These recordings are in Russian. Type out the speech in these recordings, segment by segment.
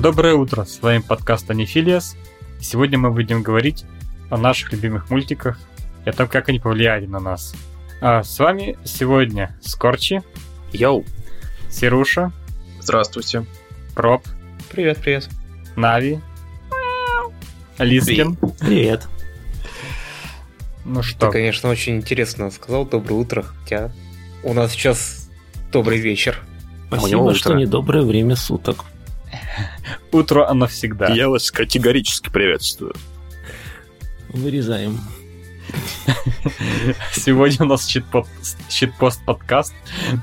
Доброе утро, с вами подкаст Анифилиас. Сегодня мы будем говорить о наших любимых мультиках и о том, как они повлияли на нас. А с вами сегодня Скорчи, Йоу. Сируша, Здравствуйте. Проб, Привет, привет. Нави, Лискин. Привет. Ну что, Ты, конечно, очень интересно сказал доброе утро, хотя у нас сейчас добрый вечер. У него Спасибо, утро. что не доброе время суток. утро оно всегда. Я вас категорически приветствую. Вырезаем. Сегодня у нас щитпост, щитпост подкаст,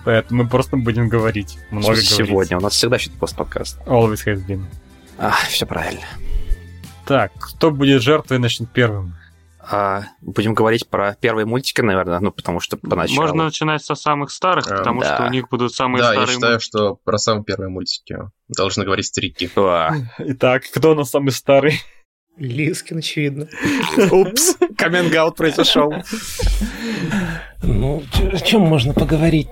поэтому мы просто будем говорить. Много говорить. Сегодня у нас всегда пост подкаст. Always has been. А, все правильно. Так, кто будет жертвой, начнет первым. А, будем говорить про первые мультики, наверное, ну, потому что поначалу... Можно начинать со самых старых, Эм, потому да. что у них будут самые да, я старые считаю, мультики. что про самые первые мультики должны говорить старики. А, Итак, кто у нас самый старый? Лискин, очевидно. Упс, каминг произошел. Ну, о чем можно поговорить?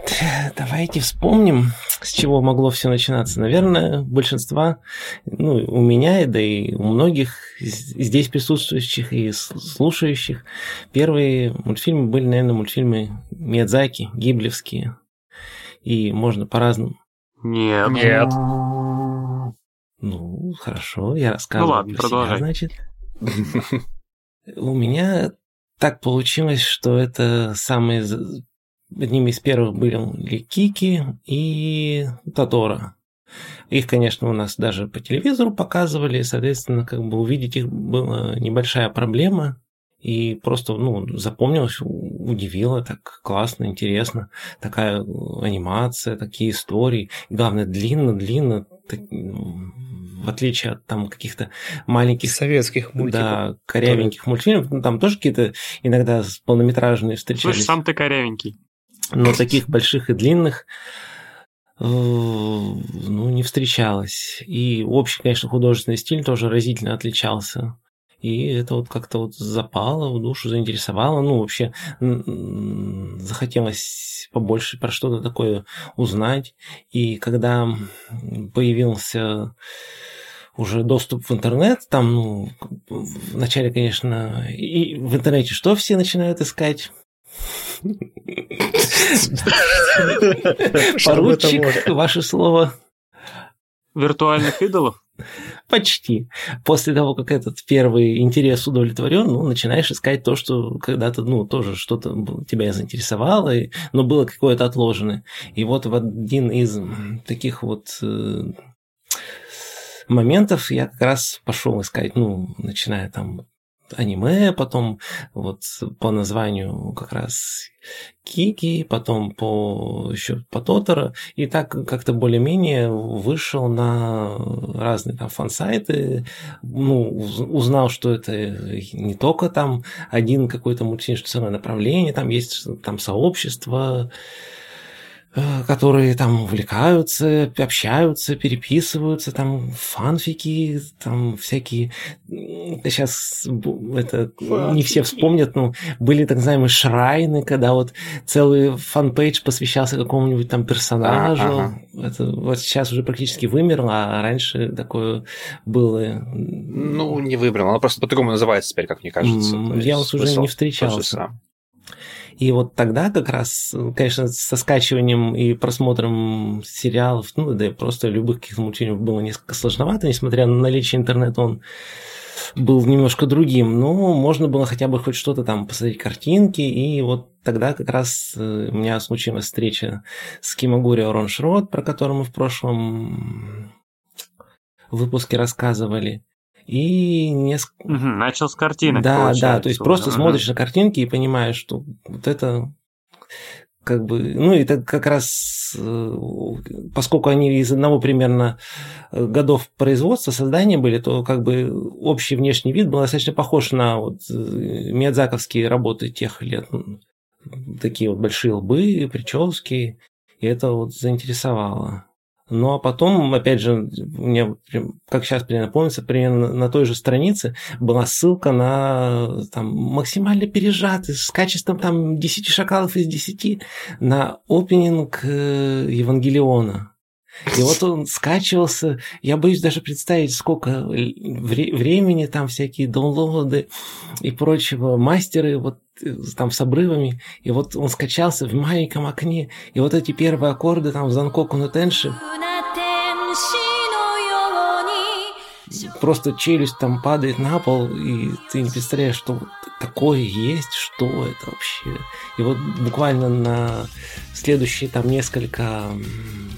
Давайте вспомним, с чего могло все начинаться. Наверное, большинства, ну, у меня, да и у многих здесь присутствующих и слушающих, первые мультфильмы были, наверное, мультфильмы Миядзаки, гиблевские. И можно по-разному. Нет. Нет. Ну, хорошо, я рассказываю. Ну ладно, себя, продолжай. значит. У меня так получилось, что это самые... Одними из первых были Кики и Татора. Их, конечно, у нас даже по телевизору показывали, и, соответственно, как бы увидеть их была небольшая проблема. И просто, ну, запомнилось, удивило, так классно, интересно. Такая анимация, такие истории. И главное, длинно-длинно, так, ну, в отличие от там каких-то маленьких Советских мультиков. да, корявеньких мультфильмов, ну, там тоже какие-то иногда полнометражные Слушай, встречались, сам ты корявенький. но таких больших и длинных э, ну, не встречалось. И общий, конечно, художественный стиль тоже разительно отличался. И это вот как-то вот запало в душу, заинтересовало. Ну, вообще захотелось побольше про что-то такое узнать. И когда появился уже доступ в интернет, там, ну, вначале, конечно, и в интернете что все начинают искать? Поручик, ваше слово. Виртуальных идолов? Почти. После того, как этот первый интерес удовлетворен, ну, начинаешь искать то, что когда-то, ну, тоже что-то тебя заинтересовало, и- но было какое-то отложенное. И вот в один из таких вот э, моментов я как раз пошел искать, ну, начиная там аниме, потом вот по названию как раз Кики, потом по еще по Тоторо, и так как-то более-менее вышел на разные там фан-сайты, ну, уз- узнал, что это не только там один какой-то мультфильм, что целое направление, там есть там сообщество, которые там увлекаются, общаются, переписываются, там фанфики, там всякие... Сейчас это не все вспомнят, но были так называемые шрайны, когда вот целый fan page посвящался какому-нибудь там персонажу. ага. Это вот сейчас уже практически вымерло, а раньше такое было. Ну, не выбрал. Оно просто по-другому называется теперь, как мне кажется. Я вот уже не встречался. И вот тогда как раз, конечно, со скачиванием и просмотром сериалов, ну, да и просто любых каких-то мультфильмов было несколько сложновато, несмотря на наличие интернета, он был немножко другим, но можно было хотя бы хоть что-то там посмотреть картинки, и вот тогда как раз э, у меня случилась встреча с Кимагури Оранж-Род, про который мы в прошлом выпуске рассказывали, и несколько... Начал с картинок, Да, получается да, то есть просто Ага. смотришь на картинки и понимаешь, что вот это как бы, ну, это как раз, э, поскольку они из одного примерно э, годов производства, создания были, то как бы общий внешний вид был достаточно похож на вот э, миядзаковские работы тех лет. Такие вот большие лбы, прически, и это вот заинтересовало. Ну, а потом, опять же, вот прям, как сейчас примерно помнится, примерно на той же странице была ссылка на там, максимально пережатый, с качеством там 10 шакалов из 10 на опенинг э, Евангелиона. И вот он скачивался, я боюсь даже представить, сколько вре- времени там всякие даунлоды и прочего, мастеры вот э, там с обрывами, и вот он скачался в маленьком окне, и вот эти первые аккорды там в Занкоку на просто челюсть там падает на пол, и ты не представляешь, что вот такое есть, что это вообще. И вот буквально на следующие там несколько,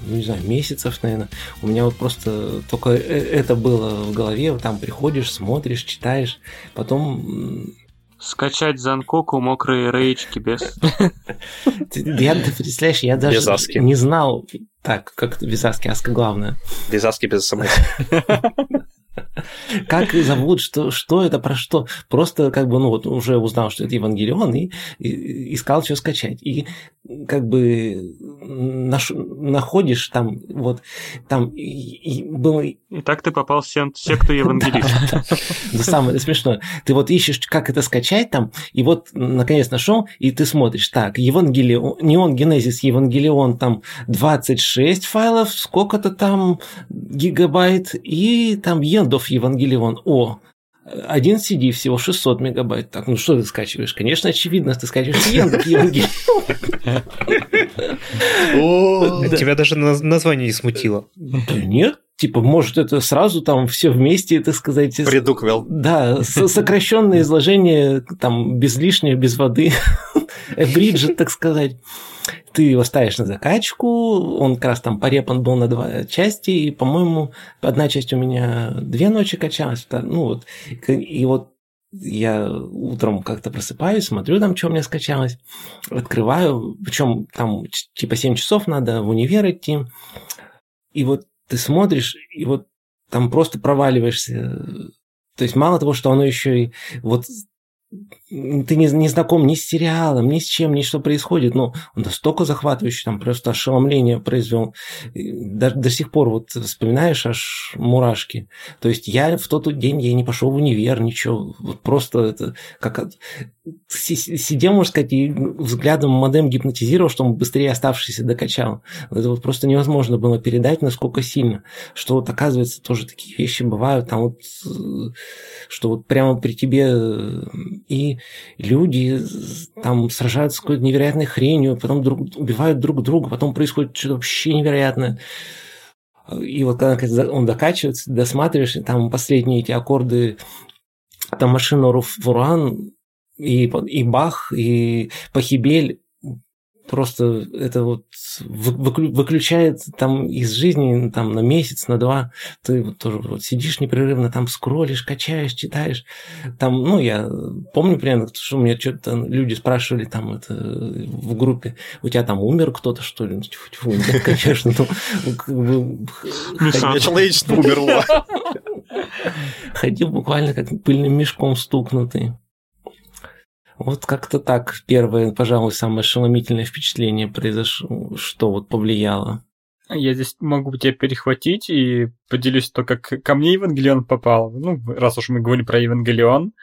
ну, не знаю, месяцев, наверное, у меня вот просто только э- это было в голове, вот там приходишь, смотришь, читаешь, потом Скачать Занкоку мокрые рейчки без... я, ты представляешь, я даже не знал, так, как без Аски, Аска главное. Без Аски, без СМС. Как зовут, что, что это, про что. Просто как бы, ну вот уже узнал, что это Евангелион, и, и искал, что скачать. И как бы наш- находишь там, вот, там и, и было И так ты попал в секту евангелистов. да самое смешное. Ты вот ищешь, как это скачать там, и вот наконец нашел, и ты смотришь, так, Евангелион, Неон Генезис Евангелион там 26 файлов, сколько-то там гигабайт, и там Ендов Евангелион. О, один CD всего 600 мегабайт. Так, ну что ты скачиваешь? Конечно, очевидно, ты скачиваешь Ендов Евангелион. Тебя даже наз- название не смутило. Да нет, типа, может, это сразу там все вместе, так сказать, Предуквел. Да, сокращенное изложение, там, без лишнего, без воды, бриджет, так сказать. Ты его ставишь на закачку, он как раз там порепан был на два части, и, по-моему, одна часть у меня две ночи качалась, ну вот, и вот я утром как-то просыпаюсь, смотрю там, что у меня скачалось, открываю, причем там типа 7 часов надо в универ идти, и вот ты смотришь, и вот там просто проваливаешься. То есть мало того, что оно еще и вот ты не, не знаком ни с сериалом, ни с чем, ни что происходит, но он настолько захватывающий, там просто ошеломление произвел. И До, до сих пор вот вспоминаешь аж мурашки. То есть я в тот день я не пошел в универ, ничего. Вот просто это как сидел, можно сказать, и взглядом модем гипнотизировал, чтобы быстрее оставшийся докачал. Это вот просто невозможно было передать, насколько сильно. Что вот оказывается, тоже такие вещи бывают, там вот, э, что вот прямо при тебе э, люди там сражаются с какой-то невероятной хренью, потом друг, убивают друг друга, потом происходит что-то вообще невероятное. И вот когда он докачивается, досматриваешь, и там последние эти аккорды, там машина Руфуран, и, и Бах, и Пахибель, просто это вот вы- выклю- выключает там из жизни там на месяц, на два. Ты вот тоже вот сидишь непрерывно, там скроллишь, качаешь, читаешь. Там, ну, я помню примерно, что у меня что-то люди спрашивали там это в группе, у тебя там умер кто-то, что ли? Ну, Тьфу-тьфу, нет, конечно, ну, Человечество умерло. ходил буквально как пыльным мешком стукнутый. Вот как-то так первое, пожалуй, самое ошеломительное впечатление произошло, что вот повлияло. Я здесь могу тебя перехватить и поделюсь то, как ко мне Евангелион попал. Ну, раз уж мы говорим про Евангелион.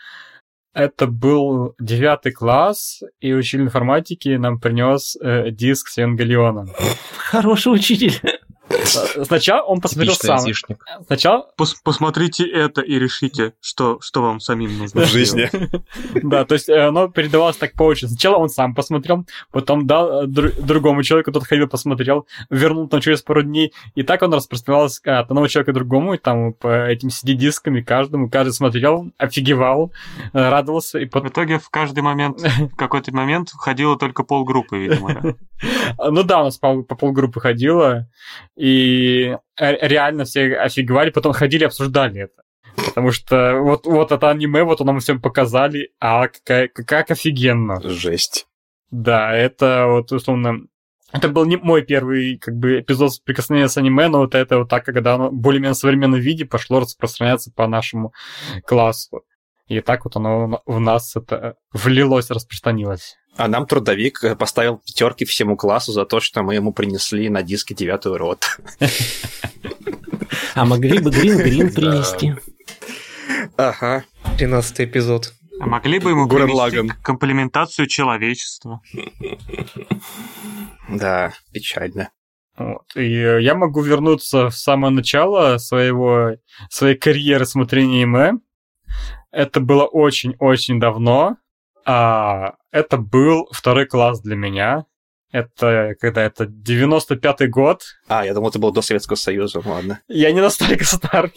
Это был девятый класс, и учитель информатики нам принес э, диск с Евангелионом. Хороший учитель. Сначала он посмотрел Типичный сам. айтишник. Сначала, пос- посмотрите это и решите, что, что вам самим нужно. В жизни. да, то есть э, оно передавалось так по очереди. Сначала он сам посмотрел, потом дал э, дру- другому человеку, тот ходил, посмотрел, вернул там через пару дней, и так он распространялся от одного человека к другому, и там по этим CD-дискам, и каждому, каждый смотрел, офигевал, э, радовался, и В потом... итоге в каждый момент, в какой-то момент ходило только полгруппы, видимо. Ну да, у нас по, по полгруппы ходило, и э, реально все офигевали, потом ходили, обсуждали это. Потому что вот, вот это аниме, вот нам всем показали, а какая, как офигенно. Жесть. Да, это вот условно... Это был не мой первый как бы эпизод прикосновения с аниме, но вот это вот так, когда оно в более-менее современном виде пошло распространяться по нашему классу. И так вот оно в нас это влилось, распространилось. А нам трудовик поставил пятерки всему классу за то, что мы ему принесли на диске девятую рот. А могли бы Грин Грин принести. Ага. 13 эпизод. А могли бы ему Лаган. комплементацию человечества? Да, печально. Вот. И э, я могу вернуться в самое начало своего, своей карьеры смотрения аниме. Это было очень-очень давно. А, это был второй класс для меня. Это когда это 95-й год. А, я думал, это было до Советского Союза, ладно. Я не настолько старый.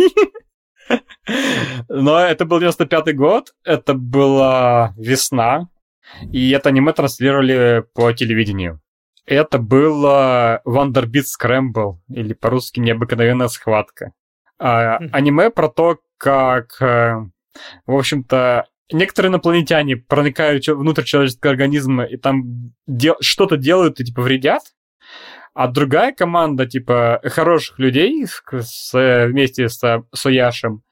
Но это был 95-й год, это была весна, и это аниме транслировали по телевидению. Это было Wonderbeat Scramble, или по-русски «Необыкновенная схватка». А, аниме про то, как, э, в общем-то, некоторые инопланетяне проникают внутрь человеческого организма и там дел- что-то делают и типа вредят, а другая команда, типа, хороших людей с, с- вместе с Суяшем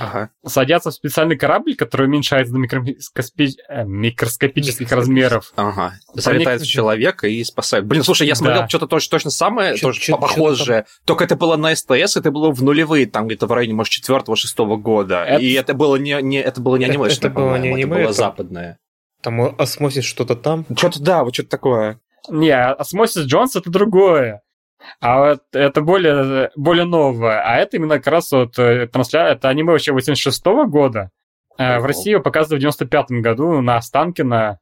Ага. садятся в специальный корабль, который уменьшается до микроскопи- э, микроскопических размеров. Ага. Залетает в человека и спасает. Блин, слушай, я смотрел Да. что-то точно, точно самое, Чё- тоже чё- похожее. Только это было на СТС, это было в нулевые, там где-то в районе, может, четвертого-шестого года. Это- И это было не, не, это было не Это- аниме, это было не аниме, это было это- западное. Там Osmosis что-то там. Что-то, да, вот что-то такое. Не, Osmosis Jones это другое. А вот это более, более новое. А это именно как раз вот э, трансля... это аниме вообще 86 года. Э, В. России его показывали в 95 году на Останкино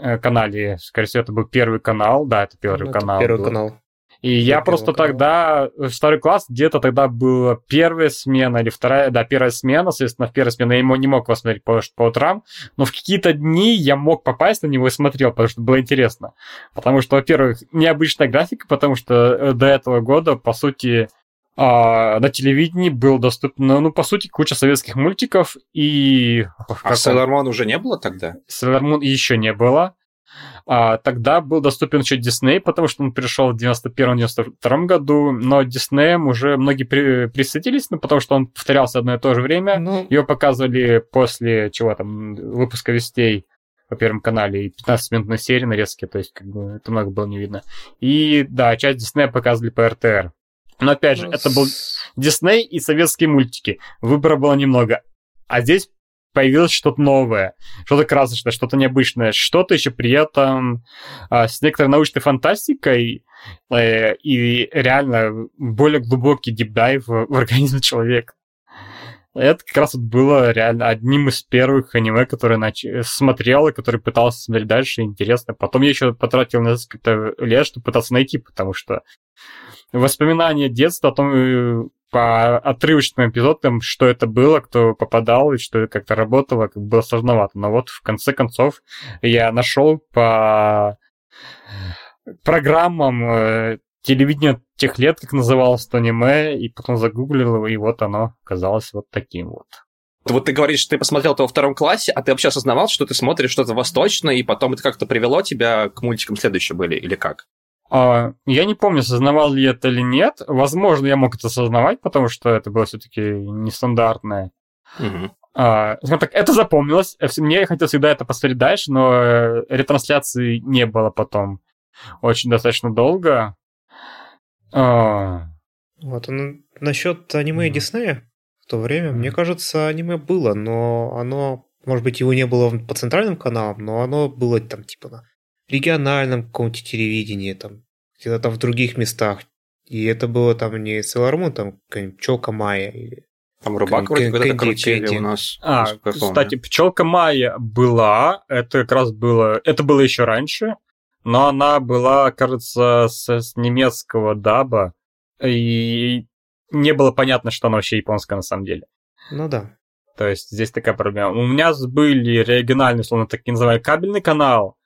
э, канале. Скорее всего, это был первый канал. Да, это первый Ну, это канал. Первый был. канал. И я Первого просто тогда, в второй класс, где-то тогда была первая смена или вторая, да, первая смена, соответственно, в первой смене я ему не мог его смотреть по, по утрам, но в какие-то дни я мог попасть на него и смотрел, потому что было интересно. Потому что, во-первых, необычная графика, потому что э, до этого года, по сути, а, на телевидении был доступен, ну, ну, по сути, куча советских мультиков, и... в А Sailor Moon уже не было тогда? Sailor Moon еще не было. А, тогда был доступен еще Дисней, потому что он пришел в 91-92 году, но Диснеем уже многие при, присоединились, ну, потому что он повторялся одно и то же время. Ну, Его показывали после чего там, выпуска вестей по Первом канале, и 15-минутной серии нарезки, то есть как бы это много было не видно. И да, часть Диснея показывали по РТР. Но опять же, ну, это был Дисней и советские мультики. Выбора было немного. А здесь появилось что-то новое, что-то красочное, что-то необычное, что-то еще при этом а, с некоторой научной фантастикой э, и реально более глубокий дипдайв в, в организм человека. Это как раз вот было реально одним из первых аниме, которые нач... смотрел и который пытался смотреть дальше, интересно. Потом я еще потратил несколько лет, чтобы пытаться найти, потому что воспоминания детства о том, э, по отрывочным эпизодам, что это было, кто попадал и что это как-то работало, как было сложновато. Но вот в конце концов я нашел по программам э, телевидения тех лет, как называлось это аниме, и потом загуглил его, и вот оно оказалось вот таким вот. Вот ты говоришь, что ты посмотрел это во втором классе, а ты вообще осознавал, что ты смотришь что-то восточное, и потом это как-то привело тебя к мультикам следующие были, или как? А, Я не помню, осознавал ли это или нет. Возможно, я мог это осознавать, потому что это было все-таки нестандартное. Мгм. А, скажем так, это запомнилось. Э, Мне я хотел всегда это посмотреть дальше, но э, ретрансляции не было потом очень достаточно долго. А, Вот, ну, насчет аниме Мгм. Диснея в то время, мне Мгм. кажется, аниме было, но оно, может быть, его не было по центральным каналам, но оно было там типа на региональном каком-то телевидении, там, где-то там в других местах. И это было там не Sailor Moon, там какая-нибудь Пчелка Майя или Там рыбак вроде когда-то крутили у нас. А, кстати, пчелка Майя была, это как раз было, это было еще раньше, но она была, кажется, с, с немецкого даба, и не было понятно, что она вообще японская на самом деле. Ну да. То есть здесь такая проблема. У меня были региональный, условно так называемый кабельный канал,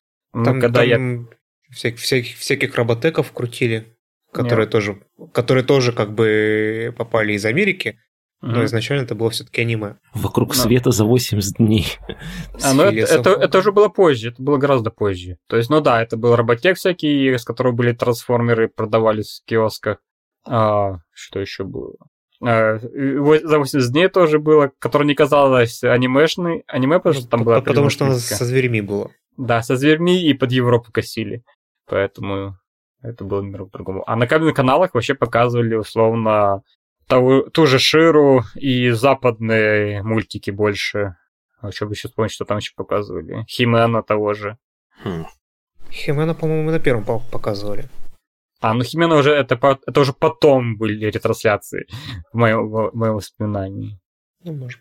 Там, когда я... там всяких, всяких, всяких роботеков крутили, которые тоже, которые тоже как бы попали из Америки, но изначально это было все-таки аниме. Вокруг Ну. света за 80 дней. А, ну это, это, это уже было позже, это было гораздо позже. То есть, ну да, это был роботек всякий, с которого были трансформеры, продавались в киосках. А, что еще было? А, за 80 дней тоже было, которое не казалось анимешной, аниме, потому что там Ну, была по- Потому что оно со зверями было. Да, со зверьми и под Европу косили. Поэтому это было немного по-другому. А на кабельных каналах вообще показывали условно того, ту же Ширу и западные мультики больше. А что бы еще вспомнить, что там еще показывали? Химена того же. Хм. Химена, по-моему, на первом по- показывали. А, ну Химена уже это, это уже потом были ретрансляции в моем, в моем воспоминании. Ну, может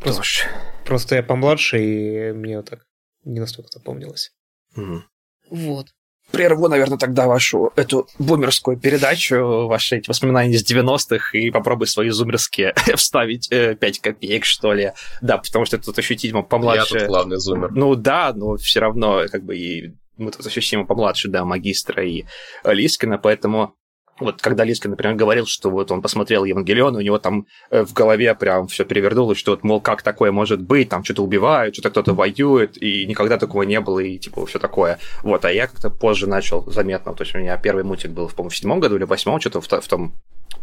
Просто, просто я помладше, и мне вот так не настолько запомнилось. Мгм. Вот. Прерву, наверное, тогда вашу эту бумерскую передачу, ваши эти воспоминания из 90-х, и попробуй свои зумерские вставить 5 копеек, что ли. Да, потому что тут ощутимо Я помладше. тут главный зумер. Ну да, но все равно, как бы, и мы тут ощутимо помладше, да, магистра и Лискина, поэтому вот когда Лискин, например, говорил, что вот он посмотрел Евангелион, у него там э, в голове прям все перевернулось, что вот, мол, как такое может быть, там что-то убивают, что-то кто-то воюет, и никогда такого не было, и типа все такое. Вот, а я как-то позже начал заметно, то есть у меня первый мультик был, по-моему, в седьмом году или восьмом, что-то в, в том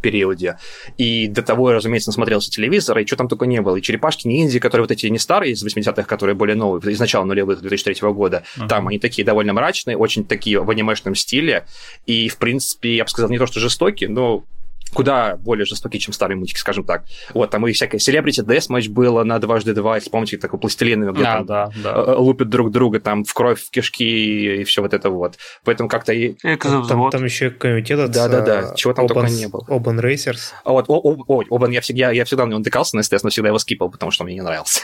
периоде. И до того, я, разумеется, насмотрелся телевизора, и что там только не было. И черепашки ниндзя, которые вот эти не старые из 80-х, которые более новые, из начала нулевых 2003 года, Ага. там они такие довольно мрачные, очень такие в анимешном стиле, и, в принципе, я бы сказал, не то, что жестокие, но куда более жестокие, чем старые мультики, скажем так. Вот, там и всякое Celebrity Deathmatch было на дважды два, если помните, такой пластилиновый, где А, там да, да. э, лупят друг друга там в кровь, в кишки и все вот это вот. Поэтому как-то и... Там, там еще какой-нибудь этот... Да-да-да, э, чего там только Open- не было. Open Racers. А вот, о, о, ой, Обан, я всегда, я всегда на него натыкался на СТС, но всегда его скипал, потому что он мне не нравился.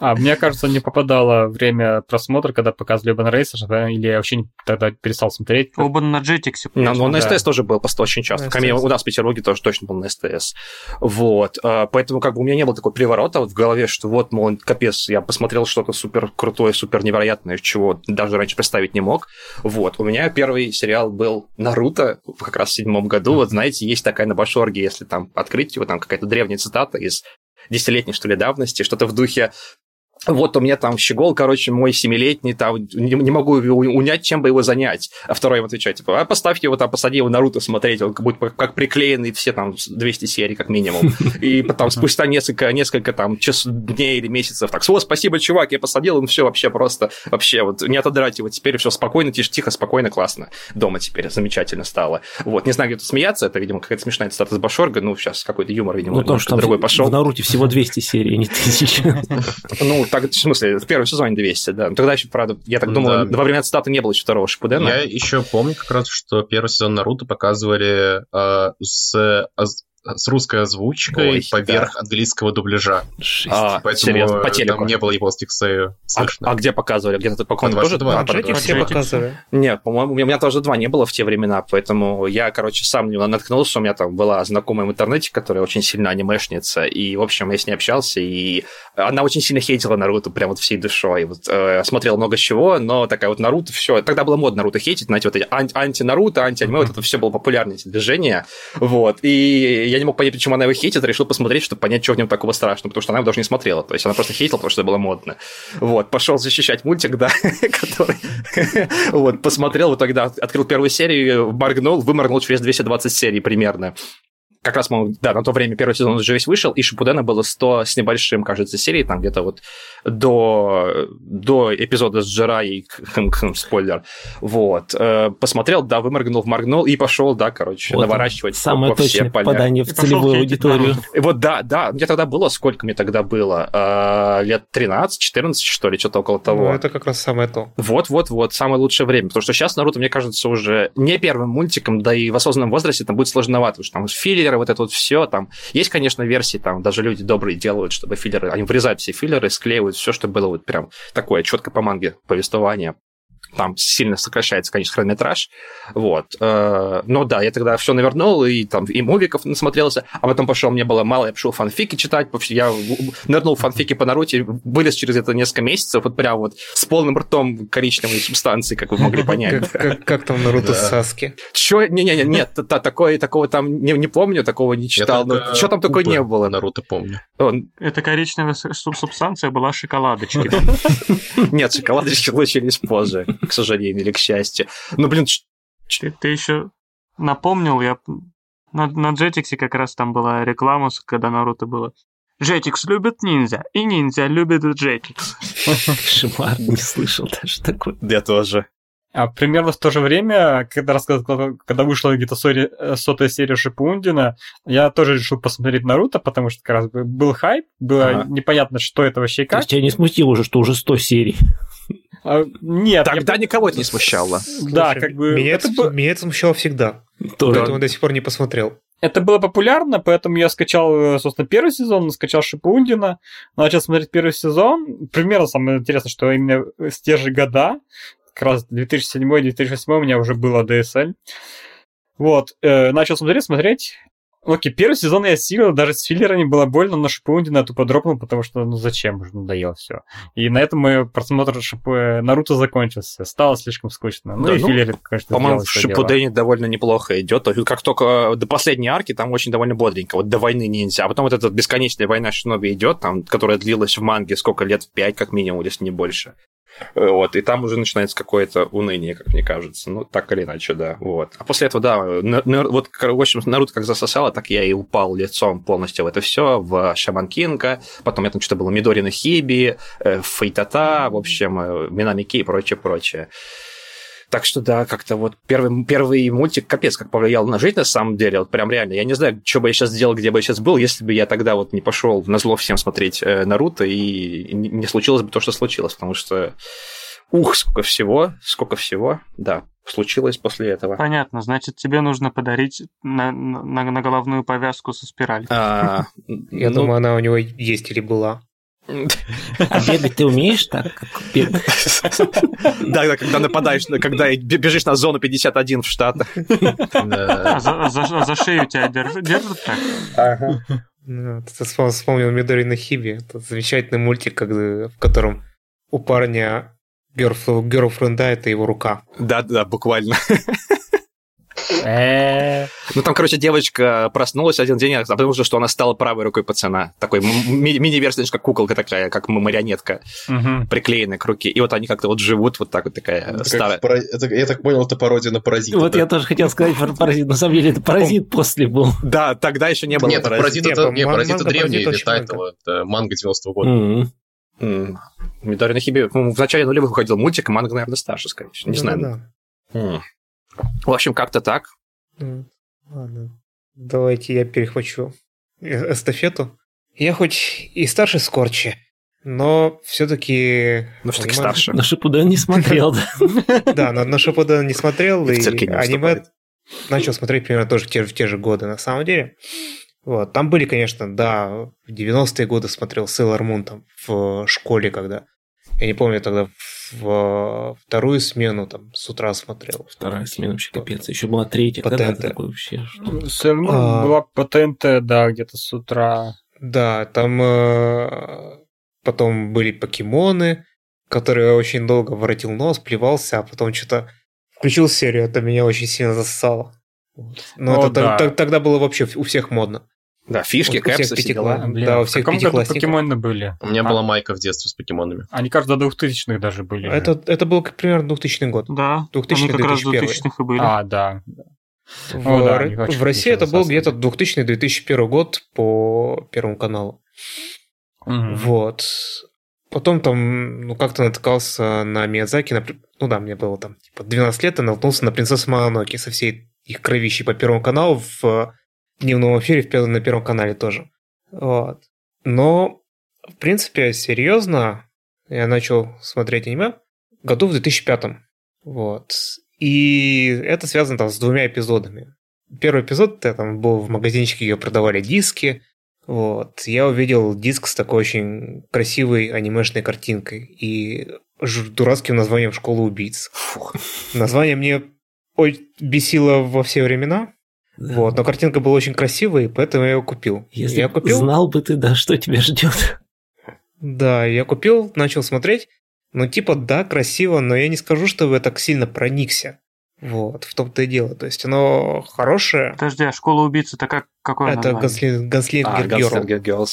А, мне кажется, не попадало время просмотра, когда показывали Urban Racers, да, или я вообще не- тогда перестал смотреть. Оба на Jetix. Но, но на да. СТС тоже был просто очень часто. На Ко мне- STS. у нас в Петербурге тоже точно был на СТС. Вот. А, Поэтому как бы у меня не было такого переворота вот в голове, что вот, мол, капец, я посмотрел что-то супер крутое, супер невероятное, чего даже раньше представить не мог. Вот. У меня первый сериал был Наруто, как раз в седьмом году. Вот знаете, есть такая на Башорге, если там открыть его, там какая-то древняя цитата из десятилетней, что ли, давности, что-то в духе вот у меня там щегол, короче, мой семилетний, там, не, не могу его унять, чем бы его занять. А второй ему отвечает, типа, а поставьте его там, посади его Наруто смотреть, он будет как- приклеенный все там 200 серий как минимум. И потом спустя несколько, несколько там час, дней или месяцев, так, о, спасибо, чувак, я посадил, он все вообще просто, вообще вот не отодрать его, теперь все спокойно, тихо, тихо, спокойно, классно. Дома теперь замечательно стало. Вот, не знаю, где тут смеяться, это, видимо, какая-то смешная цитата с Башорга, ну, сейчас какой-то юмор, видимо, Ну, потому что другой пошел. в Наруте всего 200 серий, а не 1000. Ну, в смысле, в первом сезоне 200, да. Тогда еще, правда, я так думал, Да. во время цитаты не было еще второго Шипудена. Я еще помню как раз, что первый сезон Наруто показывали э, с, оз- с русской озвучкой Ой, поверх английского дубляжа. Жесть. А, Поэтому серьезно, по телеку. там не было японских сею А, слышно. а где показывали? Где-то по По тоже? 22. А, На по Джеки 22. все показывали. Нет, по-моему, у меня, тоже два не было в те времена, поэтому я, короче, сам него наткнулся. У меня там была знакомая в интернете, которая очень сильно анимешница, и, в общем, я с ней общался, и она очень сильно хейтила Наруто прям вот всей душой. Вот, э, смотрела много чего, но такая вот Наруто, все. Тогда было модно Наруто хейтить, знаете, вот эти ан- анти-Наруто, анти-аниме, вот это все было популярное эти движения. Вот. И я не мог понять, почему она его хейтит, решил посмотреть, чтобы понять, что в нем такого страшного, потому что она его даже не смотрела. То есть она просто хейтила, потому что это было модно. Вот, пошел защищать мультик, да, который... Вот, посмотрел, вот тогда открыл первую серию, моргнул, выморгнул через 220 серий примерно. Как раз, по да, на то время первый сезон уже весь вышел, и Шипудена было 100 с небольшим, кажется, серий, там где-то вот до, до эпизода с Джирай, хм, хм, спойлер. Вот. Э, Посмотрел, да, выморгнул, моргнул, и пошел, да, короче, Вот наворачивать Самое во все точное поля. попадание в целевую аудиторию. И Вот да, да, мне тогда было, сколько мне тогда было? Э, лет 13, 14, что ли, что-то около того. Ну, это как раз самое то. Вот-вот-вот, самое лучшее время. Потому что сейчас Наруто, мне кажется, уже не первым мультиком, да и в осознанном возрасте там будет сложновато, потому что там филлеры, вот это вот все, там есть, конечно, версии, там даже люди добрые делают, чтобы филлеры, они вырезают все филлеры, склеивают все, что было вот прям такое четко по манге повествование. Там сильно сокращается, конечно, хронометраж. Вот. Э, Но да, я тогда все навернул, и там и мувиков насмотрелся, а потом пошел, мне было мало, я пошел фанфики читать, я нырнул в фанфики по Наруте, вылез через это несколько месяцев, вот прям вот с полным ртом коричневой субстанции, как вы могли понять. Как, там Наруто Саски? Чё? Не-не-не, нет, та- та- такое, такого там не, помню, такого не читал. Ну, что там такое не было? Наруто помню. Эта коричневая су- суб- субстанция была шоколадочки. Нет, шоколадочки случились позже, к сожалению или к счастью. Ну, блин, ч- Ты, ты еще напомнил, я на, на Jetix как раз там была реклама, когда Наруто было. Jetix любит ниндзя, и ниндзя любит Jetix. Кошмар, не слышал даже такой. я тоже. А примерно в то же время, когда, рассказал, когда вышла где-то э, сотая серия Шипундина, я тоже решил посмотреть Наруто, потому что как раз бы был хайп, было Ага. непонятно, что это вообще и То как. есть тебя не смутило уже, что уже 100 серий. А, Нет, я Тогда никого это не смущало. Да, Слушай, как бы Меня это, это, меня это смущало всегда. Тоже. Поэтому до сих пор не посмотрел. это было популярно, поэтому я скачал, э, собственно, первый сезон, скачал Шипундина, начал смотреть первый сезон. Примерно самое интересное, что именно с те же года, как раз 2007-2008 у меня уже было DSL. Вот, э, начал смотреть, смотреть. Окей, первый сезон я сильно, даже с филлерами было больно, но Шипундина тупо дропнул, потому что, ну зачем, уже надоело все. И на этом мой просмотр Шип... э, Наруто закончился. Стало слишком скучно. Ну Да, и ну, филлеры, конечно, По-моему, в. Шипудене довольно неплохо идет. Как только до последней арки, там очень довольно бодренько. Вот до войны ниндзя. А потом вот эта бесконечная война Шиноби идет, там, которая длилась в манге сколько лет? Пять, как минимум, если не больше. Э, Вот, и там уже начинается какое-то уныние, как мне кажется. Ну, так или иначе, да. Вот. А после этого, да, на- на- вот, в общем, Наруто как засосало, так я и упал лицом полностью в это все, в Шаман Кинга, потом я там что-то было Мидорина Хиби, э, Фейтата, в общем, э, Минамики и прочее, прочее. Так что да, как-то вот первый, первый мультик капец как повлиял на жизнь на самом деле, вот прям реально. Я не знаю, что бы я сейчас сделал, где бы я сейчас был, если бы я тогда вот не пошел на зло всем смотреть э, Наруто и не случилось бы то, что случилось, потому что ух, сколько всего, сколько всего, да, случилось после этого. Понятно, значит, тебе нужно подарить на, на, на головную повязку со спиралью. А, Я ну, думаю, она у него есть или была. А бегать ты умеешь так, как бегать? Да, да, когда нападаешь, на- когда бе- бежишь на зону 51 в Штатах. За, шею тебя держат, так? Ну, ты вспом- вспомнил Мидорина Хиби. Это замечательный мультик, в котором у парня герлфренда это его рука. Да, да, буквально. Э, Ну, там, короче, девочка проснулась один день, а потому что что она стала правой рукой пацана. Такой мини-версия, как куколка такая, как марионетка, приклеенная к руке. И вот они как-то вот живут вот так вот такая старая. я так понял, это пародия на паразита. Вот я тоже хотел сказать про паразит. На самом деле это паразит после был. Да, тогда еще не было Нет, паразита. паразит это, древний это манга 90-го года. М. Мидори Хиби, ну, в начале нулевых выходил мультик, манга, наверное, старше, скорее всего. Не знаю. В общем, как-то так. Ладно. Давайте я перехвачу э- эстафету. Я хоть и старше Скорчи, но все-таки... Ну, все-таки старше. На Шипуден не смотрел, да. Да, на, на Шопода не смотрел, И аниме начал смотреть примерно тоже в те, в те же годы, на самом деле. Вот. Там были, конечно, да, в 90-е годы смотрел Sailor Moon там в школе, когда... Я не помню, тогда в вторую смену там с утра смотрел. Вторая смена вообще капец. Еще была третья. По Когда ТНТ. ты такой вообще? что? Sailor Moon А. была по ТНТ, да, где-то с утра. Да, там э, потом были покемоны, которые я очень долго воротил нос, плевался, а потом что-то включил серию, это меня очень сильно засосало. Вот. Но О, это да. тогда было вообще у всех модно. Да, фишки, Вот у всех кэпсы, все дела. Блин, Да, у в всех каком году пятиклассников. покемоны были? У меня А, была майка в детстве с покемонами. Они, кажется, до 2000-х даже были. Это, это был как примерно 2000 год. Да, 2000 они как раз 2001. 2000-х и были. А, да. В, О, да, Ро- они очень в России это был где-то 2000-2001 год по Первому каналу. Мгм. Вот. Потом там, ну, как-то натыкался на Миядзаки, на ну да, мне было там типа 12 лет, и наткнулся на принцессу Мононоке со всей их кровищей по Первому каналу в дневном эфире в на Первом канале тоже. Вот. Но, в принципе, серьезно, я начал смотреть аниме году в 2005. Вот. И это связано там с двумя эпизодами. Первый эпизод, я там был в магазинчике, где продавали диски, вот. Я увидел диск с такой очень красивой анимешной картинкой и дурацким названием «Школа убийц». Название мне ой- бесило во все времена. Вот, но картинка была очень красивой, и поэтому я ее купил. Если я купил, знал бы ты, да, что тебя ждет. да, я купил, начал смотреть, ну типа да, красиво, но я не скажу, что я так сильно проникся. Вот, в том-то и дело. То есть оно хорошее. Подожди, а школа убийц это как, какое Это Ганслингер Герл. Gunslinger Girls.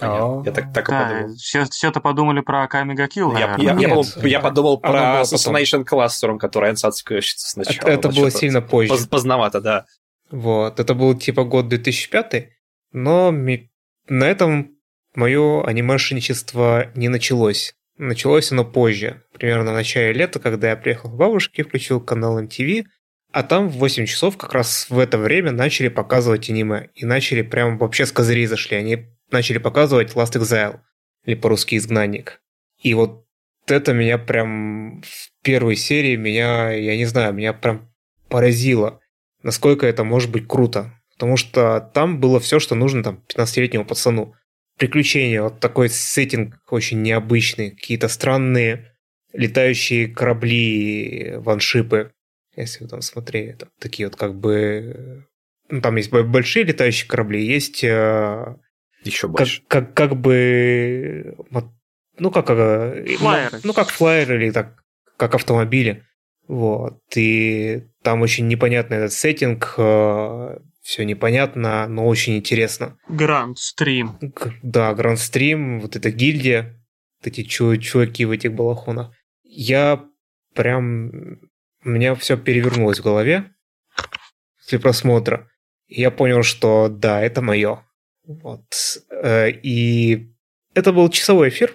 Понятно. Я так, так и Да, подумал. все, все-то подумали про Аками Гакил, Я, я- я подумал, я подумал про Assassination Classroom, который Ансадская сначала. Это, это но было сильно позже. поз- Поздновато, да. Вот, это был типа год 2005, но ми- на этом мое анимешничество не началось. Началось оно позже, примерно в начале лета, когда я приехал к бабушке, включил канал MTV, а там в 8 часов как раз в это время начали показывать аниме. И начали прям вообще с козырей зашли. Они начали показывать Last Exile, или по-русски «Изгнанник». И вот это меня прям в первой серии меня, я не знаю, меня прям поразило, насколько это может быть круто. Потому что там было все, что нужно там 15-летнему пацану. Приключения, вот такой сеттинг очень необычный, какие-то странные летающие корабли, ваншипы, если вы там смотрели, там такие вот как бы... Ну, там есть большие летающие корабли, есть э, Еще как, больше. как, как бы... вот, Ну, как... э, Флайеры. Ну, как флайеры или так, как автомобили. Вот. И там очень непонятный этот сеттинг, все непонятно, но очень интересно. Гранд стрим. Да, Гранд Стрим, вот эта гильдия, вот эти чу- чуваки в этих балахонах. Я прям... У меня все перевернулось в голове после просмотра. Я понял, что да, это мое. Вот. Э, И это был часовой эфир,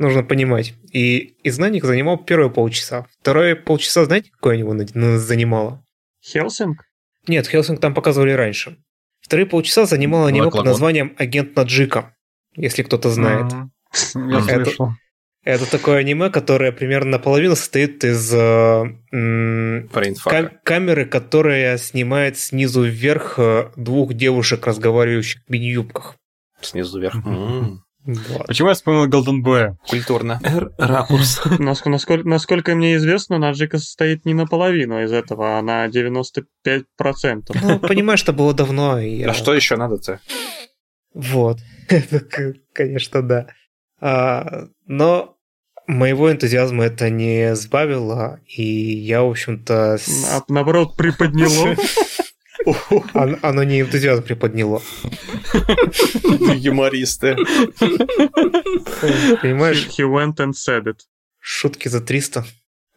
нужно понимать. И Изгнанник занимал первые полчаса. Второе полчаса, знаете, какое на- занимало? Хелсинг? Нет, Хелсинг там показывали раньше. Вторые полчаса занимало аниме под названием «Агент Наджика», если кто-то знает. Я Это- слышал. Это такое аниме, которое примерно наполовину состоит из э, м, кам- камеры, которая снимает снизу вверх э, двух девушек, разговаривающих в мини-юбках. Снизу вверх. М, Вот. Почему я вспомнил Golden Boy? Культурно. Р- Ракурс. Наск- Насколько, насколько мне известно, Наджика состоит не наполовину из этого, а на 95%. Ну, понимаешь, это было давно. и А что еще надо-то? Вот. Конечно, да. А, но моего энтузиазма это не сбавило, и я, в общем-то... с- наоборот, приподняло. он- Оно не энтузиазм приподняло. Юмористы. Понимаешь, He went and said it. шутки за 300,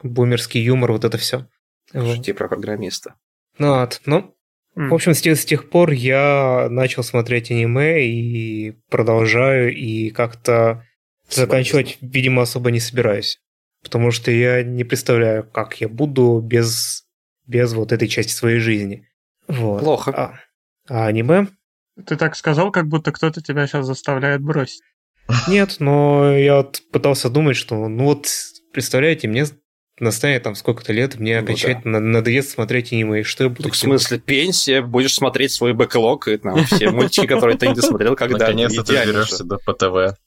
бумерский юмор, вот это все. Шути про программиста. Ну, вот. ну, в общем, с тех, с тех пор я начал смотреть аниме и продолжаю, и как-то заканчивать, видимо, особо не собираюсь. Потому что я не представляю, как я буду без, без вот этой части своей жизни. Вот. Плохо. А, а аниме? Ты так сказал, как будто кто-то тебя сейчас заставляет бросить. Нет, но я вот пытался думать, что, ну вот, представляете, мне настанет там сколько-то лет, мне Ну окончательно надоест смотреть аниме, и что я буду Так в смысле, пенсия, будешь смотреть свой бэклог и там все мультики, которые ты не досмотрел когда Наконец-то ты доберешься до ПТВ.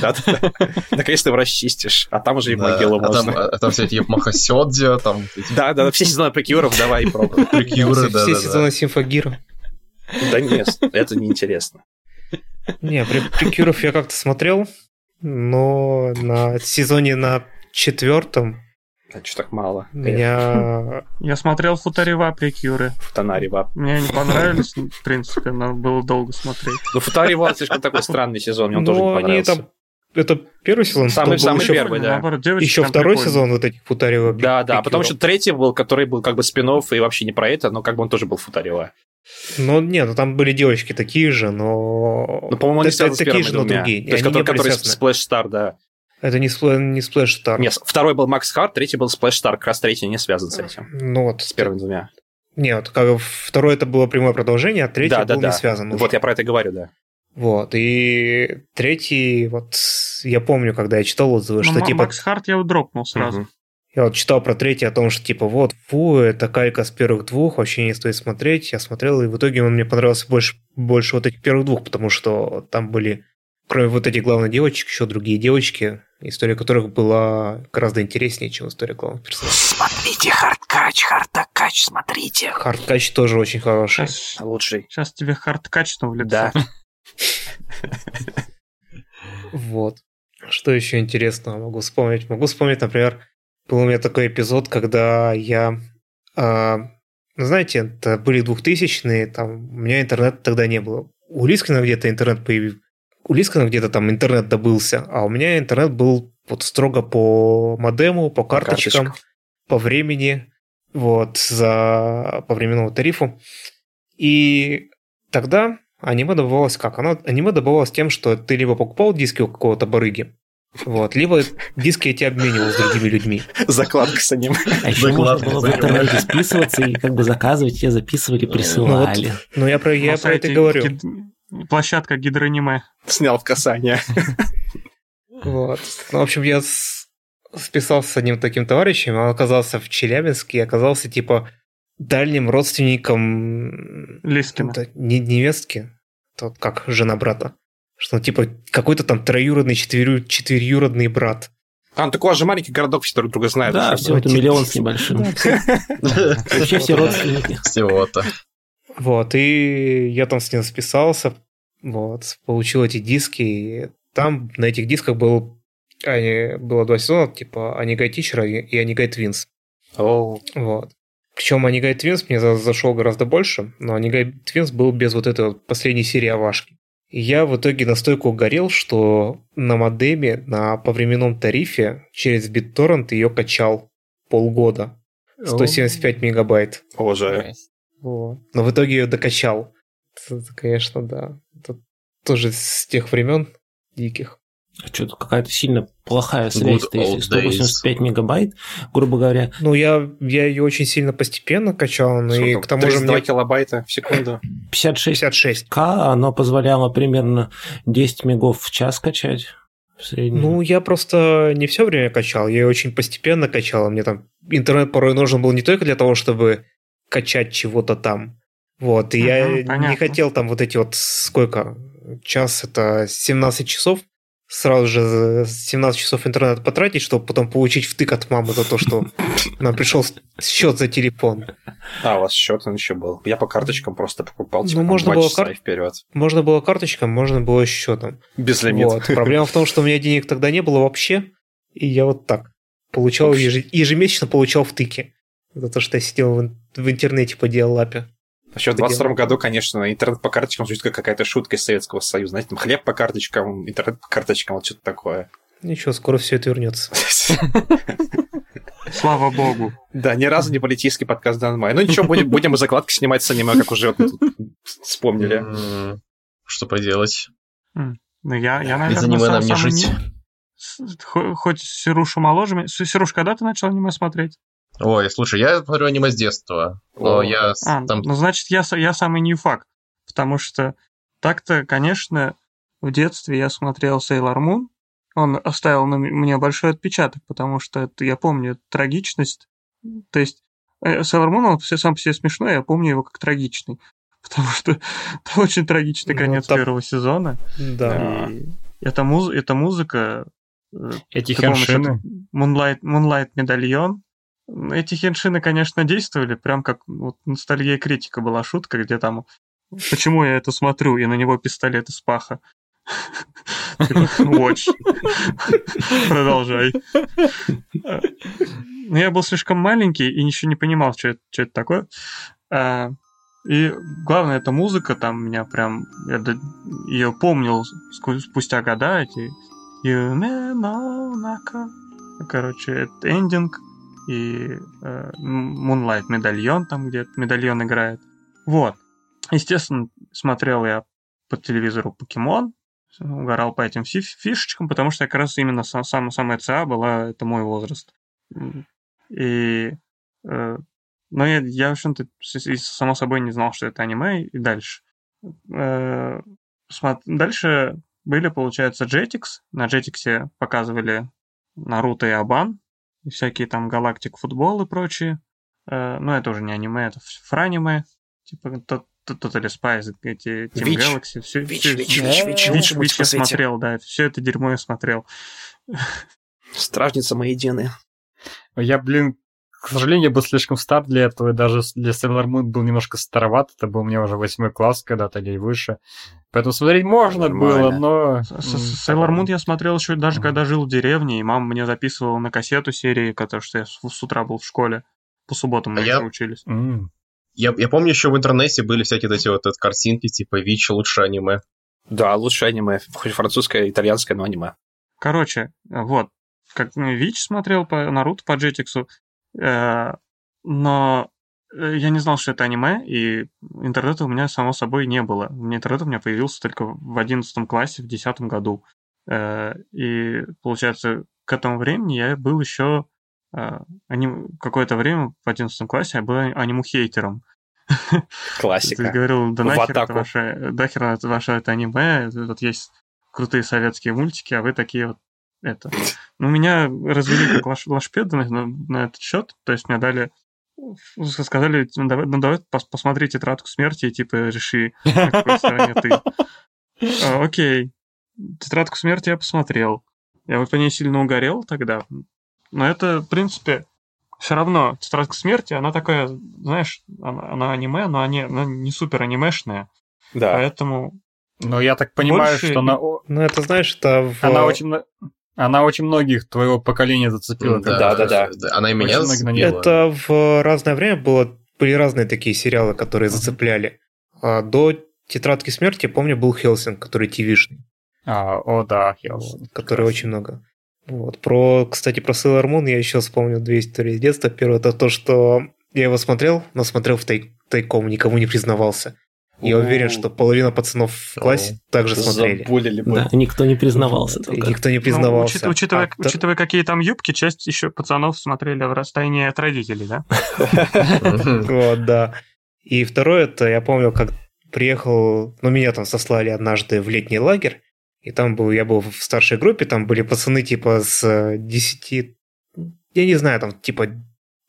Да-да-да. Наконец ты его расчистишь, а там уже и Да, могилу а там, можно. а там все эти Махасёдзя, там Да-да, все сезоны прикюров давай пробуй. прикюры, все, все сезоны Симфагира. Да нет, это неинтересно. Не, при, Прикюров я как-то смотрел, но на сезоне на четвертом А что так мало? меня... Я смотрел Футарева прикюры. Футанари Вап. Мне они понравились, в принципе, но было долго смотреть. Ну, Футари Вап слишком такой странный сезон, мне он тоже не Ну, понравился. Это первый сезон? Самый- самый еще, первый, да. Наоборот, девочки Еще второй прикольные. сезон вот этих Футарева. Да, да, потом еще третий был, который был как бы спин и вообще не про это, но как бы он тоже был Футарева. Ну, нет, ну там были девочки такие же, но... Ну, по-моему, они связаны с такие первыми же, но другие. То есть, не который связаны. Splash Star, да. Это не, сплэ- не Splash Star. Нет, второй был Макс Харт, третий был Splash Star, как раз третий не связан с этим. Ну вот, С первыми двумя. Нет, как бы второе это было прямое продолжение, а третье да, да, был да. не связан. уже. Вот я про это говорю, да. Вот, и третий, вот, я помню, когда я читал отзывы, Ну, что Ма- типа... Max Heart я дропнул сразу. Мгм. Я вот читал про третий о том, что типа вот, фу, это калька с первых двух, вообще не стоит смотреть. Я смотрел, и в итоге он мне понравился больше, больше вот этих первых двух, потому что там были, кроме вот этих главных девочек, еще другие девочки, история которых была гораздо интереснее, чем история главных персонажей. Смотрите, HeartCatch, HeartCatch, смотрите. HeartCatch тоже очень хороший. Сейчас, Лучший. сейчас тебе heart качну в лицо. Да. Вот. Что еще интересного могу вспомнить? Могу вспомнить, например, был у меня такой эпизод, когда я... а, ну, знаете, это были 2000-е, там, у меня интернета тогда не было. У Лискина где-то интернет появился. У Лискина где-то там интернет добылся, а у меня интернет был вот строго по модему, по карточкам, карточкам. по времени, вот, за, по временному тарифу. И тогда аниме добывалось как? Оно, аниме добывалось тем, что ты либо покупал диски у какого-то барыги, вот, либо диски эти обменивал с другими людьми. Закладка с аниме. А еще можно Закладка, было в интернете списываться и как бы заказывать, тебе записывали, присылали. Ну, я про, я про это говорю. Площадка гидроаниме. Снял в касание. Вот. Ну, в общем, я списался с одним таким товарищем, он оказался в Челябинске и оказался типа дальним родственником Лискина. не невестки, тот как жена брата. Что он типа какой-то там троюродный, четверю, четверюродный брат. Там такой же маленький городок, все друг друга знают. Да, Всё. всего-то миллион с небольшим. Вообще все родственники. Всего-то. Вот, и я там с ним списался, вот, получил эти диски, и там на этих дисках был, они, было два сезона, типа Анигай Тичера и Анигай Твинс. О, Вот. Причем Onegai Twins мне за- зашел гораздо больше, но Onegai Twins был без вот этой вот последней серии ОВАшки. И я в итоге настолько угорел, что на модеме на повременном тарифе через BitTorrent ее качал полгода. 175 мегабайт. боже. Вот. Но в итоге ее докачал. Это, конечно, да. Это тоже с тех времен диких. Что-то какая-то сильно плохая связь. Good То есть old 185 мегабайт, грубо говоря. Ну, я, я ее очень сильно постепенно качал, ну и к тому же 32 мне килобайта в секунду. 56 56. К, оно позволяло примерно 10 мегов в час качать в среднем. Ну, я просто не все время качал, я ее очень постепенно качал. Мне там интернет порой нужен был не только для того, чтобы качать чего-то там. Вот, и я Мгм, не понятно. хотел там вот эти вот сколько? Час это 17 часов. Сразу же 17 часов интернет потратить, чтобы потом получить втык от мамы за то, что нам пришел счет за телефон. А, у вас счет он еще был. Я по карточкам просто покупал, типа, Ну, можно было часа кар- и вперед. Можно было карточком, можно было счетом. Без лимита. Вот. Проблема в том, что у меня денег тогда не было вообще, и я вот так получал еже- ежемесячно получал втыки за то, что я сидел в, ин- в интернете по диалапе. Еще в это 22 году, конечно, интернет по карточкам звучит как какая-то шутка из Советского Союза. Знаете, там хлеб по карточкам, интернет по карточкам, вот что-то такое. Ничего, скоро все это вернется. Слава богу. Да, ни разу не политический подкаст Данмай. Ну ничего, будем, будем и закладки снимать с аниме, как уже вспомнили. Что поделать? Ну, я, я Без наверное, аниме сам- нам не жить. Хоть Серуша моложе меня. С- Серуш, когда ты начал аниме смотреть? Ой, слушай, я смотрю аниме с детства. Но О. я А, там... ну, значит, я, я самый ньюфак. Потому что так-то, конечно, в детстве я смотрел Sailor Moon. Он оставил на мне большой отпечаток, потому что это, я помню трагичность. То есть э, Sailor Moon, он все- сам по себе смешной, я помню его как трагичный. Потому что это очень трагичный Ну, конец там- первого сезона. Да. И эта, муз- эта музыка... э, Эти это Moonlight, Moonlight медальон. Эти хеншины, конечно, действовали, прям как вот ностальгия критика была шутка, где там почему я это смотрю, и на него пистолет из паха. Типа, Watch. Продолжай. Ну, я был слишком маленький и ничего не понимал, что это, что это такое. А, И главное, эта музыка там меня прям... Я ее помнил спустя года, эти... Но. Короче, это эндинг и э, Moonlight медальон, там где медальон играет. Вот. Естественно, смотрел я по телевизору Покемон, угорал по этим фи- фишечкам, потому что как раз именно сам, сам, самая ЦА была, это мой возраст. И... э, но я, я в общем-то, само собой не знал, что это аниме, и дальше. Э, Дальше были, получается, Jetix. На Jetix показывали Наруто и Абан, и всякие там Галактик Футбол и прочие. Э, Ну, это уже не аниме, это франиме. Типа Totally Spice, эти Team Вич. Galaxy. Все, Вич, все- Вич, Вич, Вич, Вич, мультик я смотрел, да, все это дерьмо я смотрел. Стражница Маедины. Я, блин, к сожалению, я был слишком стар для этого, и даже для Sailor Moon был немножко староват. Это был мне уже восьмой класс когда-то или выше. Поэтому смотреть можно было, Нормально. но... М, с- Sailor Moon я смотрел еще даже когда жил в деревне, и мама мне записывала на кассету серии, потому что я с, утра был в школе. По субботам мы А я- учились. Я, я помню, еще в интернете были всякие вот эти вот картинки, типа ВИЧ лучше аниме. Да, лучшее аниме. Хоть французское, итальянское, но аниме. Короче, вот, как ну, Вич смотрел по Наруто по Джетиксу, но э, я не знал, что это аниме, и интернета у меня, само собой, не было. У меня интернет у меня появился только в 11 классе, в 10 году. Э, и, получается, к этому времени я был еще э, аним- какое-то время в 11 классе я был аниму-хейтером. Ты Классика. говорил, да нахер это ваше, нахер это ваше это аниме, тут есть крутые советские мультики, а вы такие вот это. Ну, меня развели как лошпеды на, на, этот счет. То есть мне дали сказали, ну давай, ну, давай пос, посмотри тетрадку смерти и типа реши, на какой стороне ты. А, окей. Тетрадку смерти я посмотрел. Я вот по ней сильно угорел тогда. Но это, в принципе, все равно тетрадка смерти, она такая, знаешь, она, она аниме, но они, она не супер анимешная. Да. Поэтому Но я так понимаю, Больше что она, Ну, это, знаешь, это в... она очень... Она очень многих твоего поколения зацепила. Да, да, да. Она и меня Очень зацепила. Это в разное время было, были разные такие сериалы, которые зацепляли. А до «Тетрадки смерти», помню, был Хелсинг, который ТВшный, А, о, да, Хелс. вот, который очень много. Вот. Про, кстати, про Sailor Moon я еще вспомнил две истории из детства. Первое это то, что я его смотрел, но смотрел в тай- тайком, никому не признавался. Я О. уверен, что половина пацанов в классе также смотрели. Бы. Да, никто не признавался только. никто не Ну, признавался. учит- учитывая, А та- учитывая, какие там юбки, часть еще пацанов смотрели в расстоянии от родителей, да? Вот, да. И второе, это я помню, как приехал, ну, меня там сослали однажды в летний лагерь, и там был, я был в старшей группе, там были пацаны типа с э, 10, я не знаю, там типа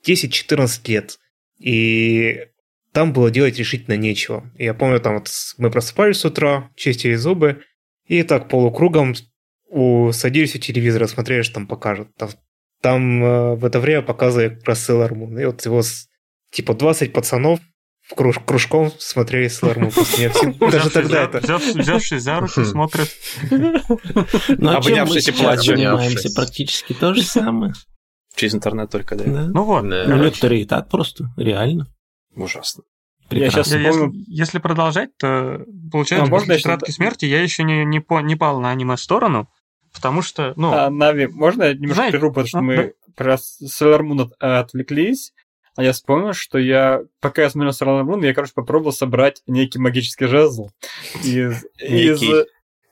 10-14 лет. И там было делать решительно нечего. Я помню, там вот мы просыпались с утра, чистили зубы, и так полукругом у, садились у телевизора, смотрели, что там покажут. Там, там э, в это время показывали как раз Sailor Moon. И вот его с- типа 20 пацанов в круж- кружком смотрели Sailor Moon. Все- Даже тогда это... взяв- Взявшись за руки, смотрят. Ну, а чем мы Обнявшись и сейчас занимаемся? Практически то же самое. Через интернет только, да. Ну вот. Ну, некоторые и так просто, реально. Ужасно. Я Прекрасно. Я- Если, вспомнил- если продолжать, то получается, можно после тетрадки смерти я еще не, не, по, не пал на аниме-сторону, потому что, ну, А, Нави, можно я немножко Знаете, прерву, потому что а, мы про Sailor Moon от- отвлеклись, а я вспомнил, что я, пока я смотрел Sailor Moon, я, короче, попробовал собрать некий магический жезл из... из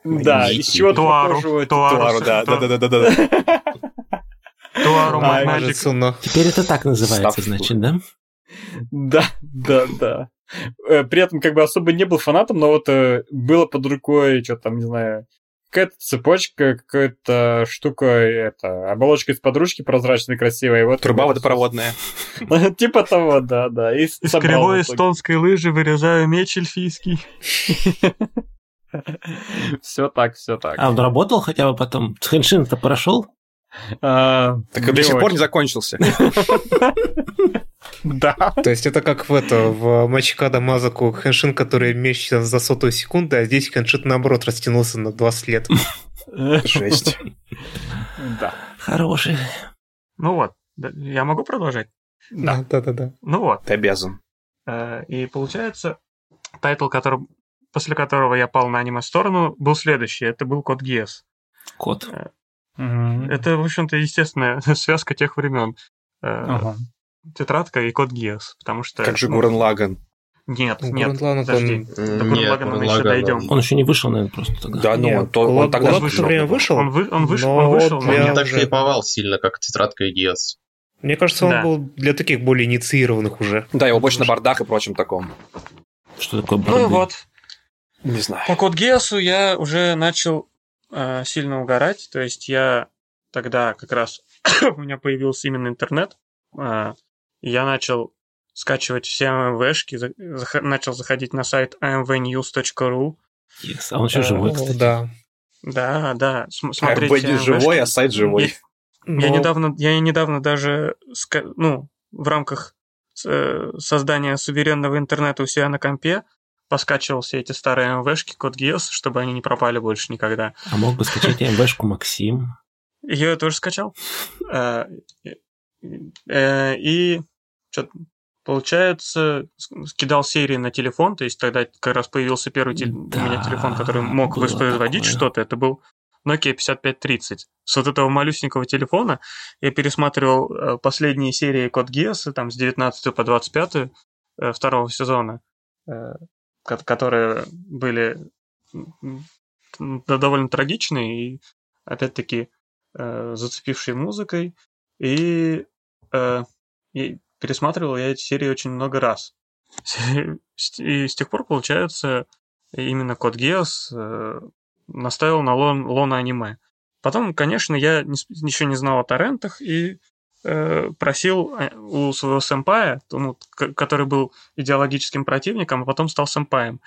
да, из чего-то Туару, похожего. Туару. Туару, да, да, да, да, да, да. Туару Magic. Суно. Теперь это так называется, значит, да? Да, да, да. Э, При этом как бы особо не был фанатом, но вот э, было под рукой, что там, не знаю, какая-то цепочка, какая-то штука, это, оболочка из подружки прозрачной, красивая. Вот Труба водопроводная. Типа того, да, да. Из кривой эстонской лыжи вырезаю меч эльфийский. Все так, все так. А он работал хотя бы потом? Хэншин-то прошел? А, Так до сих пор не закончился. Да. То есть это как в это, в Мачикада Мазаку Хэншин, который мечется за сотую секунду, а здесь Хэншин наоборот растянулся на 20 лет. Жесть. Да. Хороший. Ну вот, да, я могу продолжать? Да. Да-да-да. Ну вот, Ты обязан. э, и получается, тайтл, который, после которого я пал на аниме-сторону, был следующий. Это был Код Гиас. Код. Мгм. Это, в общем-то, естественная связка тех времен. Э, Ага. Тетрадка и Код Гиас, потому что... Как же ну, Гурен Лаган. Нет, Ну, нет, Лаган, подожди. он- До Нет, Гуррен Лагана мы еще дойдем. Он еще не вышел, наверное, просто тогда. Да, ну Не, он, то- он тогда Гулаг же в то время вышел, Он, вы, он вышел, Но он вышел, но Он не так уже- хайповал сильно, как тетрадка и Гиас. Мне кажется, он Да. был для таких более инициированных уже. Да, его больше на бардах и прочем таком. Что такое Ну и борды? вот, Не знаю. По Код Геосу я уже начал э, сильно угорать. То есть я тогда как раз у меня появился именно интернет. э, я начал скачивать все АМВшки, за- зах- начал заходить на сайт amvnews.ru. Yes. А он еще живой, О, кстати. Да. Да, да, см- смотреть не живой, а сайт живой. Я, я Но- недавно, я недавно даже, ска- ну, в рамках э, создания суверенного интернета у себя на компе поскачивал все эти старые АМВшки, код Геос, чтобы они не пропали больше никогда. А мог бы скачать МВшку Максим. Я ее тоже скачал. Э, И что получается, скидал серии на телефон, то есть тогда как раз появился первый тел- у меня Да, телефон, который мог воспроизводить такое. что-то. Это был Nokia 5530. С вот этого малюсенького телефона я пересматривал э, последние серии Код Геоса, там с 19 по 25 э, второго сезона, ко- которые были да, довольно трагичные и, опять-таки, зацепившие музыкой. И, э, и пересматривал я эти серии очень много раз. И с тех пор, получается, именно Код Геос э, наставил на лон, лоно аниме. Потом, конечно, я не ничего не знал о торрентах и э, просил э, у своего сэмпая, ну, который был идеологическим противником, а потом стал сэмпаем.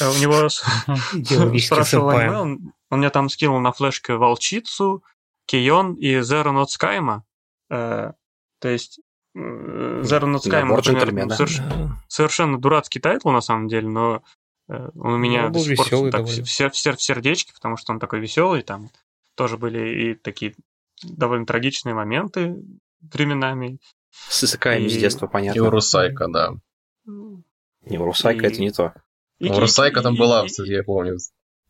Э, У него спрашивал аниме, он, он мне там скинул на флешке Волчицу, Кейон и Zero Not Skyma. Э, то есть Zero Not Набор например, джентльмена. соверш- Да. совершенно дурацкий тайтл на самом деле, но э, он у меня Ну, он до сих пор так довольно. в, сер- в сер- в сердечке, потому что он такой веселый, там тоже были и такие довольно трагичные моменты временами. С исыками с И- детства, И понятно. Урусайка, да. Не, Урусайка И- это не то. И- Ну, Урусайка там и- была, и- кстати, я помню.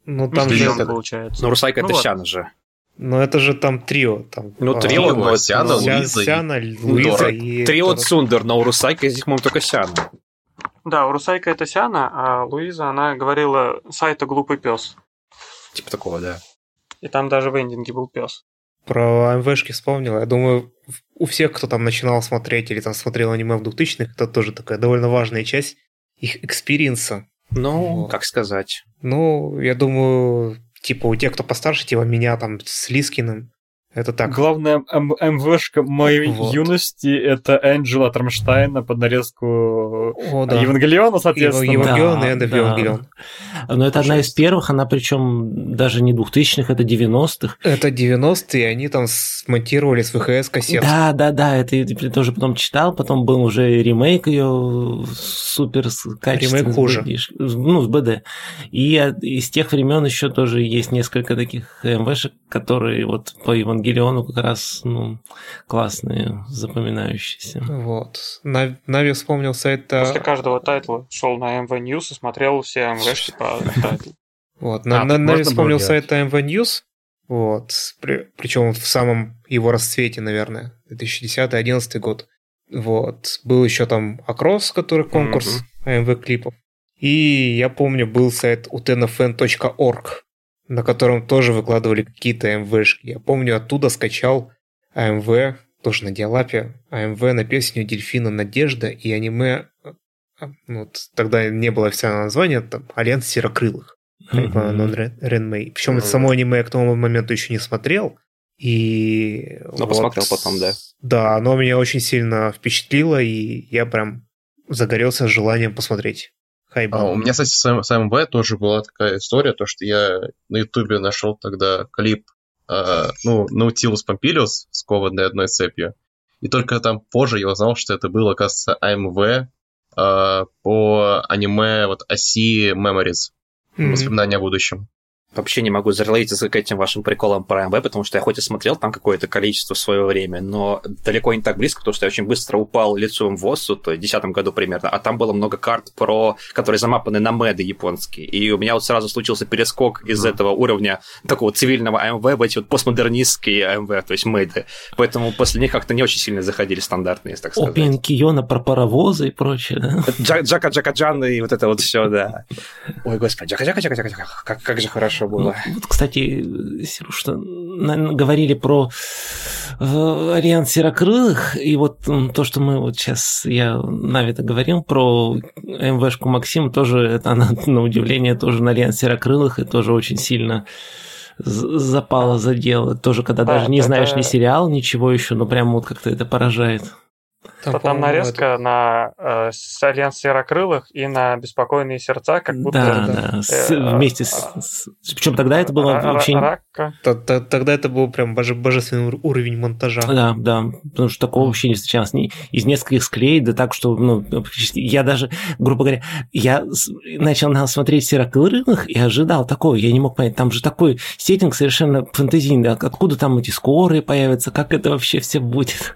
Ну, там же это... получается. Но Урусайка Ну это вот. Сяна же. Ну, это же там трио. Там, Ну, а, трио, Трио, но Сяна, Ся- Луиза и- Сяна, Луиза и... Трио Дора. Цундер, но Урусайка здесь, по-моему, только Сяна. Да, Урусайка это Сяна, а Луиза, она говорила Сайта глупый пес. Типа такого, да. И там даже в эндинге был пес. Про АМВшки вспомнил. Я думаю, у всех, кто там начинал смотреть или там смотрел аниме в 2000-х, это тоже такая довольно важная часть их experience а. Ну, Вот. как сказать. Ну, я думаю, типа у тех, кто постарше, типа меня там с Лискиным, это так. Главная М- МВшка моей Вот. юности это Engel от Рамштайна под нарезку О, да. Евангелиона, соответственно. Ева- Евангелион Да, и of да. Евангелион. Но это одна из Пожалуйста. первых, она причем даже не 2000-х, это 90-х. Это 90-е, они там смонтировали с VHS кассет. Да, да, да, это я тоже потом читал, потом был уже ремейк ее супер качественный. Ремейк с хуже. Ну, с BD. И из тех времен еще тоже есть несколько таких МВшек, которые вот по Евангелиону как раз, ну, классные, запоминающиеся. Вот. На- Нави вспомнил сайт... а, После каждого тайтла шел на AMV News и смотрел все МВшки по тайтлу. Вот, на, А, на- Нави можно вспомнил было сайт AMV News, вот, причем в самом его расцвете, наверное, 2010-2011 год. Вот, был еще там Акрос, который конкурс AMV клипов. И я помню, был сайт utenofn.org, на котором тоже выкладывали какие-то AMV -шки. Я помню, оттуда скачал AMV, тоже на диалапе, AMV на песню Дельфина Надежда и аниме, а, ну, вот тогда не было официального названия, там, Альянс Серокрылых. Haibane Renmei. Причем Мгм. само аниме я к тому моменту еще не смотрел. И... Но посмотрел потом, да. Да, оно меня очень сильно впечатлило, и я прям загорелся желанием посмотреть. Хайба. А, у меня, кстати, с, с МВ тоже была такая история, то, что я на Ютубе нашел тогда клип, э, ну, Наутилус Помпилиус, скованный одной цепью. И только там позже я узнал, что это было, оказывается, АМВ э, по аниме вот оси Memories, Мгм. воспоминания о будущем. Вообще не могу зарелейтиться к этим вашим приколам про МВ, потому что я хоть и смотрел там какое-то количество в свое время, но далеко не так близко, потому что я очень быстро упал лицом в ОСУ, то есть в 2010 году примерно, а там было много карт, про, которые замапаны на меды японские. И у меня вот сразу случился перескок из этого уровня такого цивильного АМВ в эти вот постмодернистские АМВ, то есть меды. Поэтому после них как-то не очень сильно заходили стандартные, если так сказать. Опен Киона про паровозы и прочее, да? Джа- Джака Джака Джан и вот это вот все, да. Ой, господи, Джака Джака Джака Джака Джака, как, как же хорошо было. Ну, вот, кстати, Сереж, что говорили про э, Альянс Серокрылых, и вот то, что мы вот сейчас, я Нави-то говорил про МВшку Максим, тоже это она, на удивление, тоже на Альянс Серокрылых, и тоже очень сильно з- запала за дело. Тоже, когда Да, даже не это- знаешь ни сериал, ничего еще, но прям вот как-то это поражает. Там, там нарезка на э, Альянс Серокрылых и на Беспокойные сердца, как будто да, да. да, с- Э, вместе с... Причем тогда это было Ра- Ра- вообще... Ракка. Т- Тогда это был прям боже- божественный ур- уровень монтажа. Да, да, потому что такого вообще не встречалось. Ни- Из нескольких склей, да так, что, ну, я даже, грубо говоря, я начал на- смотреть «Серокрылых» и ожидал такого, я не мог понять, там же такой сеттинг совершенно фантазийный, а откуда там эти скорые появятся, как это вообще все будет?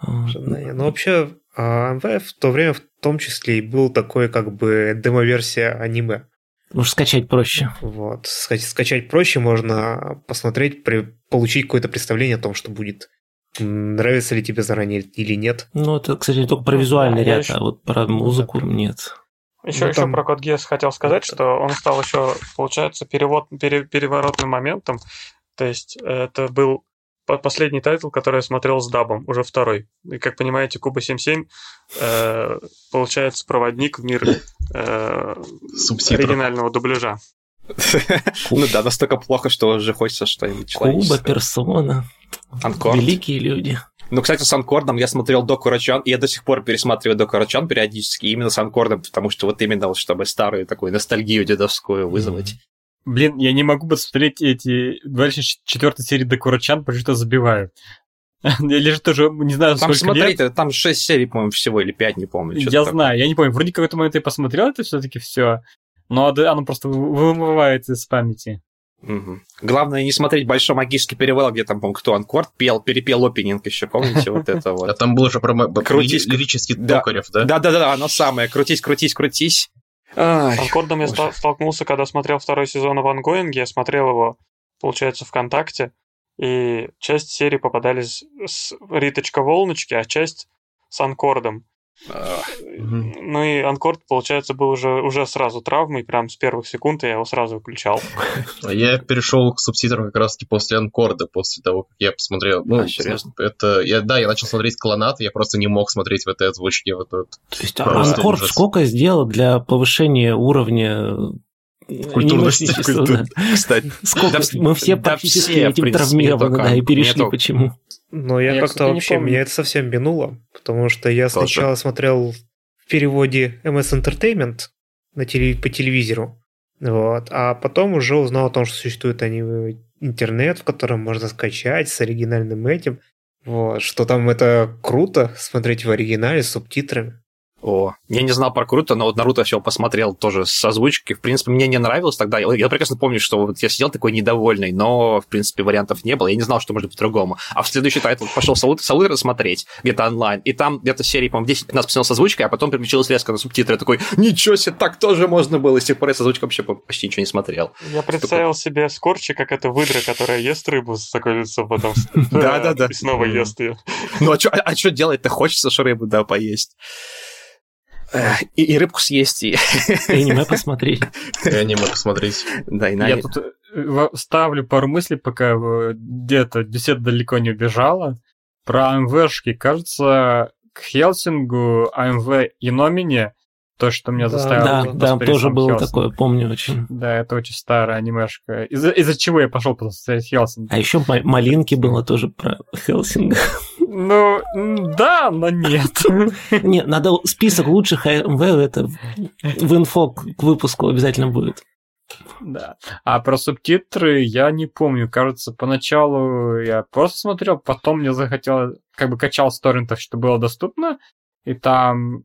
Ожидание. Ну, вообще, а, МВ в то время в том числе и был такой как бы демо-версия аниме. Потому что скачать проще. Вот. Ска- Скачать проще, можно посмотреть, при- получить какое-то представление о том, что будет. Нравится ли тебе заранее или нет. Ну, это, кстати, только про визуальный я ряд, ещё- а вот про музыку нет. Еще, Ну, еще там- про Код Гиас хотел сказать, что он стал еще, получается, перевод, пере- переворотным моментом. То есть э, это был последний тайтл, который я смотрел с дабом, уже второй. И, как понимаете, Куба 77 э, получается проводник в мир э, оригинального дубляжа. Ну да, настолько плохо, что уже хочется что-нибудь Куба. Персона. Анкорд. Великие люди. Ну, кстати, с Анкордом я смотрел Доку Рачан, и я до сих пор пересматриваю Доку Рачан периодически именно с Анкордом, потому что вот именно вот чтобы старую такую ностальгию дедовскую вызвать. Блин, я не могу посмотреть эти дальше четвертой серии Докурачан, потому что забиваю. Или же тоже, не знаю, Там сколько лет. смотреть, там 6 серий, по-моему, всего, или 5, не помню. Я такое. знаю, я не помню. Вроде какой-то момент я посмотрел это все-таки все, но оно просто вы- вымывается из памяти. Мгм. Главное не смотреть Большой магический перевал, где там, по-моему, кто Анкорд пел, перепел опенинг еще, помните вот это А вот? там был же про лирический Да. Токарев, да? Да-да-да, оно самое, крутись, крутись, крутись. Ай, С Анкордом я боже. ста- столкнулся, когда смотрел второй сезон в Ангоинге. Я смотрел его, получается, ВКонтакте. И часть серии попадались с Риточка-Волночки, а часть с Анкордом. Ну и Анкорд, получается, был уже, уже сразу травмой, прям с первых секунд я его сразу выключал. А Я перешел к субтитрам как раз таки после Анкорда, после того, как я посмотрел. Ну, А, серьезно? это, я, да, я начал смотреть клонат, я просто не мог смотреть в этой озвучке. Вот, вот. То есть Просто Анкорд ужас. сколько сделал для повышения уровня Культурности, анимешничества, культур- да. Кстати, Сколько Да, мы все да практически все, этим принципе, травмированы, да, и перешли не только- почему. Но я, Я, как-то вообще, помню. меня это совсем минуло, потому что я Тоже. сначала смотрел в переводе MS Entertainment на теле- по телевизору, вот, а потом уже узнал о том, что существует аниме интернет, в котором можно скачать с оригинальным этим, вот, что там это круто смотреть в оригинале с субтитрами. О, я не знал про Круто, но вот Наруто все посмотрел тоже с озвучки. В принципе, мне не нравилось тогда. Я, прекрасно помню, что вот я сидел такой недовольный, но, в принципе, вариантов не было. Я не знал, что может по-другому. А в следующий тайтл пошел Салура смотреть где-то онлайн, и там где-то серии, по-моему, 10-15 посмотрел с озвучкой, а потом переключилась резко на субтитры. Я такой, ничего себе, так тоже можно было. И с тех пор я с озвучкой вообще почти ничего не смотрел. Я представил себе Скорчи, как это выдра, которая ест рыбу с такой лицом, потом Да-да-да. и снова ест ее. Ну, а что а, чё делать-то? Хочется ж рыбу, да, поесть. И, и рыбку съесть, и, И аниме посмотреть. И аниме посмотреть. да, и на... Я тут э, ставлю пару мыслей, пока э, где-то беседа далеко не убежала. Про АМВшки. Кажется, к Хелсингу АМВ и Номине, то, что меня Да, заставило... Да, да, тоже сам было такое, помню очень. Да, это очень старая анимешка. Из-за, из-за чего я пошел посмотреть Хелсинг? А еще Малинки было тоже про Хелсинга. Ну, да, но нет. Нет, надо список лучших АМВ, это в инфо к выпуску обязательно будет. Да. А про субтитры я не помню. Кажется, поначалу я просто смотрел, потом мне захотелось, как бы качал с торрентов, что было доступно, и там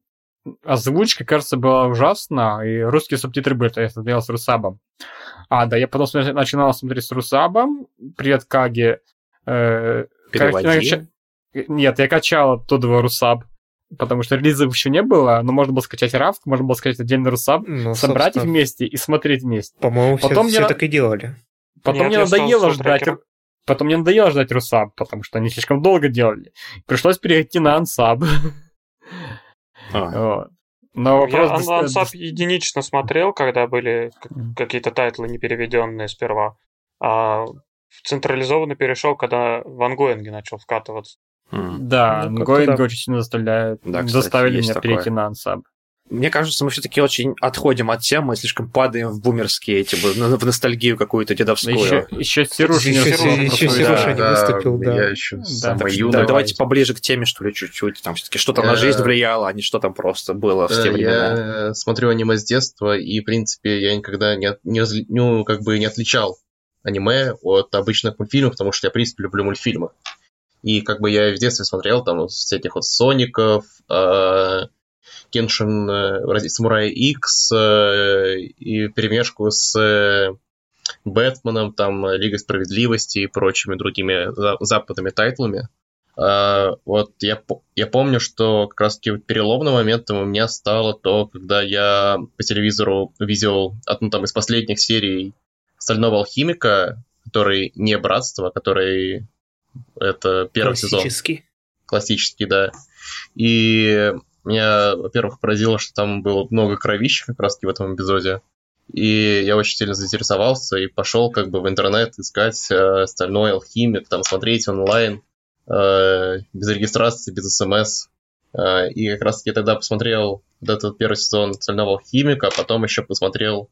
озвучка, кажется, была ужасна, и русские субтитры были, то я смотрел с Русабом. А, да, я потом начинал смотреть с Русабом, привет, Каги. Э, Переводи. Нет, я качал оттуда Русаб, потому что релизов еще не было, но можно было скачать равк, можно было скачать отдельный Русаб, Ну, собрать их вместе и смотреть вместе. По-моему, все, Потом все я- так и делали. Потом Нет, мне надоело ждать. Потом мне надоело ждать Русаб, потому что они слишком долго делали. Пришлось перейти на Ансаб. А, Вот. Но Я вопрос... Дос- Ансаб дос- единично смотрел, когда были какие-то тайтлы непереведенные сперва. А централизованно перешел, когда в онгоинге начал вкатываться. м. Да, Ну, как-то онгоинг да. очень сильно заставляет. Да, кстати, заставили меня такое. перейти на Ансаб. Мне кажется, мы все-таки очень отходим от темы, слишком падаем в бумерские эти, в ностальгию какую-то дедовскую. Еще, еще Сируш не Еще- еще Сережа Да, не да, выступил, да. Я еще Да, самый так юный. Да, давай. давайте поближе к теме, что ли, чуть-чуть. Там все-таки что-то на Э, жизнь влияло, а не что там просто было в те Э, времена. Я смотрю аниме с детства, и, в принципе, я никогда не, не ну, как бы не отличал аниме от обычных мультфильмов, потому что я, в принципе, люблю мультфильмы. И как бы я в детстве смотрел там всяких вот Соников, э, Кеншин, э, Самурай Икс э, и перемешку с э, Бэтменом, там, Лигой Справедливости и прочими другими за- западными тайтлами. А, вот я, я помню, что как раз-таки переломным моментом у меня стало то, когда я по телевизору видел одну там из последних серий Стального Алхимика, который не Братство, а который это первый сезон Классический. классический, да. И меня, во-первых, поразило, что там было много кровища как раз-таки в этом эпизоде. И я очень сильно заинтересовался и пошел как бы в интернет искать э, «Стальной алхимик», там смотреть онлайн, э, без регистрации, без смс. Э, и как раз-таки тогда посмотрел вот этот первый сезон «Стального алхимика», а потом еще посмотрел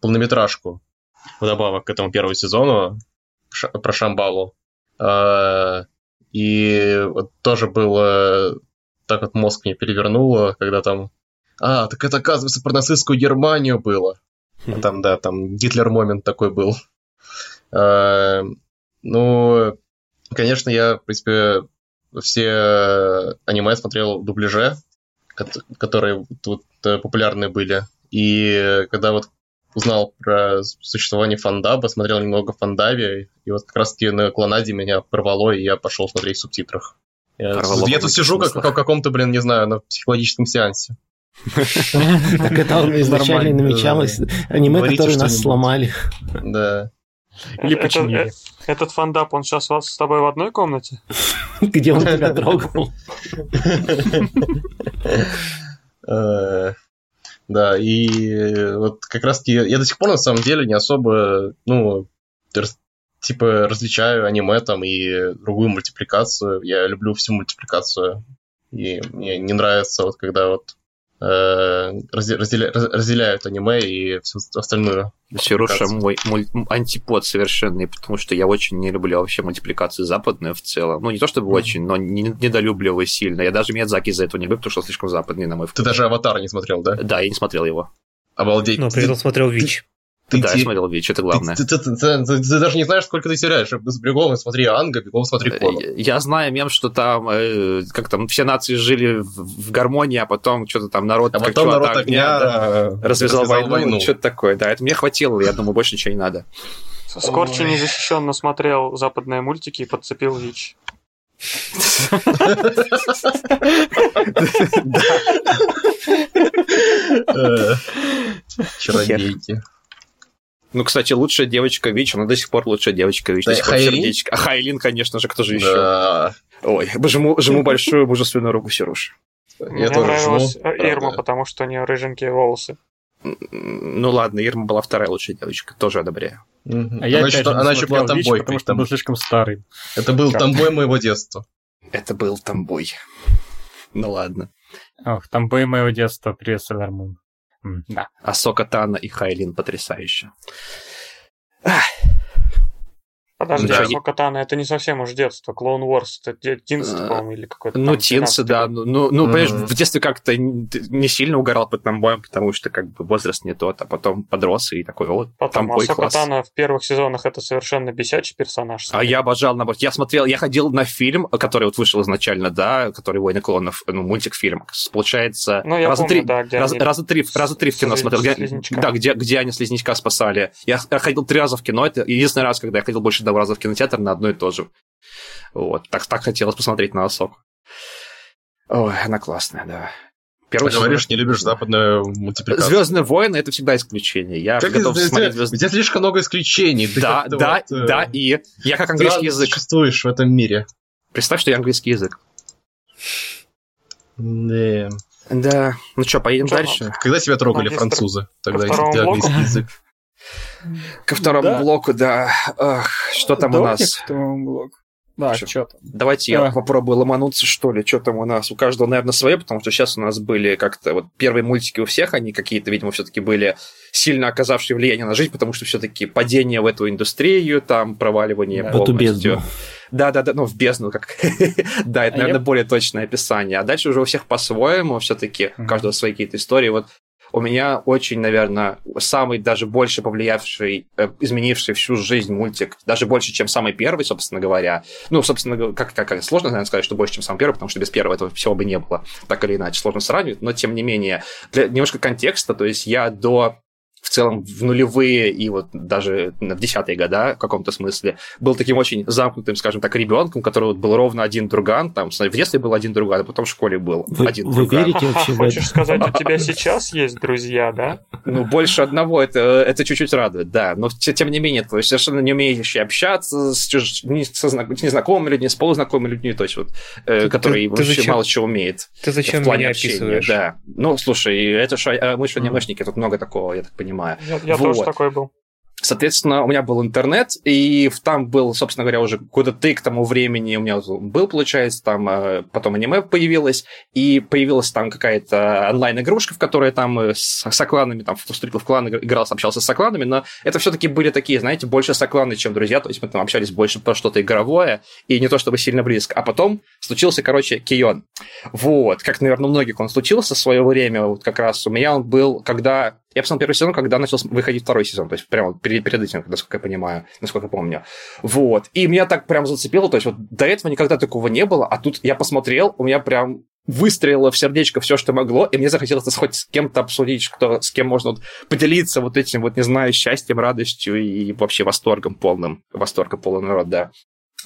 полнометражку вдобавок к этому первому сезону ша- про Шамбалу. А, И вот тоже было так вот мозг мне перевернуло, когда там... А, так это, оказывается, про нацистскую Германию было. А Там, да, там Гитлер-момент такой был. А, Ну, конечно, я, в принципе, все аниме смотрел в дубляже, кот- которые тут э, популярные были. И когда вот узнал про существование фандаба, смотрел немного фандаби, и вот как раз-таки на Клонаде меня порвало, и я пошел смотреть в субтитрах. Я, я тут сижу как, в каком-то, блин, не знаю, на психологическом сеансе. Так это изначально намечалось. Аниме, которые нас сломали. Да. Или починили. э, Этот фандап, он сейчас с тобой в одной комнате? Где он тебя трогал. Э, Да, и вот как раз-таки я до сих пор на самом деле не особо, ну, типа различаю аниме там и другую мультипликацию. Я люблю всю мультипликацию. И мне не нравится вот когда вот э, разде- разделя- раз- разделяют аниме и всю остальную. Серуша мультипликацию. мой муль- антипод совершенный, потому что я очень не люблю вообще мультипликации западные в целом. Ну, не то чтобы очень, но не- недолюбливаю сильно. Я даже Миядзаки из-за этого не люблю, потому что он слишком западный, на мой Ты вкус. даже «Аватар» не смотрел, да? Да, я не смотрел его. Обалдеть. Но при этом смотрел ВИЧ. Ты- да, ты- я смотрел Вич, это главное. Ты, ты- ты- ты- ты- ты даже не знаешь, сколько ты теряешь. Бегом смотри Анга, бегом смотри Кону. Э, Я знаю мем, что там, э, как там, все нации жили в, в гармонии, а потом что-то там народ, А потом народ огня да, э, развязал, войну, что-то такое. Да, это мне хватило, я думаю, больше ничего не надо. Скорчи незащищенно смотрел западные мультики и подцепил ВИЧ. Э, Чародейки. Ну, кстати, лучшая девочка Вич, она до сих пор лучшая девочка Вич. Да, до сих пор Хайлин? сердечко. А Хайлин, конечно же, кто же еще? Да. Ой, жму, жму большую мужественную руку Серуш. Я Мне тоже нравилась жму, Ирма, правда. потому что у нее рыженькие волосы. Ну ладно, Ирма была вторая лучшая девочка, тоже одобряю. Мгм. А я Она опять еще- же не она еще была тамбой. потому что был слишком старый. Это был Как? тамбой моего детства. Это был тамбой. Ну ладно. Ох, там бой моего детства, привет. М, Да. Асока Тана и Хайлин потрясающе. Подожди, Да. а Сокатана это не совсем уж детство. Клоун Wars это де- тинство, Э, по-моему, или какой-то Ну, там тинсы, 13-й да. Ну, ну, ну, понимаешь, в детстве как-то не сильно угорал под тамбоем, потому что как бы возраст не тот, а потом подрос и такой, вот, Потом тамбой класс. Сокатана в первых сезонах это совершенно бесячий персонаж. А я обожал, наоборот. Я смотрел, я ходил на фильм, который вот вышел изначально, да, который «Войны клонов», ну, мультик-фильм. Получается, Ну, я раза помню, три, да, где раз- они раза три, раза три в кино смотрел. Где, да, где, где они слизнячка спасали. Я, ходил три раза в кино. Это единственный раз, когда я ходил больше раза в кинотеатр на одно и то же. Вот. Так, так хотелось посмотреть на Осоку. Ой, она классная, да. Первый Ты говоришь, не любишь западную мультипликацию. Звездные войны это всегда исключение. Я Как готов это- смотреть звезд- У тебя слишком много исключений. Ты Да, да, вот, э, да, и я как английский язык. существуешь в этом мире. Представь, что я английский язык. Да. Да. Ну что, поедем Чё, дальше? Когда тебя трогали французы? Тогда если ты английский язык. Ко второму Да. блоку, да. Ах, что там у Давайте нас? к второму блоку. Да, Чё? что там? Давайте я А. попробую ломануться, что ли. Что там у нас? У каждого, наверное, свое, потому что сейчас у нас были как-то вот первые мультики у всех, они какие-то, видимо, все-таки были сильно оказавшие влияние на жизнь, потому что все-таки падение в эту индустрию, там проваливание Да. Полностью. бездну. Да, да, да, ну в бездну, как. да, это, А наверное, я- более точное описание. А дальше уже у всех по-своему, все-таки у каждого свои какие-то истории. Вот у меня очень, наверное, самый даже больше повлиявший, э, изменивший всю жизнь мультик, даже больше, чем самый первый, собственно говоря. Ну, собственно, как, как, как сложно, наверное, сказать, что больше, чем самый первый, потому что без первого этого всего бы не было. Так или иначе, сложно сравнивать, но тем не менее, для немножко контекста, то есть я до в целом в нулевые и вот даже в десятые года в каком-то смысле был таким очень замкнутым, скажем так, ребенком, у которого вот был ровно один друган, там, в детстве был один друган, а потом в школе был Вы, один вы друган. верите вообще в Хочешь это? сказать, у тебя сейчас есть друзья, да? Ну, больше одного, это, это чуть-чуть радует, да. Но те- тем не менее, то есть совершенно не умеющий общаться с, чуж... не со зна- с незнакомыми людьми, с полузнакомыми людьми, то есть вот, э, Ты- который ты- вообще зачем- мало чего умеет. Ты зачем в плане меня общения, описываешь? Да. Ну, слушай, это ж, а, мы же анимешники, тут много такого, я так понимаю. Я, я Вот. тоже такой был. Соответственно, у меня был интернет, и там был, собственно говоря, уже года ты к тому времени у меня был, получается, там э, потом аниме появилось, и появилась там какая-то онлайн-игрушка, в которой там э, с сокланами, там вступил в клан, играл, общался с сокланами, но это все-таки были такие, знаете, больше сокланы, чем друзья, то есть мы там общались больше про что-то игровое, и не то чтобы сильно близко. А потом случился, короче, Кион. Вот, как, наверное, у многих он случился в свое время, вот как раз у меня он был, когда я посмотрел первый сезон, когда начал выходить второй сезон, то есть прямо перед, перед этим, насколько я понимаю, насколько я помню. Вот. И меня так прям зацепило, то есть вот до этого никогда такого не было, а тут я посмотрел, у меня прям выстрелило в сердечко все, что могло, и мне захотелось хоть с кем-то обсудить, кто, с кем можно вот поделиться вот этим вот, не знаю, счастьем, радостью и вообще восторгом полным. Восторга полный народ, да.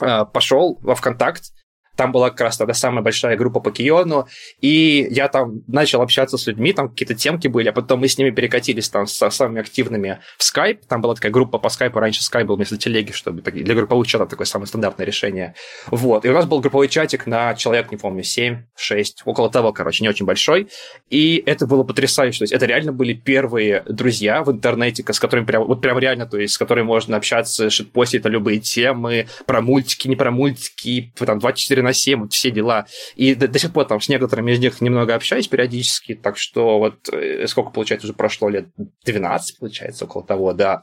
А, Пошел во ВКонтакт, там была как раз тогда самая большая группа по Киону, и я там начал общаться с людьми, там какие-то темки были, а потом мы с ними перекатились там со самыми активными в Skype. Там была такая группа по Skype, раньше Skype был вместо телеги, чтобы для групповых чатов такое самое стандартное решение. Вот. И у нас был групповой чатик на человек, не помню, 7, 6, около того, короче, не очень большой. И это было потрясающе. То есть это реально были первые друзья в интернете, с которыми прям, вот прям реально, то есть с которыми можно общаться, шитпостить на любые темы, про мультики, не про мультики, там 24 на 7, вот все дела. И до, до сих пор там с некоторыми из них немного общаюсь периодически, так что вот э, сколько, получается, уже прошло лет 12, получается, около того, да.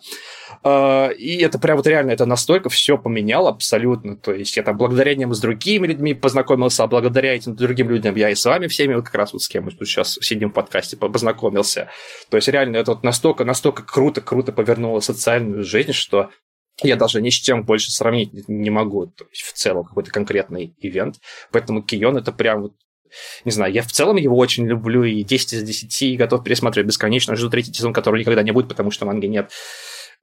А, и это прям вот реально, это настолько все поменяло абсолютно. То есть я там благодаря ним с другими людьми познакомился, а благодаря этим другим людям я и с вами всеми, вот как раз вот с кем мы тут сейчас сидим в подкасте, познакомился. То есть реально это вот настолько, настолько круто, круто повернуло социальную жизнь, что я даже ни с чем больше сравнить не могу, то есть в целом какой-то конкретный ивент. Поэтому Кион это прям вот не знаю, я в целом его очень люблю, и 10 из 10, и готов пересматривать бесконечно. Жду третий сезон, который никогда не будет, потому что манги нет.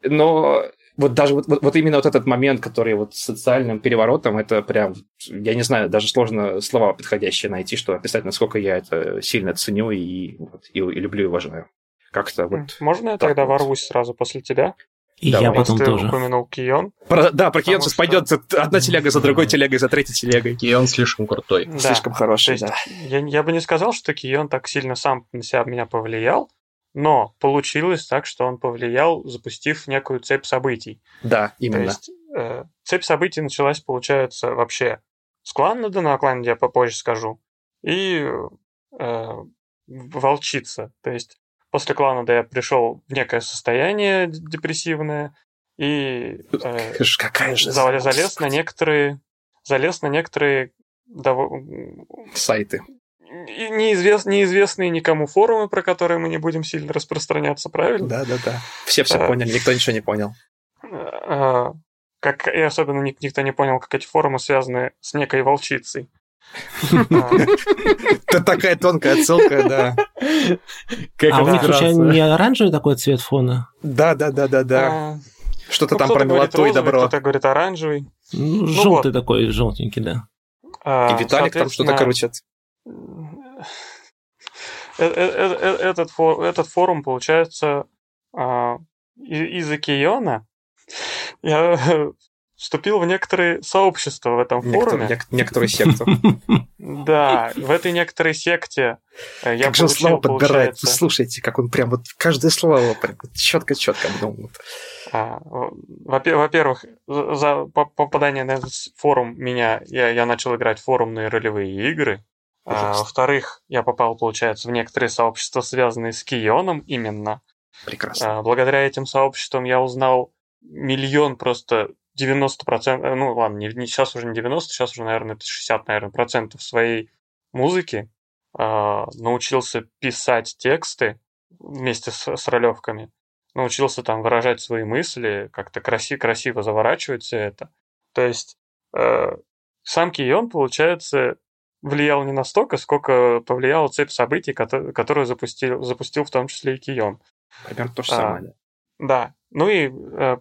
Но вот даже вот, вот, вот именно вот этот момент, который вот с социальным переворотом, это прям, я не знаю, даже сложно слова подходящие найти, чтобы описать, насколько я это сильно ценю и, вот, и, и люблю и уважаю. Как-то вот. Можно я тогда вот. ворвусь сразу после тебя? И Давай. я потом ты тоже. упомянул Кион. Про, да, про Кион сейчас что- пойдет одна телега за другой телегой, за третьей телегой. И он слишком крутой. Да. Слишком То хороший, да. я, я бы не сказал, что Кион так сильно сам на себя меня повлиял, но получилось так, что он повлиял, запустив некую цепь событий. Да, То именно. есть э, цепь событий началась, получается, вообще с Кланнада, но о Кланнаде я попозже скажу, и э, волчица. То есть после Кланнада я пришел в некое состояние депрессивное и э, Какая же за- завоз. залез на некоторые залез на некоторые дово- сайты. и неизвест- неизвестные никому форумы, про которые мы не будем сильно распространяться, правильно? Да, да, да. Все все А. поняли, никто ничего не понял. А, Как, и особенно ник- никто не понял, как эти форумы связаны с некой волчицей. Это такая тонкая отсылка, да. А у них случайно не оранжевый такой цвет фона? Да, да, да, да, да. а, Что-то ну, там про милоту и добро. Кто-то говорит оранжевый. Ну, вот. желтый такой, желтенький, да. А, И Виталик там что-то крутит. э- э- э- Этот, этот форум, получается, а, из Океана я вступил в некоторые сообщества в этом форуме. нек- некоторую секту. Да, в этой некоторой секте э, я Как же слова подбирает. Вы слушайте, как он прям вот каждое слово четко-четко обдумывает. а, во- во-первых, за за по- попадание на этот форум меня, я, я начал играть в форумные ролевые игры. А, во-вторых, я попал, получается, в некоторые сообщества, связанные с Кионом именно. Прекрасно. А, благодаря этим сообществам я узнал миллион просто 90%, э, ну ладно, не, не- сейчас уже не 90, сейчас уже, наверное, это 60, наверное, процентов своей музыки. А, научился писать тексты вместе с, с ролевками. Научился там выражать свои мысли, как-то краси, красиво заворачивать все это. То есть э, сам Кион, получается, влиял не настолько, сколько повлияла цепь событий, кото- которую запустил, запустил в том числе и Кион. Примерно то же а, самое. да. Да. Ну и э,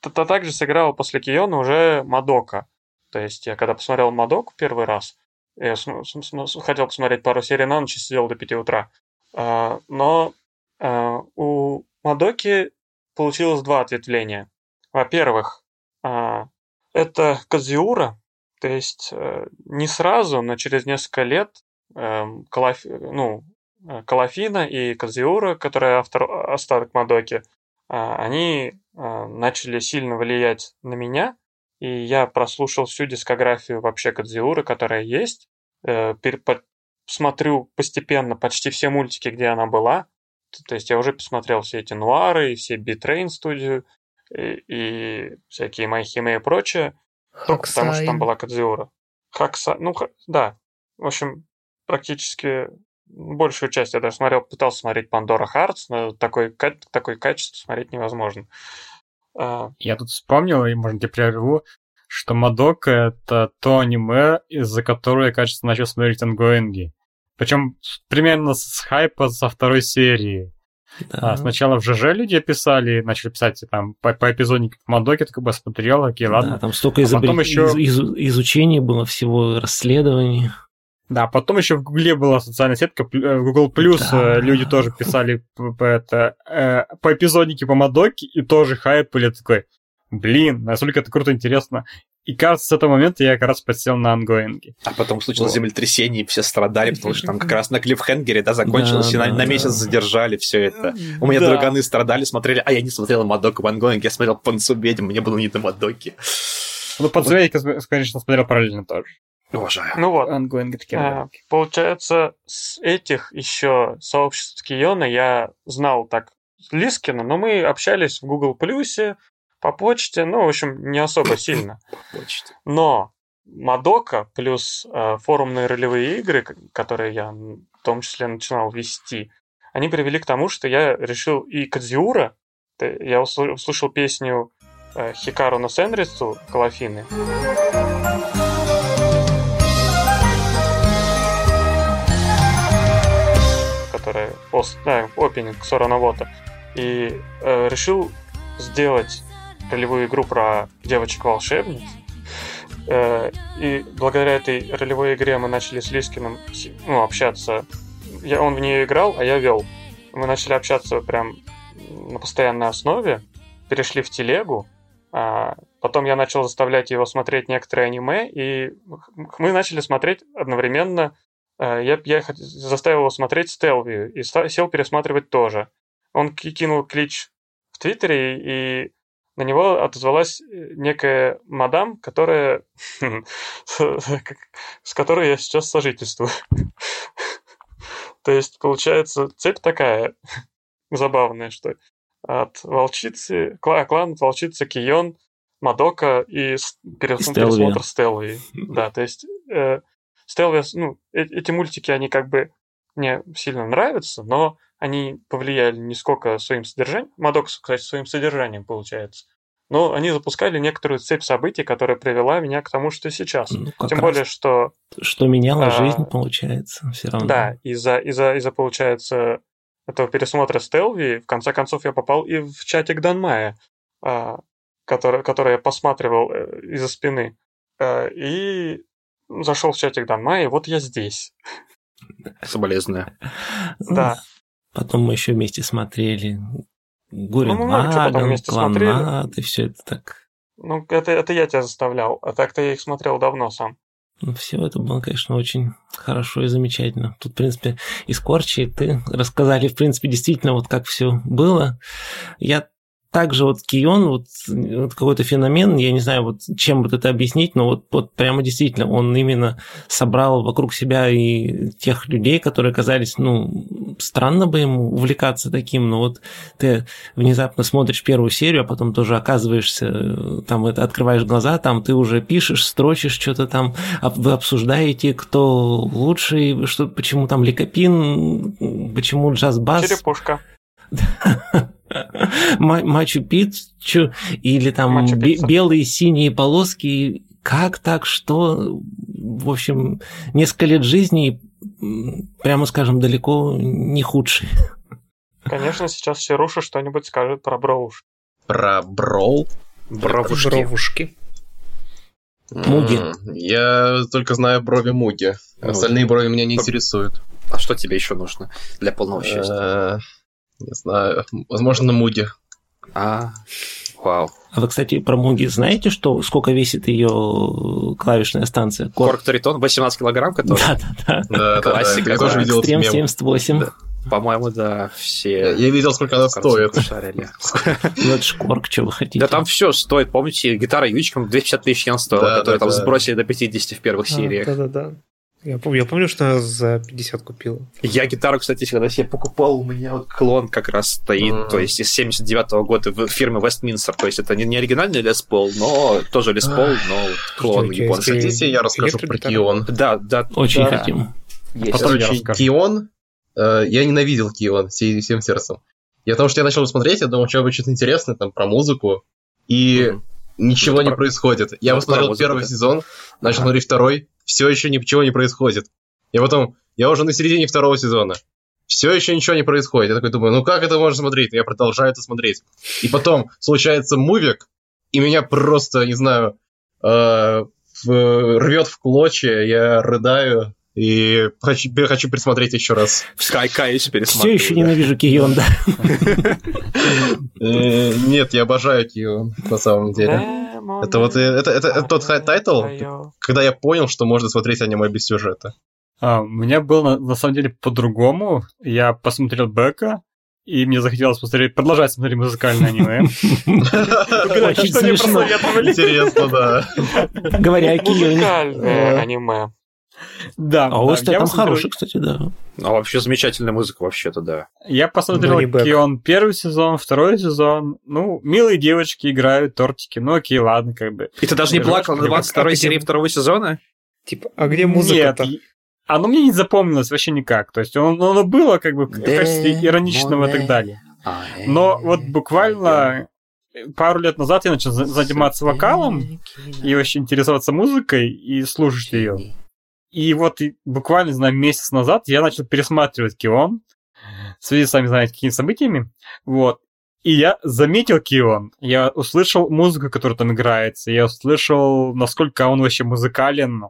п- т- т- также сыграл после Киона уже Мадока. То есть я когда посмотрел Мадоку первый раз, я хотел посмотреть пару серий на ночь и сидел до 5 утра. А, но а, у Мадоки получилось два ответвления. Во-первых, а, это Кадзиура, то есть э, не сразу, но через несколько лет эм, Калаф- ну, э, Калафина и Кадзиура, которая автор, остаток Мадоки, они а, начали сильно влиять на меня, и я прослушал всю дискографию вообще Кадзиуры, которая есть, э, смотрю постепенно почти все мультики, где она была, то есть я уже посмотрел все эти нуары, и все Bee Train студию, и, и всякие Майхиме и прочее, только потому что там была Кадзиура. Хакса, ну, да. В общем, практически большую часть я даже смотрел, пытался смотреть Pandora Hearts, но такой, такой качество смотреть невозможно. А, Я тут вспомнил, и, может, я прерву, что Мадока — это то аниме, из-за которого я, кажется, начал смотреть ангоинги. Причем примерно с хайпа со второй серии. Да. А, сначала в ЖЖ люди писали, начали писать там по, по эпизоднику Мадоки, такой бы смотрел, окей, ладно. Да, там столько А потом еще- из- из- изучений было всего, расследований. Да, потом еще в Гугле была социальная сетка, э, Google Plus, Да. э, люди тоже писали по, это, э, по эпизоднике по Мадоке, и тоже хайп были такой, блин, насколько это круто, интересно. И кажется, с этого момента я как раз подсел на ангоинги. А потом случилось Вот. землетрясение, и все страдали, потому что там как раз на клиффхенгере, да, закончилось, Да, и на, да, на да. месяц задержали все это. У меня Да. друганы страдали, смотрели, а я не смотрел Мадоку в ангоинге, я смотрел Панцу ведьм, мне было не до Мадоки. Ну, подзовейка, конечно, смотрел параллельно тоже. Уважаю. ну вот, такие. А, получается, с этих еще сообществ Киона я знал так Лискина, но мы общались в Google Плюсе, по почте, ну, в общем, не особо сильно. Но Мадока плюс э, форумные ролевые игры, которые я в том числе начинал вести, они привели к тому, что я решил и Кадзиура, я усл- услышал песню э, Хикару на Сенрису Калафины. Которая пост, да, опенинг Соранавота. И э, решил сделать ролевую игру про девочек-волшебниц. Э, и благодаря этой ролевой игре мы начали с Лискиным ну, общаться. Я, он в нее играл, а я вел. Мы начали общаться прям на постоянной основе. Перешли в телегу. А потом я начал заставлять его смотреть некоторые аниме, и мы начали смотреть одновременно Я, я хот- заставил его смотреть Стелвию и сел пересматривать тоже. Он ки- кинул клич в Твиттере, и на него отозвалась э, некая мадам, которая с которой я сейчас сожительствую. То есть, получается, цепь такая забавная, что от волчицы, кла- клан от волчицы Кион, Мадока и пересмотр Стелвии. Да, то есть э, Стелвия, ну, э- эти мультики, они как бы мне сильно нравятся, но они повлияли не сколько своим содержанием, Мадок, кстати, своим содержанием, получается, но они запускали некоторую цепь событий, которая привела меня к тому, что сейчас. Ну, Тем более, что что меняло а, жизнь, получается, все равно. да, из-за, из-за, из-за, получается, этого пересмотра Стелви, в конце концов, я попал и в чатик Данмая, а, который, который я посматривал э, из-за спины. А, и зашел в чатик Данмая, и вот я здесь. Соболезную. Ну, Да. Потом мы еще вместе смотрели Гурен Ну, Лаган. Кланат, и все это так. Ну, это, это я тебя заставлял, а так-то я их смотрел давно сам. Ну, все это было, конечно, очень хорошо и замечательно. Тут, в принципе, и Скорчи, и ты рассказали, в принципе, действительно, вот как все было. Я также вот Кион, вот, вот какой-то феномен, я не знаю, вот чем вот это объяснить, но вот, вот прямо действительно он именно собрал вокруг себя и тех людей, которые казались, ну, странно бы ему увлекаться таким, но вот ты внезапно смотришь первую серию, а потом тоже оказываешься, э, там это открываешь глаза, там ты уже пишешь, строчишь что-то там, вы обсуждаете, кто лучший, что, почему там Ликопин, почему джаз-бас, Черепушка. Ма- Мачу Пикчу или там белые синие полоски. Как так, что? В общем, несколько лет жизни, прямо скажем, далеко не худшие. Конечно, сейчас все руши что-нибудь скажут про Броуш. Про Брол. Бровушки. Бровушки. Муги. Я только знаю брови Муги. Ну, Остальные брови меня не интересуют. А что тебе еще нужно для полного счастья? Не знаю. Возможно, Муги. А, вау. А вы, кстати, про Муги знаете, что сколько весит ее клавишная станция? Кор- Корк Тритон 18 килограмм, который... Да, да, да. Да, да, да. Классика, Я тоже да. видел Экстрем мем. 78. Да. По-моему, да, Я, все... я видел, сколько она стоит. Ну, это шкорк, что вы хотите. Да там все стоит. Помните, гитара Ючком 250 тысяч йен стоила, Да, которую да, там да. сбросили до 50 в первых сериях. А, Да-да-да. Я помню, я помню, что она за 50 купила. Я гитару, кстати, когда себе покупал, у меня вот клон как раз стоит, Мгм. то есть из 79 года в фирмы Westminster. То есть это не, не оригинальный Лес Пол, но тоже Лес Пол, но вот клон японский. Хотите, я расскажу про? Кион? Да, да. Очень да. хотим. Я Короче. Кион, э, я ненавидел Кион всей- всем сердцем. Я потому что я начал смотреть, я думал, что будет что-то интересное там про музыку, и ничего не про- происходит. Я посмотрел первый сезон, начал смотреть второй, все еще ничего не происходит. И потом, я уже на середине второго сезона. Все еще ничего не происходит. Я такой думаю, ну как это можно смотреть? И я продолжаю это смотреть. И потом случается мувик, и меня просто, не знаю, э, рвет в клочья, я рыдаю и хочу, хочу пересмотреть еще раз. Каюсь Все пересматриваю. еще да. ненавижу Кион, да. Э, Нет, я обожаю Кеон, на самом деле. Это вот э, это, это, это тот тайтл, когда я понял, что можно смотреть аниме без сюжета. А, у меня было на, на самом деле по-другому. Я посмотрел Бека, и мне захотелось посмотреть, продолжать смотреть музыкальное аниме. Очень смешно. Интересно, да. Говоря о Кеоне. Музыкальное аниме. Да, А да, ОСТ я там посмотрел- хороший, кстати, да. А вообще замечательная музыка вообще-то, да. Я посмотрел. Кион первый сезон, второй сезон. Ну, милые девочки играют, тортики. Ну, окей, ладно, как бы. И ты даже не плакал на жёстко. 22 А серии второго сезона? Типа, а где музыка-то? Нет, оно мне не запомнилось вообще никак. То есть оно, оно было как бы в качестве ироничного и так далее. Но вот буквально пару лет назад я начал за- заниматься вокалом и вообще интересоваться музыкой и слушать ее. И вот буквально, не знаю, месяц назад я начал пересматривать Кион в связи сами знаете, какими событиями. Вот. И я заметил Кион, я услышал музыку, которая там играется, я услышал, насколько он вообще музыкален,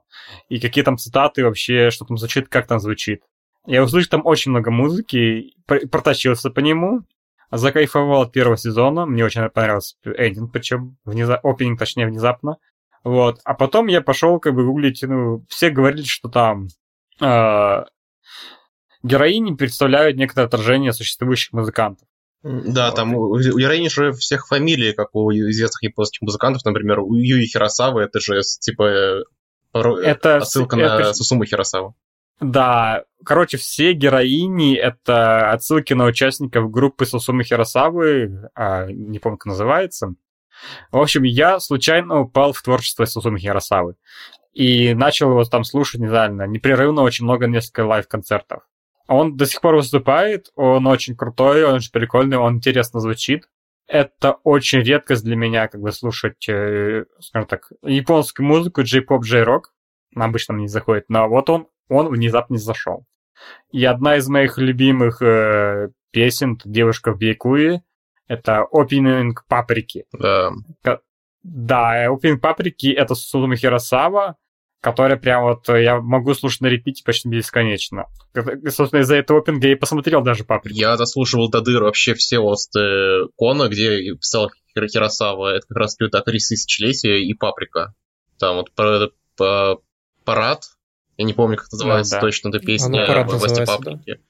и какие там цитаты вообще, что там звучит, как там звучит. Я услышал там очень много музыки, пр- протащился по нему, закайфовал от первого сезона, мне очень понравился эндинг, причем внезапно, опенинг, точнее, внезапно. Вот. А потом я пошел как бы гуглить, ну, все говорили, что там э, героини представляют некоторое отражение существующих музыкантов. Да, там у, у героини же всех фамилий, как у известных японских музыкантов, например, у Юи Хиросавы, это же типа э, Это отсылка вс- на это- Сусуму Хиросаву. Да, короче, все героини — это отсылки на участников группы Сусумы Хиросавы, а, не помню, как называется. В общем, я случайно упал в творчество Сусумы Хиросавы. И начал его там слушать, не знаю, непрерывно очень много, несколько лайв-концертов. Он до сих пор выступает, он очень крутой, он очень прикольный, он интересно звучит. Это очень редкость для меня, как бы слушать, э, скажем так, японскую музыку, джей-поп, джей-рок. Обычно мне не заходит, но вот он, он внезапно не зашел. И одна из моих любимых э, песен «Девушка в Бейкуе» это опенинг «Паприки». Да. Да, опенинг «Паприки» — это Сузуми Хиросава, которая прям вот э, я могу слушать на репите почти бесконечно. И, Собственно, из-за этого опенинга я и посмотрел даже «Паприки». Я заслушивал до дыр вообще все осты Кона, где писал Хир- Хиросава. Это как раз идет актриса тысячелетия и Паприка. Там вот про- по- парад. Я не помню, как называется да. точно эта песня Оно «Парад» в Паприки. Да.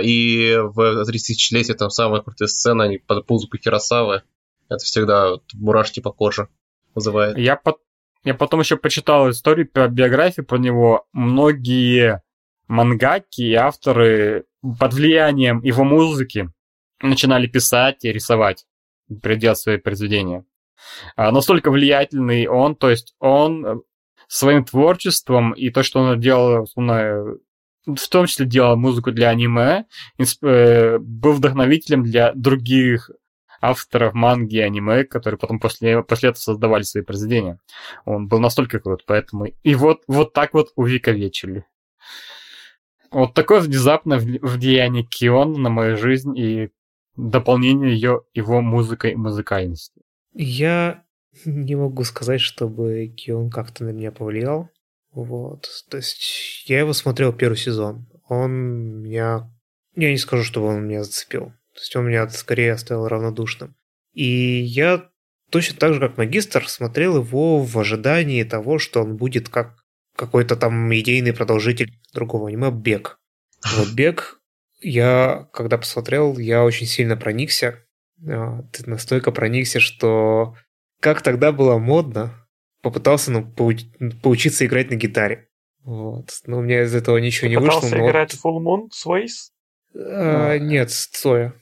И в 30 тысячелетия там самая крутая сцена, они под музыку Хиросавы. Это всегда вот мурашки по коже вызывает. Я, пот- я потом еще почитал историю про биографию про него. Многие мангаки и авторы под влиянием его музыки начинали писать и рисовать, предел свои произведения. А, настолько влиятельный он, то есть он э, своим творчеством и то, что он делал, в том числе делал музыку для аниме, э, был вдохновителем для других авторов манги и аниме, которые потом после, после этого создавали свои произведения. Он был настолько крут, поэтому... И вот, вот так вот увековечили. Вот такое внезапное вли- влияние Киона на мою жизнь и дополнение ее его музыкой и музыкальностью. Я не могу сказать, чтобы Кион как-то на меня повлиял. Вот. То есть я его смотрел первый сезон. Он меня... Я не скажу, чтобы он меня зацепил. То есть он меня скорее оставил равнодушным. И я точно так же, как магистр, смотрел его в ожидании того, что он будет как какой-то там идейный продолжитель другого аниме «Бег». Вот «Бег» я, когда посмотрел, я очень сильно проникся. А, Ты настолько проникся, что как тогда было модно, попытался ну, поуч- поучиться играть на гитаре. Вот. Но у меня из этого ничего не вышло. Пытался но вот- играть в Full Moon Sways? А, нет, стоя.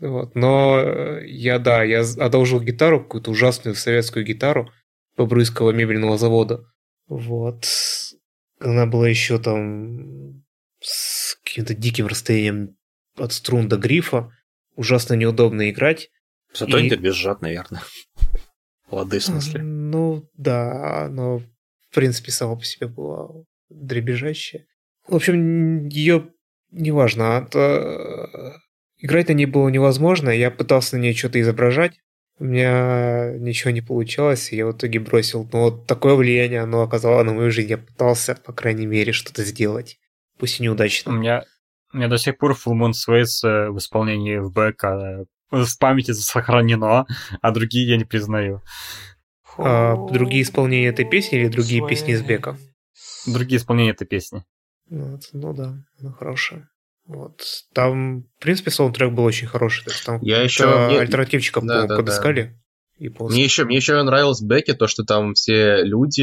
Вот. Но э, я, да, я одолжил гитару, какую-то ужасную советскую гитару Бобруйского мебельного завода. Вот. Она была еще там с каким-то диким расстоянием от струн до грифа. Ужасно неудобно играть. Зато И- не дребезжат, наверное. Лады, в смысле. Ну, да, но в принципе само по себе была дребезжащая. В общем, ее неважно. а то, э, Играть на ней было невозможно. Я пытался на ней что-то изображать. У меня ничего не получалось, и я в итоге бросил. Но вот такое влияние оно оказало на мою жизнь. Я пытался, по крайней мере, что-то сделать. Пусть и У неудачно. меня, у меня до сих пор Full Moon Sways э, в исполнении в БК в памяти сохранено, а другие я не признаю. А другие исполнения этой песни или другие песни из Бека? Другие исполнения этой песни. Вот, ну да, она хорошая. Вот. Там, в принципе, саундтрек был очень хороший. То есть там Я еще... мне- альтернативчиков Да, да, да. подыскали. японских. Мне еще, мне еще нравилось в Беке то, что там все люди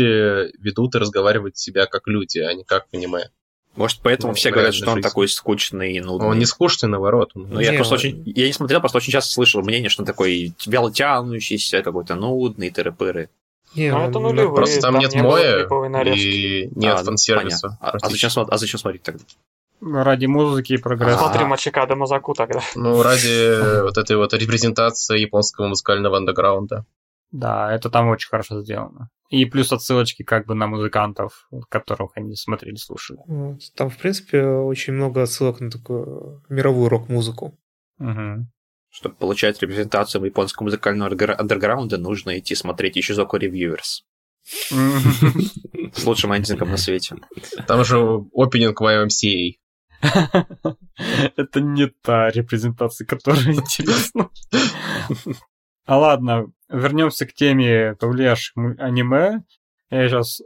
ведут и разговаривают себя как люди, а не как аниме. Может, поэтому Ну, все говорят, что он такой скучный и нудный. Он не скучный, наоборот. он- Ну, я Не, просто он- очень... Я не смотрел, просто очень часто слышал мнение, что он такой вяло тянущийся, какой-то нудный, тыры-пыры. Не, Ну, это нулевые. Просто там, там нет моя и нет А, фан-сервиса. понятно. А, а зачем, а зачем смотреть тогда? Ради музыки и прогресса. Смотри А. Мачикада Мазаку тогда. Ну, ради вот этой вот репрезентации японского музыкального андеграунда. Да, это там очень хорошо сделано. И плюс отсылочки как бы на музыкантов, которых они смотрели, слушали. Там, в принципе, очень много отсылок на такую мировую рок-музыку. Мгм. Чтобы получать репрезентацию японского музыкального андер- андерграунда, нужно идти смотреть Ищизоку Reviewers с лучшим эндингом на свете. Там же опенинг YMCA. Это не та репрезентация, которая интересна. А ладно, вернемся к теме повлиявших аниме. Я сейчас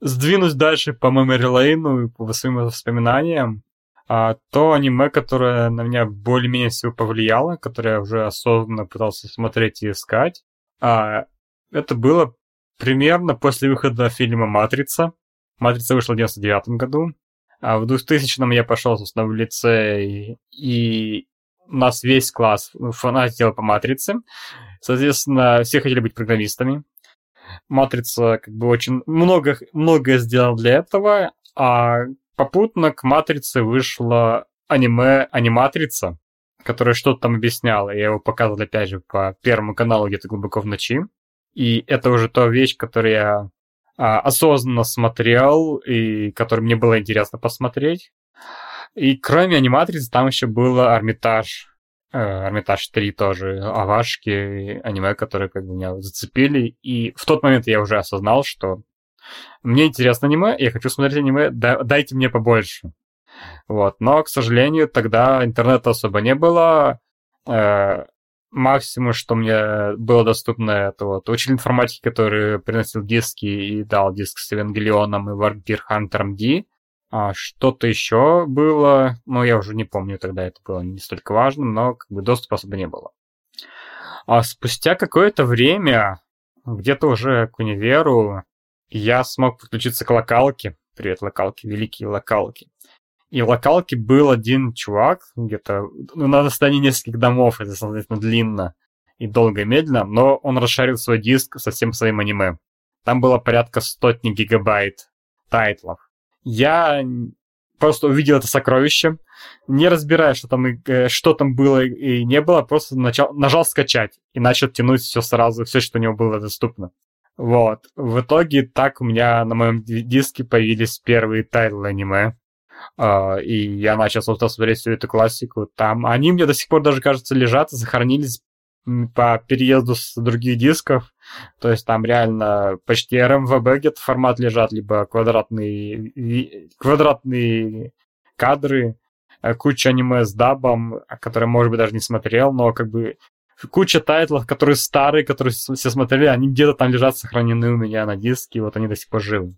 сдвинусь дальше по Memory Lane и по своим воспоминаниям. А то аниме, которое на меня более-менее всего повлияло, которое я уже осознанно пытался смотреть и искать, а, это было примерно после выхода фильма «Матрица». «Матрица» вышла в 99 году. А в 2000-м я пошел, собственно, в лицей, и у нас весь класс фанател по «Матрице». Соответственно, все хотели быть программистами. «Матрица» как бы очень много, многое сделал для этого, а попутно к «Матрице» вышло аниме «Аниматрица», которое что-то там объясняло. Я его показывал, опять же, по Первому каналу где-то глубоко в ночи. И это уже та вещь, которую я а, осознанно смотрел и который мне было интересно посмотреть. И кроме аниматрицы там еще было Армитаж. Армитаж 3 тоже, авашки, аниме, которые как бы меня зацепили. И в тот момент я уже осознал, что мне интересно аниме, я хочу смотреть аниме, да- дайте мне побольше. Вот. Но, к сожалению, тогда интернета особо не было. Э, максимум, что мне было доступно, это вот учитель информатики, который приносил диски и дал диск с Евангелионом и Вампир Хантером Ди. А что-то еще было, ну, я уже не помню, тогда это было не столько важным, но как бы доступа особо не было. А спустя какое-то время, где-то уже к универу, я смог подключиться к локалке. Привет, локалки, великие локалки. И в локалке был один чувак, где-то ну, на расстоянии нескольких домов, это, соответственно, длинно и долго и медленно, но он расшарил свой диск со всем своим аниме. Там было порядка сотни гигабайт тайтлов. Я просто увидел это сокровище, не разбирая, что там, и, э, что там было и не было, просто начал, нажал скачать и начал тянуть все сразу, все, что у него было доступно. Вот. В итоге так у меня на моем ди- диске появились первые тайтлы аниме. А, и я начал, собственно, смотреть всю эту классику. Там они мне до сих пор даже, кажется, лежат м, по переезду с других дисков. То есть там реально почти RMVB где-то формат лежат, либо квадратные, квадратные кадры, э, куча аниме с дабом, а, которые, может быть, даже не смотрел, но как бы куча тайтлов, которые старые, которые все смотрели, они где-то там лежат сохранены у меня на диске, и вот они до сих пор живы.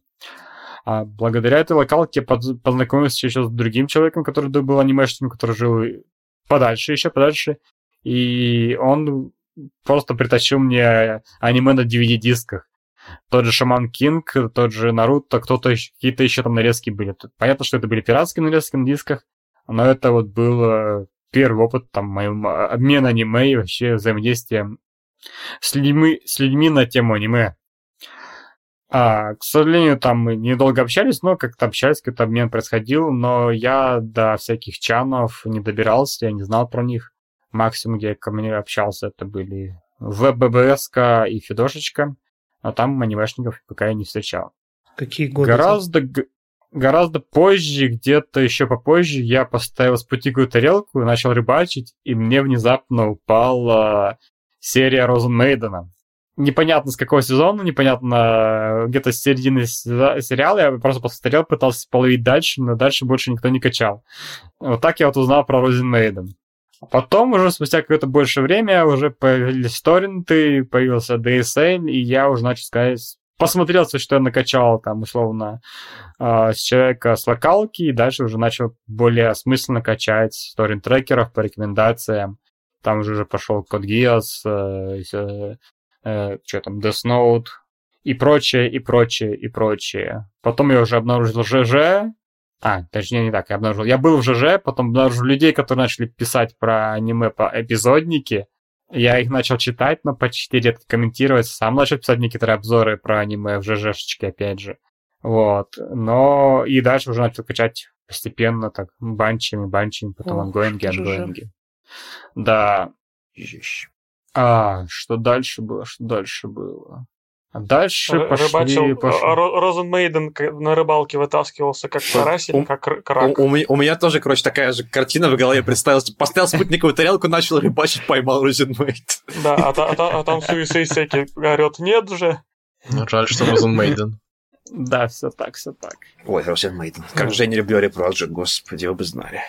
А благодаря этой локалке познакомился еще с другим человеком, который был анимешником, который жил подальше, еще подальше. И он просто притащил мне аниме на DVD-дисках. Тот же Шаман Кинг, тот же Наруто, кто-то еще, какие-то еще там нарезки были. Понятно, что это были пиратские нарезки на дисках, но это вот был э, первый опыт там моим обмена аниме и вообще взаимодействия с людьми, с людьми на тему аниме. А, к сожалению, там мы недолго общались, но как-то общались, какой-то обмен происходил, но я до всяких чанов не добирался, я не знал про них. Максимум, где я ко мне общался, это были ВББС и Фидошечка, а там анимешников пока я не встречал. Какие годы? Гораздо, г- гораздо позже, где-то еще попозже, я поставил спутниковую тарелку, начал рыбачить, и мне внезапно упала серия Розен Мейдена. Непонятно с какого сезона, непонятно где-то с середины се- сериала, я просто посмотрел, пытался половить дальше, но дальше больше никто не качал. Вот так я вот узнал про Розен Мейден. Потом уже спустя какое-то больше время уже появились торренты, появился DSL, и я уже начал сказать, посмотрел, что я накачал там условно э, с человека с локалки, и дальше уже начал более осмысленно качать торрент-трекеров по рекомендациям. Там уже, пошел Код Гиас, э, что там, Death Note и прочее, и прочее, и прочее. Потом я уже обнаружил ЖЖ, а, точнее, не так, я обнаружил. Я был в ЖЖ, потом обнаружил людей, которые начали писать про аниме по эпизоднике. Я их начал читать, но почти редко комментировать. Сам начал писать некоторые обзоры про аниме в ЖЖшечке, опять же. Вот. Но и дальше уже начал качать постепенно, так, банчами, банчами, потом ангоинги, ангоинги. Да. А, что дальше было, что дальше было? А дальше Р- пошли... Рыбачил, пошли- а, Ро- Розенмейден на рыбалке вытаскивался как карась или ум- как У, крак. у меня, у меня тоже, короче, такая же картина в голове представилась. Поставил спутниковую тарелку, начал рыбачить, поймал Розенмейт. Да, а, а та- а там Суисейсеки орет, нет же. Жаль, что Розен Мейден. Да, все так, все так. Ой, Розенмейт. Как же я не люблю Репроджект, господи, вы бы знали.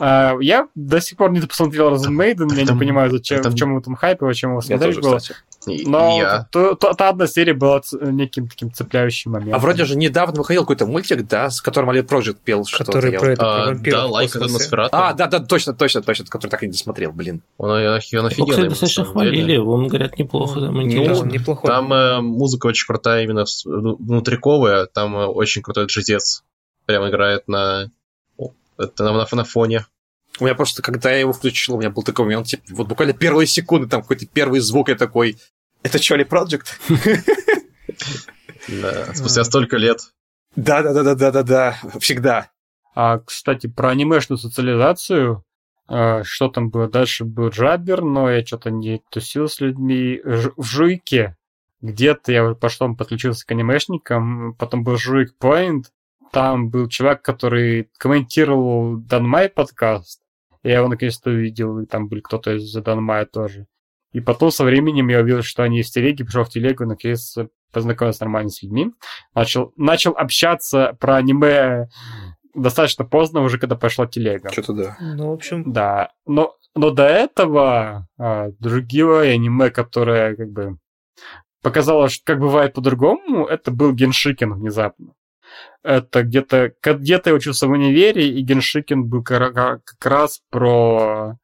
А, я до сих пор не посмотрел Розен Мейден, я не Там- понимаю, зачем, там- в чем этом хайпе, зачем его смотреть было. кстати. Но я. то- то- та одна серия была неким таким цепляющим моментом. А вроде же недавно выходил какой-то мультик, да, с которым Али Project пел что-то. Который про это, про А, да, лайк космосе. Носферату. А, да, да, точно, точно, точно, который так и не досмотрел, блин. Он, он Его, офигенный. кстати, на достаточно самом деле. хвалили, он, говорят, неплохо, там он неплохой. Там э, музыка очень крутая, именно ну, внутриковая. Там э, очень крутой джазец. Прям играет на, это на, на, на фоне. У меня просто, когда я его включил, у меня был такой момент, типа, вот буквально первые секунды, там какой-то первый звук, я такой, это Али Project? Да, спустя столько лет. Да-да-да-да-да-да, всегда. А, кстати, про анимешную социализацию, а, что там было? Дальше был Джабер, но я что-то не тусил с людьми. Ж- в Жуйке где-то я потом подключился к анимешникам, потом был Жуйк Point, там был человек, который комментировал Данмай подкаст. Я его наконец-то увидел, и там был кто-то из Данмая тоже. И потом со временем я увидел, что они из телеги, пришел в телегу, наконец познакомился нормально с людьми. Начал, начал общаться про аниме достаточно поздно, уже когда пошла телега. Что-то да. Ну, в общем, Да, но, но до этого а, другие аниме, которое как бы показало, что как бывает по-другому, это был Геншикен внезапно. Это где-то где-то я учился в универе, и Геншикен был как раз про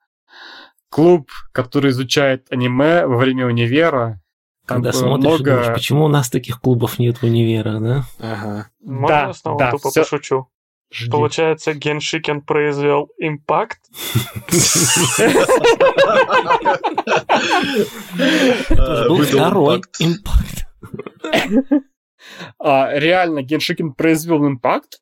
клуб, который изучает аниме во время универа. Там Когда смотришь много... думаешь, почему у нас таких клубов нет в универах, да? Ага. Можно Да, я снова да, тупо всё. пошучу? Жди. Получается, Геншикен произвел импакт? Был второй импакт. А, реально, Геншикин произвел импакт,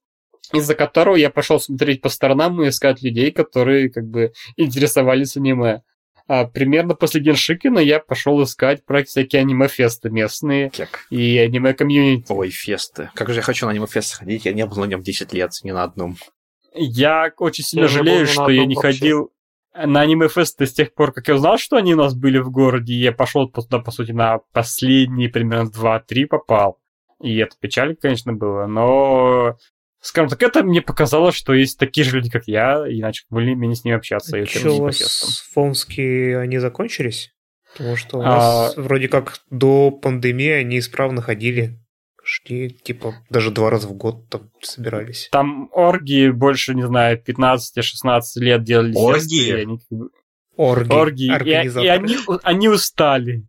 из-за которого я пошел смотреть по сторонам и искать людей, которые как бы интересовались аниме. А, примерно после Геншикина я пошел искать про всякие аниме-фесты местные Кек. и аниме-комьюнити. Ой, фесты. Как же я хочу на аниме-фест сходить, я не был на нем 10 лет, ни на одном. Я очень сильно Я жалею, что я не вообще. ходил на аниме-фесты с тех пор, как я узнал, что они у нас были в городе, и я пошел туда, по сути, на последние примерно 2-3 попал. И это печаль, конечно, было, но... Скажем так, это мне показалось, что есть такие же люди, как я, и начал более-менее с ними общаться. и что у вас фомские, они закончились? Потому что у А- нас вроде как до пандемии они исправно ходили. Шли, типа, даже два раза в год там собирались. Там оргии больше, не знаю, 15-16 лет делали. Оргии? и они, Орги, оргии. И, и организаторы. они, они устали.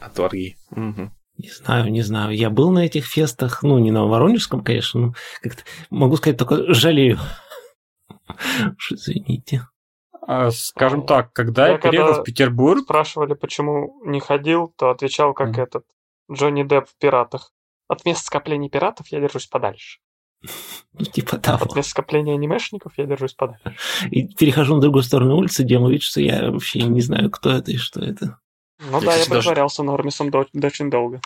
От оргии. Мгм. Не знаю, не знаю. Я был на этих фестах, ну, не на Воронежском, конечно, но как-то могу сказать, только жалею. Уж извините. А, Скажем так, когда я, Я когда- переехал в Петербург, Спрашивали, почему не ходил, то отвечал, как этот Джонни Депп в «Пиратах». От мест скопления пиратов я держусь подальше. Ну, типа того. От мест скопления анимешников я держусь подальше. И перехожу на другую сторону улицы, делаю вид, что я вообще не знаю, кто это и что это. Ну Я, да, я кстати, даже- притворялся Нормисом до- очень долго.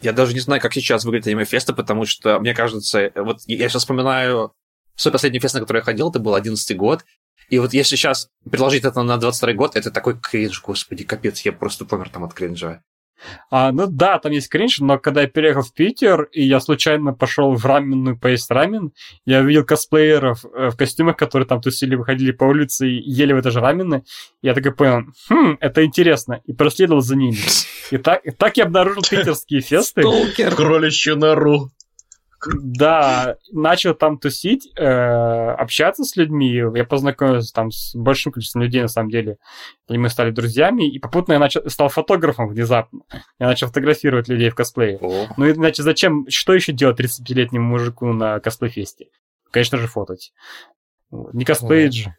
Я даже не знаю, как сейчас выглядит аниме-феста, потому что, мне кажется, вот я сейчас вспоминаю свой последний фест, на который я ходил, это был 11 год, и вот если сейчас предложить это на 22 год, это такой кринж, господи, капец, я просто помер там от кринжа. А, ну да, там есть кринж, но когда я переехал в Питер, и я случайно пошел в раменную поесть рамен, я увидел косплееров э, в костюмах, которые там тусили, выходили по улице и ели в это же рамены. Я такой понял, хм, это интересно, и проследовал за ними. И так, и так я обнаружил питерские фесты. Сталкер. Кроличью нору. Да, начал там тусить, э, общаться с людьми. Я познакомился там с большим количеством людей, на самом деле. И мы стали друзьями. И попутно я начал, стал фотографом внезапно. Я начал фотографировать людей в косплее. О, Ну, и, значит, зачем, что еще делать 30-летнему мужику на косплей-фесте? Конечно же, фотать. Вот. Не косплеить же.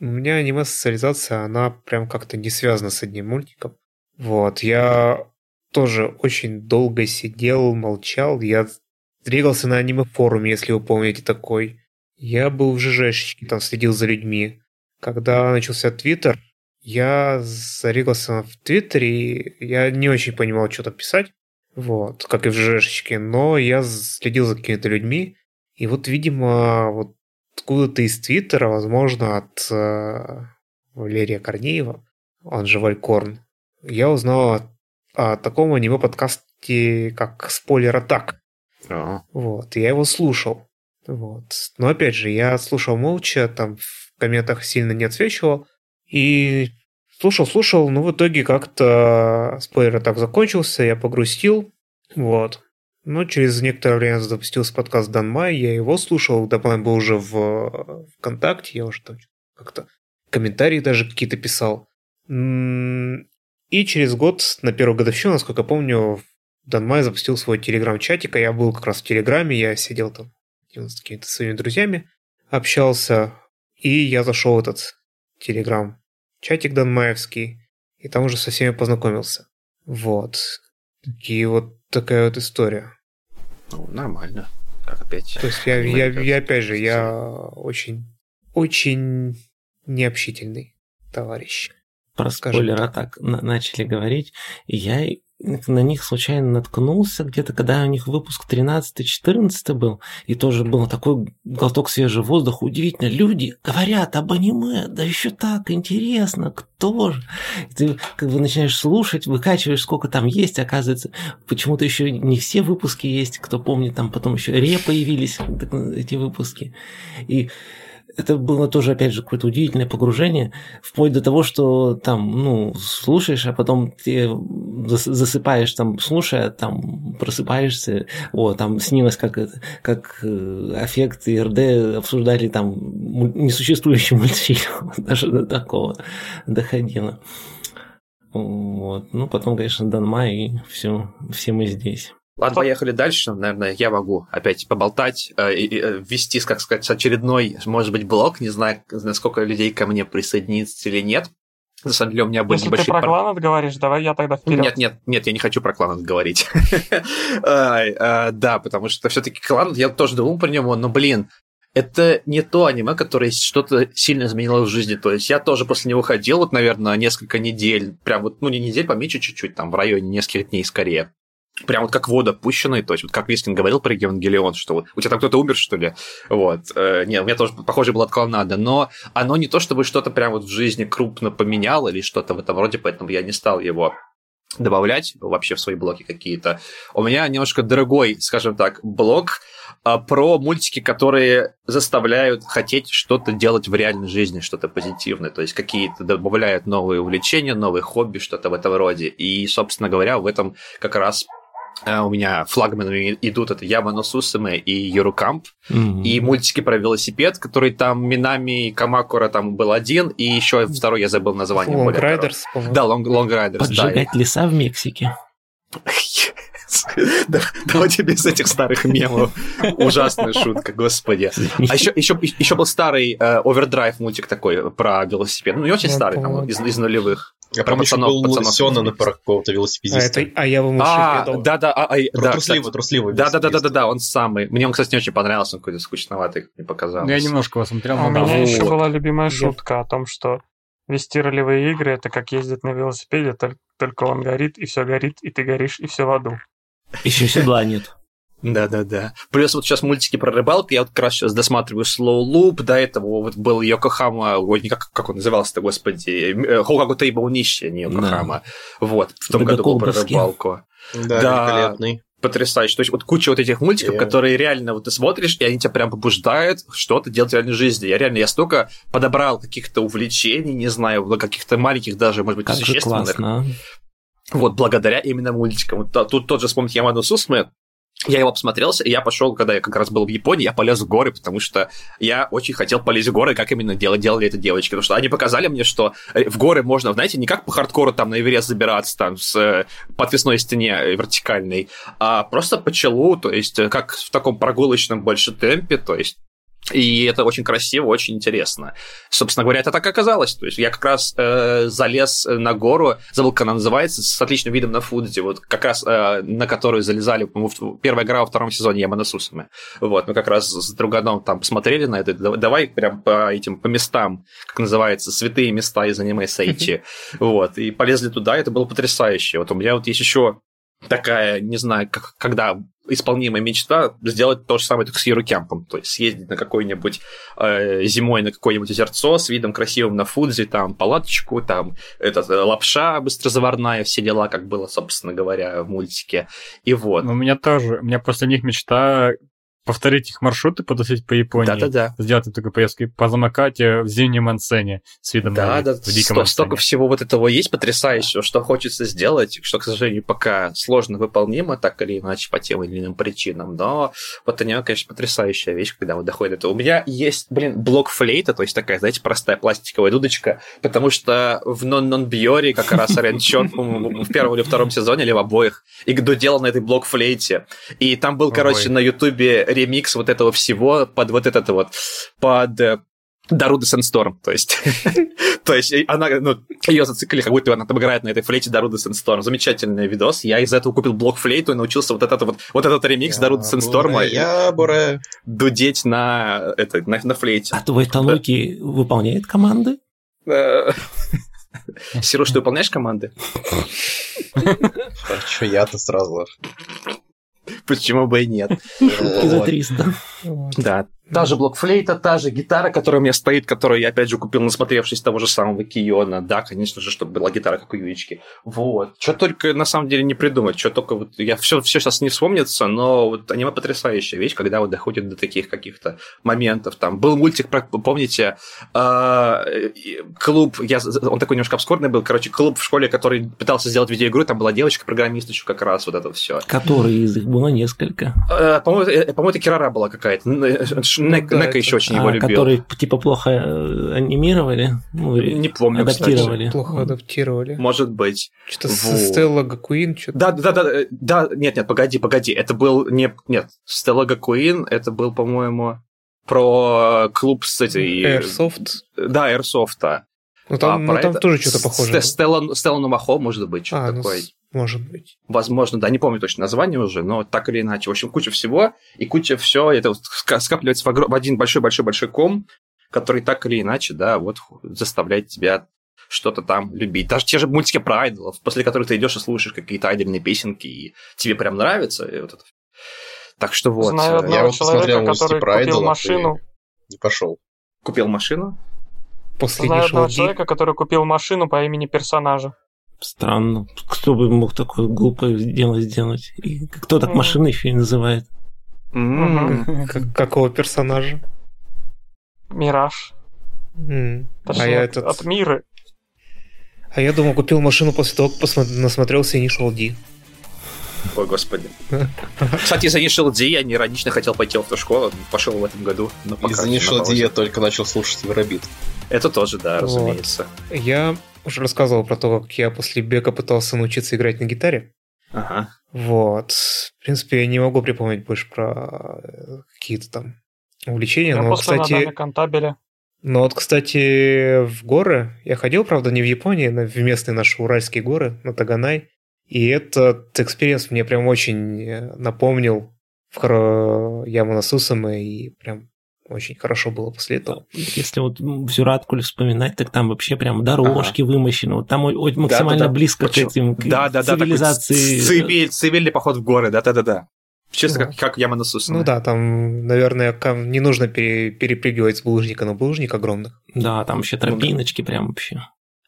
У меня аниме-социализация, она прям как-то не связана с одним мультиком. Вот, я тоже очень долго сидел, молчал. Я двигался на аниме-форуме, если вы помните такой. Я был в ЖЖшечке, там следил за людьми. Когда начался Твиттер, я зарегался в Твиттере, и я не очень понимал, что там писать. Вот, как и в ЖЖшечке, но я следил за какими-то людьми. И вот, видимо, вот откуда-то из Твиттера, возможно, от э, Валерия Корнеева, он же Валькорн, я узнал о, о таком аниме-подкасте, как «Спойлер Атак». О. Вот, я его слушал. Вот. Но опять же, я слушал молча, там в комментах сильно не отсвечивал. И слушал, слушал, но в итоге как-то спойлер так закончился, я погрустил. Вот. Но через некоторое время запустился подкаст Дан Май, я его слушал, Дан был уже в ВКонтакте, я уже там как-то комментарии даже какие-то писал. И через год, на первую годовщину, насколько я помню, Дан Май запустил свой телеграм-чатик, а я был как раз в телеграме, я сидел там с какими-то своими друзьями, общался, и я зашел в этот телеграм-чатик Данмаевский, и там уже со всеми познакомился. Вот. И вот такая вот история. Ну, нормально. Как опять. То есть я, я, это я опять же, я очень, очень необщительный товарищ. Про Скажем спойлера так на- начали говорить. И я и на них случайно наткнулся где-то, когда у них выпуск 13-14 был, и тоже был такой глоток свежего воздуха. Удивительно, люди говорят об аниме, да еще так интересно, кто же? И ты как бы начинаешь слушать, выкачиваешь, сколько там есть, оказывается, почему-то еще не все выпуски есть, кто помнит, там потом еще ре появились эти выпуски. И это было тоже, опять же, какое-то удивительное погружение, вплоть до того, что там, ну, слушаешь, а потом ты зас- засыпаешь там, слушая, там, просыпаешься, о, там снилось, как, как э, аффект и РД обсуждали там несуществующий мультфильм, даже до такого доходило. Вот. Ну, потом, конечно, Данма, и все, все мы здесь. Ладно, поехали дальше. Наверное, я могу опять поболтать, э, э, ввести, как сказать, очередной, может быть, блок. Не знаю, насколько людей ко мне присоединится или нет. На самом деле у меня были Если ты небольшие... про пар- Кланет говоришь, давай я тогда вперед. Нет, нет, нет, я не хочу про Кланет говорить. А, Да, потому что все-таки Кланет, я тоже думал про него, но, блин, это не то аниме, которое что-то сильно изменило в жизни. То есть я тоже после него ходил, вот, наверное, несколько недель, прям вот, ну, не недель, поменьше чуть-чуть, там, в районе нескольких дней скорее. Прям вот как вода пущенная, то есть вот как Вискин говорил про Евангелион, что вот у тебя там кто-то умер, что ли? Вот. Э, не, у меня тоже похоже было от клонада, но оно не то, чтобы что-то прям вот в жизни крупно поменяло или что-то в этом роде, поэтому я не стал его добавлять вообще в свои блоки какие-то. У меня немножко дорогой, скажем так, блок а, про мультики, которые заставляют хотеть что-то делать в реальной жизни, что-то позитивное, то есть какие-то добавляют новые увлечения, новые хобби, что-то в этом роде. И, собственно говоря, в этом как раз у меня флагманами идут это Ямано Сусаме и Юрукамп. Мгм. И мультики про велосипед, который там Минами и Камакура там был один, и еще второй я забыл название. Long Riders. Да, Long, Long Riders, да. Поджигать леса в Мексике. Да, Давайте без этих старых мемов. Ужасная шутка, господи. А еще, еще, еще был старый э, Overdrive мультик такой про велосипед. Ну, не очень старый, там, из, из нулевых. Я Про пацанов- был пацанов. Сёнэн про какого-то А, велосипедиста. это, а я вам А, еще да, да, а, а, Про да, трусливый, кстати. трусливый Да, да, да, да, да, да, он самый. Мне он, кстати, не очень понравился, он какой-то скучноватый, мне показалось. Ну, я немножко его смотрел, А у меня да. еще Вот. была любимая шутка о том, что вести ролевые игры это как ездить на велосипеде, толь- только он горит, и все горит, и ты горишь, и все в аду. Еще седла нет. Да, да, да. Плюс вот сейчас мультики про рыбалку, я вот как раз сейчас досматриваю Slow Loop, до этого вот был Йокохама, ой, не как, как он назывался-то, господи, э, Хокаку Тейбл нищий, а не Йокохама. Вот, в том году был про рыбалку. Да, Да. великолепный. Потрясающе. То есть вот куча вот этих мультиков, Yeah. которые реально вот ты смотришь, и они тебя прям побуждают что-то делать в реальной жизни. Я реально, я столько подобрал каких-то увлечений, не знаю, каких-то маленьких даже, может быть, Как же существенных. классно. а. Вот благодаря именно мультикам. Вот та- тут тот же вспомнить Яману Сусме, я его посмотрелся, и я пошел, когда я как раз был в Японии, я полез в горы, потому что я очень хотел полезть в горы, как именно делали, делали это девочки. Потому что они показали мне, что э, в горы можно, знаете, не как по хардкору там на Эверест забираться там с э, подвесной стене э, вертикальной, а просто по челу, то есть как в таком прогулочном больше темпе, то есть и это очень красиво, очень интересно. Собственно говоря, это так и оказалось. То есть я как раз э, залез на гору, забыл, как она называется, с отличным видом на Фудзи, вот как раз э, на которую залезали, по-моему, первая игра во втором сезоне Ямана Сусами. Вот, мы как раз с друганом там посмотрели на это, да- давай прям по этим, по местам, как называется, святые места из аниме Сайчи. Вот, и полезли туда, это было потрясающе. Вот у меня вот есть еще такая, не знаю, как, когда исполнимая мечта сделать то же самое только с Юрокемпом, то есть съездить на какой-нибудь э, зимой на какое-нибудь озерцо с видом красивым на Фудзи, там палаточку, там этот, э, лапша быстрозаварная, все дела, как было, собственно говоря, в мультике. И вот. Ну, У меня тоже, у меня после них мечта повторить их маршруты, потусить по Японии. Да-да-да. Сделать такую поездку э, в зимнем ансене с видом Да, на да, в диком сто- столько всего вот этого есть потрясающего, что хочется сделать, что, к сожалению, пока сложно выполнимо, так или иначе, по тем или иным причинам, но вот у него, конечно, потрясающая вещь, когда вот доходит до этого. У меня есть, блин, блок флейта, то есть такая, знаете, простая пластиковая дудочка, потому что в нон нон бьоре как раз Рен Чон, по-моему, в первом или втором сезоне, или в обоих, и доделал на этой блок флейте. И там был, короче, на Ютубе ремикс вот этого всего под вот этот вот, под э, Даруда Сенсторм, то есть, то есть э, она, ну, ее зацикли, как будто она там играет на этой флейте Даруда Сенсторм. Замечательный видос. Я из-за этого купил блок флейту и научился вот этот вот, вот этот ремикс Даруда Сенсторма Я буре. дудеть на, это, на, на флейте. А твой Тануки выполняет команды? Э, Сируш, ты выполняешь команды? Чё я-то сразу? Почему бы и нет? И за Вот. 300. Вот. Да. Та же блокфлейта, та же гитара, которая у меня стоит, которую я, опять же, купил, насмотревшись того же самого Киона. Да, конечно же, чтобы была гитара, как у Юички. Вот. Что только, на самом деле, не придумать. Что только вот... Я все, все сейчас не вспомнится, но вот аниме потрясающая вещь, когда вот доходит до таких каких-то моментов. Там был мультик, про, помните, э, клуб, я, он такой немножко обскорный был, короче, клуб в школе, который пытался сделать видеоигру, там была девочка-программист еще как раз, вот это все. Который из их было несколько. Э, По-моему, э, по-моему, это Кирара была какая-то. Э, Нек- да, Нека еще очень его А, любил. который типа плохо э, анимировали. Ну, Не помню, кстати. адаптировали. Плохо адаптировали. Может быть. Что-то Вот. с Стелла Гакуин, что-то. Да, да, да, э, да, нет, нет, погоди, погоди. Это был не, нет, Стелла Гакуин, это был, по-моему, про клуб с этой... Airsoft. Да, Airsoft. Ну там, А, ну, там это- тоже что-то похожее. Ст- Стелла, Стелла Нумахо, может быть, что-то А, ну, такое. с- может быть. Возможно, да, не помню точно название уже, но так или иначе. В общем, куча всего, и куча все это вот ска- скапливается в, огром- в один большой-большой-большой ком, который так или иначе, да, вот заставляет тебя что-то там любить. Даже те же мультики про айдолов, после которых ты идешь и слушаешь какие-то айдольные песенки, и тебе прям нравится. И вот это. Так что вот. Знаю э, одного Я вот человека, посмотрел который про купил айдолов машину. Не пошел. купил машину. Последний Знаю одного шелги. человека, который купил машину по имени персонажа. Странно. Кто бы мог такое глупое дело сделать? И кто так Мгм. машины еще и называет? Как- какого персонажа? Мираж. А я от- этот... от Миры. А я думал, купил машину после того, как посмо- насмотрелся Initial D. Ой, господи. Кстати, из-за Initial D я неиронично хотел пойти в автошколу, пошел в этом году. Но пока Из-за не Initial D напалось. я только начал слушать Евробит. Это тоже, да, Вот. разумеется. Я уже рассказывал про то, как я после Бека пытался научиться играть на гитаре. Ага. Вот. В принципе, я не могу припомнить больше про какие-то там увлечения. Я но, кстати, на контабеле. но вот, кстати, в горы я ходил, правда, не в Японии, но в местные наши уральские горы, на Таганай. И этот экспириенс мне прям очень э, напомнил в хоро... Яма но Сусуме, и прям очень хорошо было после этого. Если вот всю Радкуль вспоминать, так там вообще прям дорожки вымощены. Вот там максимально Да-да-да. близко к Почему? этим к Да, да, да. цивилизации. цивиль- цивильный поход в горы, да, да, да, да. Честно, Ну. как, как Ямана Сусана. Ну да, там, наверное, не нужно пере- перепрыгивать с булыжника на булыжник огромных. Да, там еще Ну да. тропиночки прям вообще.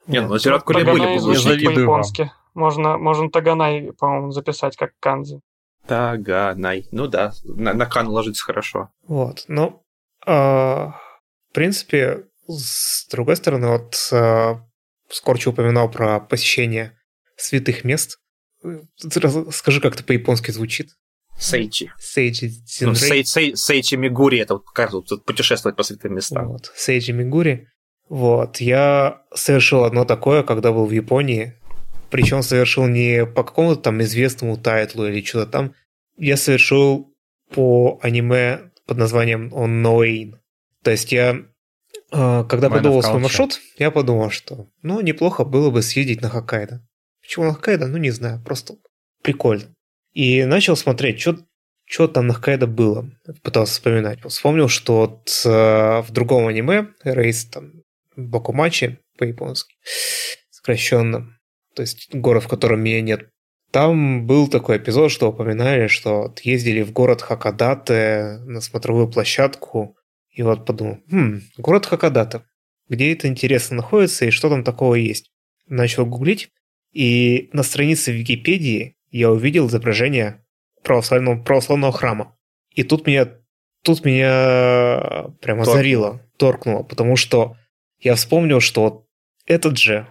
Не, ну на Зираткуле были булыжники. Я завидую по-японски. Можно, можно Таганай, по-моему, записать как канзи. Таганай. Ну да, на, на кан ложится хорошо. Вот, ну, а, в принципе, с другой стороны, вот а, Скорчи упоминал про посещение святых мест. Скажи, как это по-японски звучит. Сейчи. Сейджи Ну, Дзинрей. сей, сей- Сейчи Мигури, это вот как тут тут путешествовать по святым местам. Вот, Сейджи Мигури. Вот, я совершил одно такое, когда был в Японии. Причем совершил не по какому-то там известному тайтлу или что-то там. Я совершил по аниме под названием On Knowing. То есть я, э, когда продумывал свой маршрут, я подумал, что ну неплохо было бы съездить на Хоккайдо. Почему на Хоккайдо? Ну не знаю, просто прикольно. И начал смотреть, что там на Хоккайдо было. Пытался вспоминать. Вспомнил, что вот, э, в другом аниме, рейс там Бокумачи по-японски, сокращенно, то есть город, в котором меня нет, там был такой эпизод, что упоминали, что вот ездили в город Хакадате на смотровую площадку, и вот подумал, хм, город Хакадате, где это интересно находится и что там такого есть. Начал гуглить, и на странице Википедии я увидел изображение православного, православного храма. И тут меня, тут меня прям Торкнуло. озарило, торкнуло, потому что я вспомнил, что вот этот же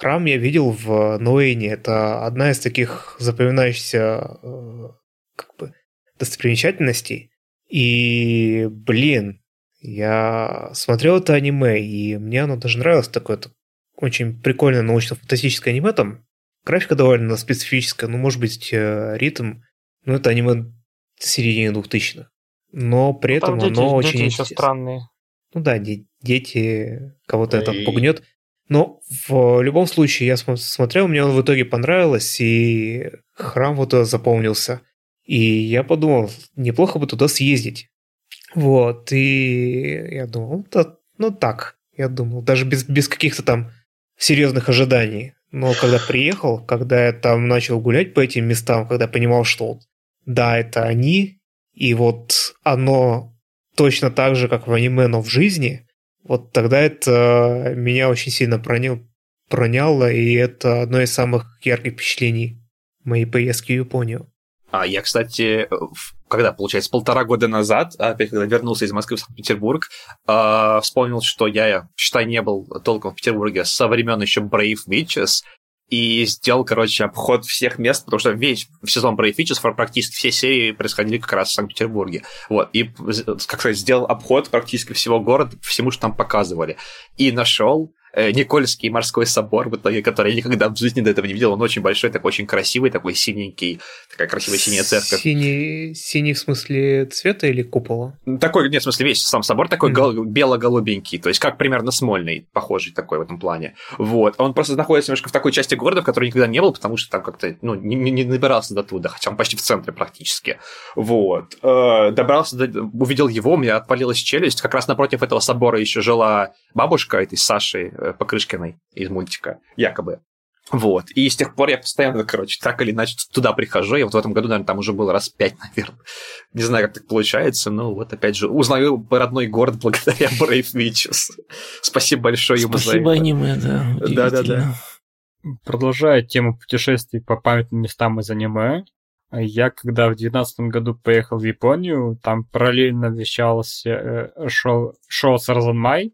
храм я видел в Нуэйне. Это одна из таких запоминающихся э, как бы достопримечательностей. И, блин, я смотрел это аниме, и мне оно даже нравилось. Такое это очень прикольное научно-фантастическое аниме там. Графика довольно специфическая, ну, может быть, э, ритм. Ну, это аниме середины 2000-х. Но при этом Там дети, оно очень дети еще странные. Ну да, де- дети, кого-то это И- пугнет. Но в любом случае я см- смотрел, мне он в итоге понравилось, и храм вот туда запомнился. И я подумал, неплохо бы туда съездить. Вот, и я думал, ну, та- ну так, я думал, даже без, без каких-то там серьезных ожиданий. Но когда приехал, когда я там начал гулять по этим местам, когда понимал, что вот, да, это они, и вот оно точно так же, как в аниме, но в жизни, вот тогда это меня очень сильно пронял, проняло, и это одно из самых ярких впечатлений моей поездки в Японию. А я, кстати, в- когда, получается, полтора года назад, опять когда вернулся из Москвы в Санкт-Петербург, э, вспомнил, что я, считай, не был толком в Петербурге со времен еще Brave Witches, и сделал, короче, обход всех мест, потому что весь сезон Brave Witches, практически все серии происходили как раз в Санкт-Петербурге. Вот, и, как сказать, сделал обход практически всего города, всему, что там показывали. И нашел Никольский морской собор, в итоге, который я никогда в жизни до этого не видел. Он очень большой, такой очень красивый, такой синенький, такая красивая синяя церковь. Синий, синий в смысле цвета или купола? Такой, нет, в смысле, весь сам собор такой гол- бело-голубенький, то есть как примерно Смольный, похожий такой в этом плане. Вот. Он просто находится немножко в такой части города, в которой никогда не был, потому что там как-то, ну, не, не- добирался до туда, хотя он почти в центре практически. Вот. Э, добрался, до- увидел его, у меня отпалилась челюсть. Как раз напротив этого собора еще жила бабушка этой Саши э, Покрышкиной из мультика, якобы. Вот. И с тех пор я постоянно, короче, так или иначе туда прихожу. Я вот в этом году, наверное, там уже был раз пять, наверное. Не знаю, как так получается, но вот опять же узнаю родной город благодаря Brave Witches. Спасибо большое ему за Спасибо это. аниме, да. Да-да-да. Продолжая тему путешествий по памятным местам из аниме, я когда в девятнадцатом году поехал в Японию, там параллельно вещался э, шоу, шоу Сарзанмай,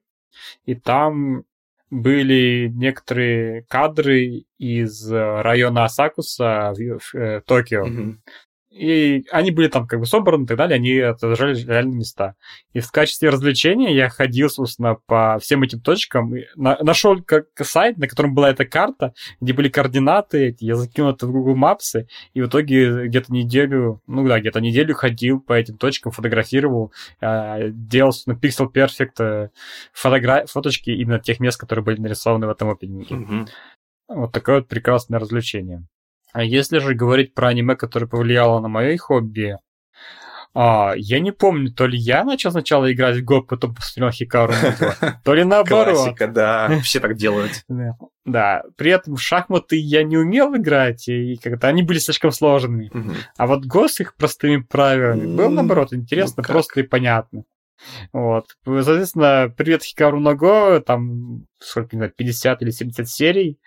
и там были некоторые кадры из э, района Асакуса в, в, э, Токио. Мгм. И они были там как бы собраны и так далее, они отражали реальные места. И в качестве развлечения я ходил, собственно, по всем этим точкам. на- нашел как сайт, на котором была эта карта, где были координаты эти, я закинул это в Google Maps, и в итоге где-то неделю, ну да, где-то неделю ходил по этим точкам, фотографировал, э, делал, собственно, Pixel Perfect э, фотогра- фоточки именно тех мест, которые были нарисованы в этом опенинге. Мгм. Вот такое вот прекрасное развлечение. А если же говорить про аниме, которое повлияло на мое хобби, а, я не помню, то ли я начал сначала играть в Го, потом посмотрел Хикару, то ли наоборот. Классика, да. Все так делают. Да. При этом в шахматы я не умел играть, и как-то они были слишком сложными. А вот Го с их простыми правилами был, наоборот, интересно, ну просто и понятно. Вот. Соответственно, привет Хикару Наго, там, сколько, не знаю, 50 или 70 серий,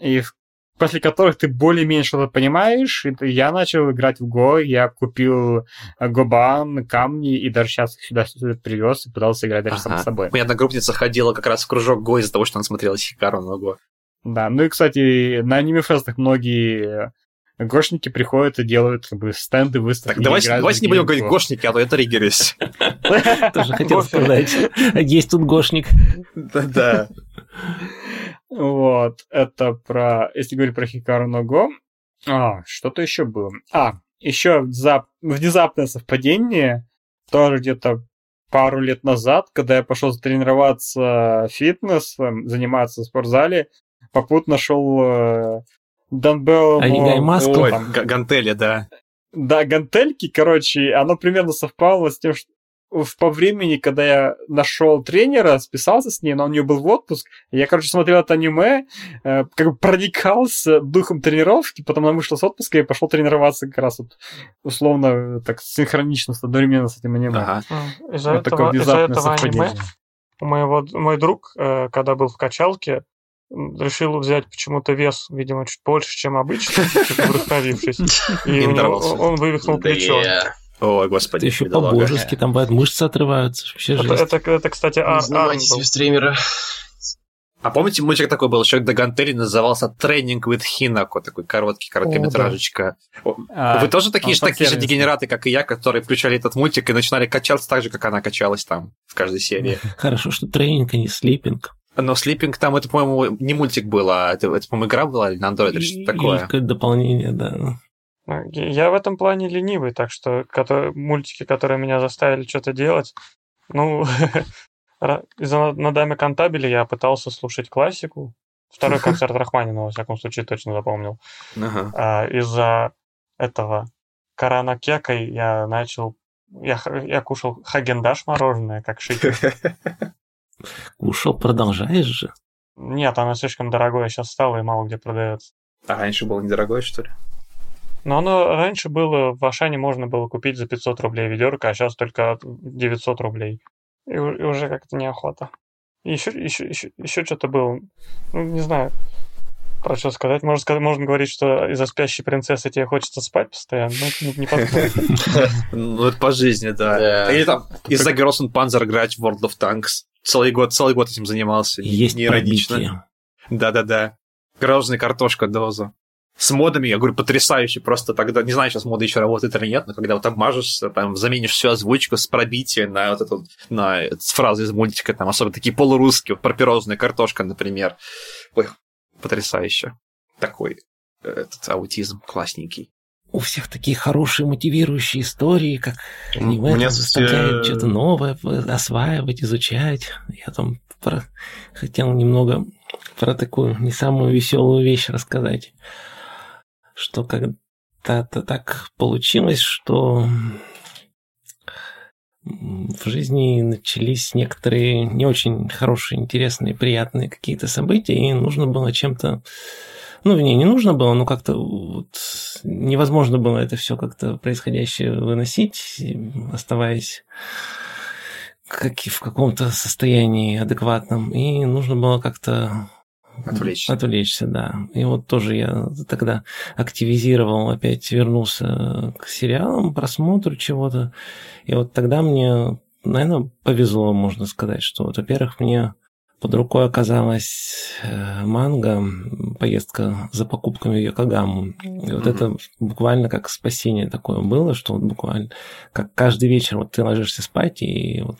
и в- после которых ты более-менее что-то понимаешь, я начал играть в Го, я купил э, Гобан, камни, и даже сейчас их сюда, сюда привез и пытался играть даже сам Ага. с собой. У меня одногруппница ходила как раз в кружок Го из-за того, что она смотрела Хикару Наго. Да, ну и, кстати, на аниме-фестах многие гошники приходят и делают как бы стенды, выставки. Так, давайте, давайте не будем говорить Го. гошники, а то я триггерюсь. Тоже хотел сказать. Есть тут гошник. Да-да. Вот, это про, если говорить про Хикару Ного, а, что-то еще было. А, еще внезапное совпадение, тоже где-то пару лет назад, когда я пошел тренироваться фитнесом, заниматься в спортзале, попутно шел э, Данбелл... Оригай маску? Ой, гантели, да. Да, гантельки, короче, оно примерно совпало с тем, что по времени, когда я нашел тренера, списался с ней, но у нее был в отпуск, я, короче, смотрел это аниме, э, как бы проникался духом тренировки, потом она вышла с отпуска и пошел тренироваться как раз вот условно э, так синхронично, одновременно с этим аниме. Ага. Из-за Вот этого, из-за внезапное этого аниме совпадение. у моего, мой друг, э, когда был в качалке, решил взять почему-то вес, видимо, чуть больше, чем обычно, вдохновившись. И у него, Надорвался. он вывихнул плечо. Ой, господи. Это еще по-божески, там бывает мышцы отрываются. Вообще Это, жесть. это, это, кстати, Ар- Арн Занимайтесь был. без стримера. А помните, мультик такой был, человек до гантели назывался Тренинг with Хинако, такой короткий, короткометражечка. О, А, Вы тоже такие, же, такие же дегенераты, как и я, которые включали этот мультик и начинали качаться так же, как она качалась там в каждой серии. Хорошо, что тренинг, а не слипинг. Но Слиппинг там, это, по-моему, не мультик был, а это, это по-моему, игра была или на Android или что-то Или такое. какое-то дополнение, да. Ну, Я в этом плане ленивый, так что мультики, которые меня заставили что-то делать, ну, из-за Надами Кантабеля я пытался слушать классику. Второй концерт Рахманинова, во всяком случае, точно запомнил. Ага. А из-за этого Карана Кекой я начал... Я, я кушал хагендаш мороженое, как шики. Кушал, продолжаешь же. Нет, оно слишком дорогое сейчас стало и мало где продается. А раньше было недорогое, что ли? Но оно раньше было, в Ашане можно было купить за 500 рублей ведерко, а сейчас только от 900 рублей. И, и уже как-то неохота. Еще, еще, еще, еще что-то было. Ну, не знаю, про что сказать. Можно, сказать. можно говорить, что из-за спящей принцессы тебе хочется спать постоянно, но это не, не подходит. Ну, это по жизни, да. Или там из-за Girls and Panzer играть в World of Tanks. Целый год, целый год этим занимался. Есть не иронично. пробитие. Да-да-да. Грозная картошка доза. С модами, я говорю, потрясающе. Просто тогда, не знаю, сейчас моды еще работают или нет, но когда вот обмажешься, там, заменишь всю озвучку с пробитием на вот эту, на фразы из мультика, там, особенно такие полурусские, вот, пропирозная картошка, например. Ой, потрясающе. Такой э, этот аутизм классненький. У всех такие хорошие мотивирующие истории, как аниме там заставляет кстати, что-то новое осваивать, изучать. Я там про- хотел немного про такую не самую веселую вещь рассказать. Что когда-то так получилось, что в жизни начались некоторые не очень хорошие, интересные, приятные какие-то события, и нужно было чем-то ну, не, не нужно было, но как-то вот невозможно было это все как-то происходящее выносить, оставаясь как в каком-то состоянии адекватном. И нужно было как-то Отвлечься. Отвлечься, да. И вот тоже я тогда активизировал, опять вернулся к сериалам, просмотру чего-то. И вот тогда мне, наверное, повезло, можно сказать, что вот, во-первых, мне под рукой оказалась э, манга, поездка за покупками в Йокогаму. И вот Мгм. это буквально как спасение такое было, что вот буквально как каждый вечер вот ты ложишься спать, и вот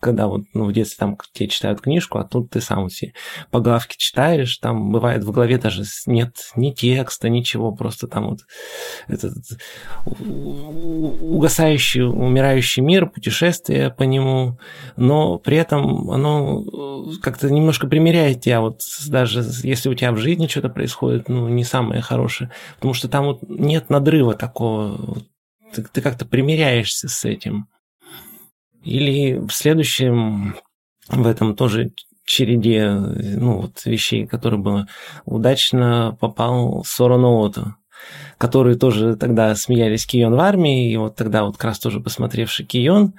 когда вот ну, в детстве там тебе читают книжку, а тут ты сам все по главке читаешь, там бывает в голове даже нет ни текста, ничего, просто там вот этот угасающий, умирающий мир, путешествие по нему, но при этом оно э, как-то немножко примеряет тебя, вот даже если у тебя в жизни что-то происходит, ну, не самое хорошее, потому что там вот нет надрыва такого, ты, ты как-то примиряешься с этим. Или в следующем, в этом тоже череде ну, вот, вещей, которые было, удачно попал Сора которые тоже тогда смеялись Кион в армии, и вот тогда вот как раз тоже посмотревший Кион,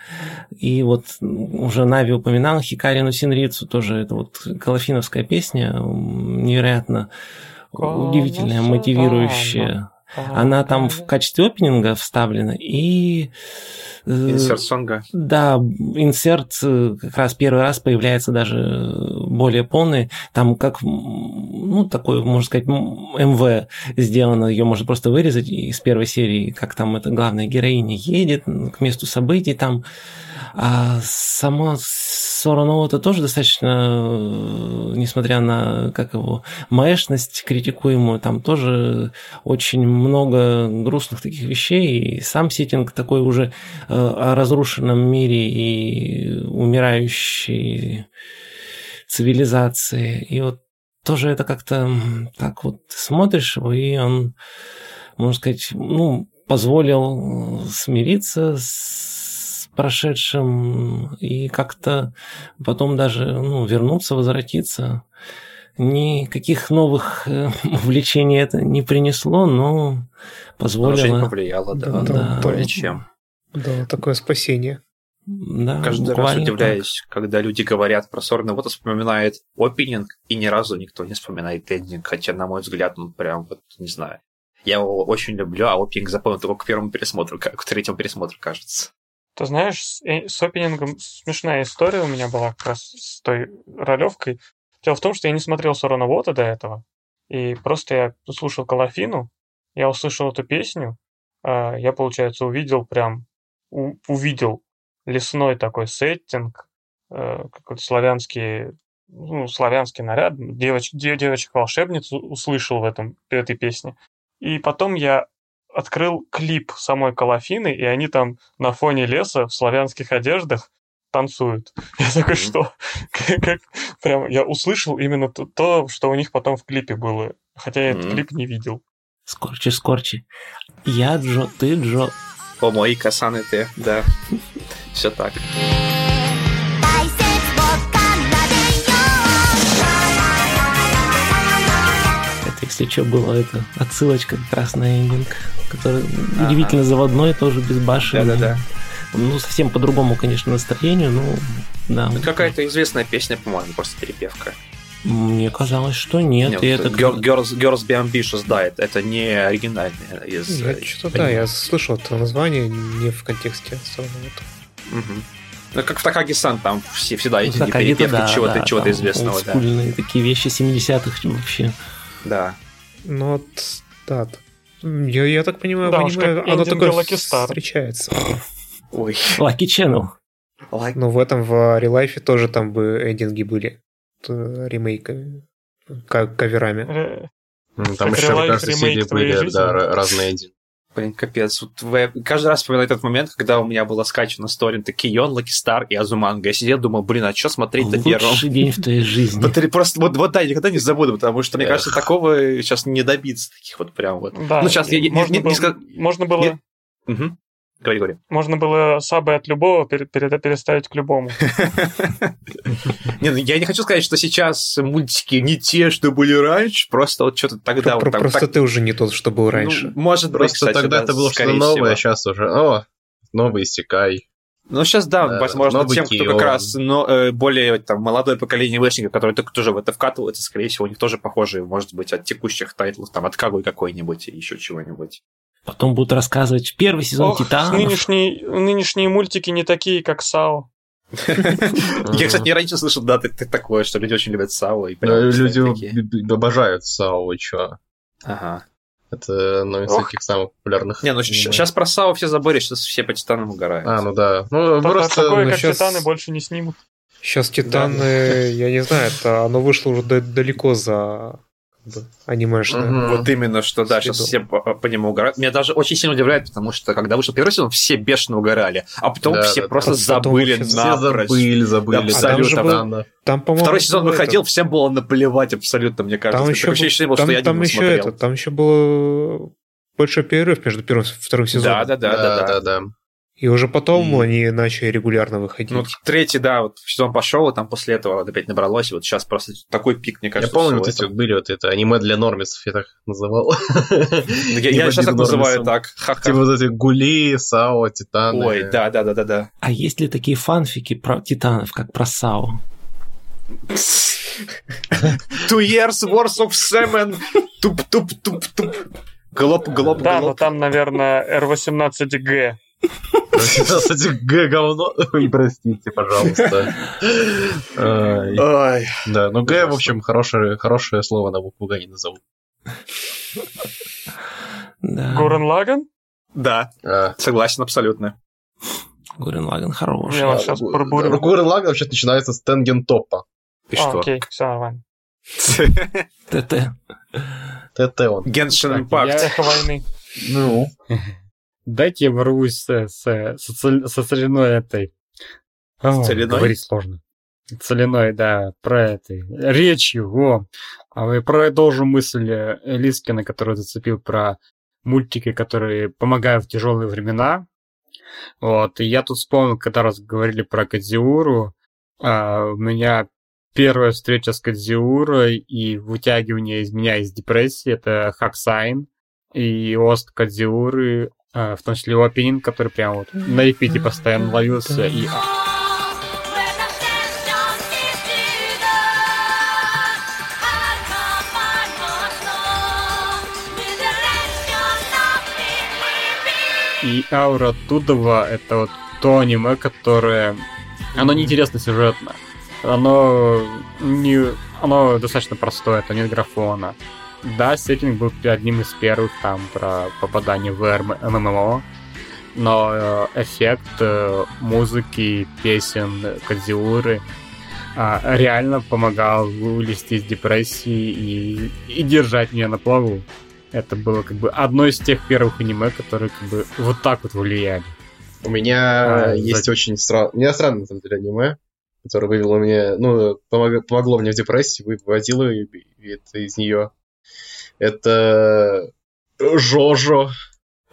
и вот уже Нави упоминал Хикарину Синрицу, тоже это вот калафиновская песня, невероятно удивительная, мотивирующая. Она там в качестве опенинга вставлена, и... э, Инсерт сонга. да, инсерт э, как раз первый раз появляется даже более полный. Там как, ну, такой, можно сказать, МВ сделано. Ее можно просто вырезать из первой серии, как там эта главная героиня едет к месту событий там. А сама Сора это тоже достаточно, э, несмотря на, как его, маэшность критикуемую, там тоже очень много грустных таких вещей, и сам сеттинг такой уже э, о разрушенном мире и умирающей цивилизации. И вот тоже это как-то так вот смотришь его, и он, можно сказать, ну, позволил смириться с прошедшим и как-то потом даже ну, вернуться, возвратиться. Никаких новых э, увлечений это не принесло, но Очень позволило. повлияло, да. Да, да. Более чем. Да, такое спасение. Да, Каждый раз удивляюсь, когда люди говорят про Сорна, вот вспоминает опенинг, и ни разу никто не вспоминает эндинг, хотя, на мой взгляд, он прям, вот, не знаю. Я его очень люблю, а опенинг запомнил только к первому пересмотру, к третьему пересмотру, кажется. Ты знаешь, с, э, опенингом смешная история у меня была как раз с той ролевкой. Дело в том, что я не смотрел Сорона Вота до этого, и просто я слушал Калафину, я услышал эту песню, а, я, получается, увидел прям, у- увидел лесной такой сеттинг, э, какой-то славянский, ну, славянский наряд, девоч, де- девочек-волшебниц услышал в этом, в этой песне. И потом я открыл клип самой Калафины, и они там на фоне леса в славянских одеждах танцуют. Я такой, что? Как, прям я услышал именно то, то, что у них потом в клипе было. Хотя я этот клип не видел. Скорчи, скорчи. Я Джо, ты Джо. О, мои касаны ты, да. Все так. Если что, было это отсылочка как раз на эндинг, который удивительно заводной, тоже безбашенный. Да-да-да. Ну, совсем по другому, конечно, настроению, ну, да. Ну, Какая-то известная песня, по-моему, просто перепевка. Мне казалось, что нет. Нет, и это Girl- Girls, Girls Be Ambitious, да, это, это не оригинальное из... Я э, что-то, да, я слышал это название не в контексте самого этого. Мгм. Ну, как в Такаги-сан, там все, всегда эти Такаги-то, перепевки да, чего-то, да, чего-то известного, да. такие вещи 70-х вообще. Да. Ну вот, да. Я, я так понимаю, Да как оно такое Lucky Star. встречается. Ой. Lucky Channel. Like. Но в этом, в ReLIFE тоже там бы эндинги были. Ремейками. ка- Каверами. Там Как еще, кажется, CD были, жизни. да, ра- разные эндинги. Блин, капец. Вот вы- каждый раз вспоминаю этот момент, когда у меня было скачано с торрента Кеон, Lucky Star и Азуманга. Я сидел, думал, блин, а что смотреть-то первым? Лучший день в твоей жизни. Вот, или просто, вот, вот да, я никогда не забуду, потому что, мне Эх. кажется, такого сейчас не добиться, таких вот прям вот. Да, Ну, сейчас я- я- можно, не- не было, можно было, Нет. Говори, говори. можно было сабы от любого пере- пере- переставить к любому. Не, ну я не хочу сказать, что сейчас мультики не те, что были раньше, просто вот что-то тогда Просто ты уже не тот, что был ну, раньше. может быть, Просто тогда да, это было что-то скорее новое, а сейчас уже, о, новый Истекай. Ну, сейчас, да, Да, возможно, новый тем, кто как раз но, э, более там, молодое поколение вэшников, которые только тоже в это вкатываются, скорее всего, у них тоже похожие, может быть, от текущих тайтлов, там, от Кагуи какой-нибудь и еще чего-нибудь. Потом будут рассказывать первый сезон Ох, Титанов. нынешние, нынешние мультики не такие, как САО. Я, кстати, не раньше слышал, да, ты- такое, что люди очень любят Сао. и прям Ну, Люди обожают САО, вы чё? Ага. Это одно из таких самых популярных. Не, ну сейчас про Сао все забыли, сейчас все по Титанам угорают. А, ну да. Ну, То- просто... Такое, ну, как Титаны, больше не снимут. Сейчас Титаны, я не знаю, это оно вышло уже да- далеко за как бы, анимешное. Мгм. Вот именно, что да, сейчас Следом. все по, по нему угорают. Меня даже очень сильно удивляет, потому что когда вышел первый сезон, все бешено угорали, а потом Да, все да, просто потом забыли Все напрочь. забыли, забыли. Абсолютно. Там же был- Там, по-моему, Второй сезон было выходил, это- всем было наплевать абсолютно, мне кажется. Там еще, ощущение было, там, что я там еще смотрел. это, там еще был большой перерыв между первым и вторым сезоном. Да, да, да, да, да. да, да. И уже потом И- они начали регулярно выходить. Ну, третий, да, вот сезон пошел, и там после этого опять набралось, и вот сейчас просто такой пик, мне Я кажется. помню, вот эти вот были вот это аниме для нормисов, я так называл. Ну, Я, я сейчас так называю так. Типа вот эти гули, САО, Титаны. Ой, да, да, да, да, да. А есть ли такие фанфики про титанов, как про САО? Two years worth of semen. Туп, туп, туп, туп. Глоп, глоп, Да, но там, наверное, R18G. Кстати, Г говно. Ой, простите, пожалуйста. Да, ну Г, в общем, хорошее, хорошее слово на букву Г не назовут. Да. Гурен Лаган? Да, А, согласен абсолютно. Гурен Лаган хороший. Я сейчас пробурю. Гурен Лаган вообще начинается с Тенген Топа. Ты А, что? окей, все нормально. ТТ. ТТ он. Так, Impact. я- Эхо войны. Ну. Дайте я ворвусь с, с, со, со соляной этой... О, соляной? Говорить сложно. Соляной, да, про этой речью, о. А вы продолжу мысль э, Лискина, которую зацепил про мультики, которые помогают в тяжелые времена. Вот, и я тут вспомнил, когда раз говорили про Кадзиуру, а, у меня первая встреча с Кадзиурой и вытягивание из меня из депрессии, это Хаксайн и Ост Кадзиуры, в том числе его опенинг, который прям вот на репите постоянно ловился, и И Аура Тудова — это вот то аниме, которое... Оно неинтересно сюжетно. Оно не... Оно достаточно простое, это нет графона. Да, сеттинг был одним из первых там про попадание в ММО, но э, эффект э, музыки, песен, Кадзиуры а, реально помогал вылезти из депрессии и, и держать меня на плаву. Это было как бы одно из тех первых аниме, которые как бы вот так вот влияли. У меня А, есть за- очень странное... У меня странное, на самом деле, аниме, которое вывело мне... Ну, помог- помогло мне в депрессии, выводило и- и это из нее. Это... Жожо.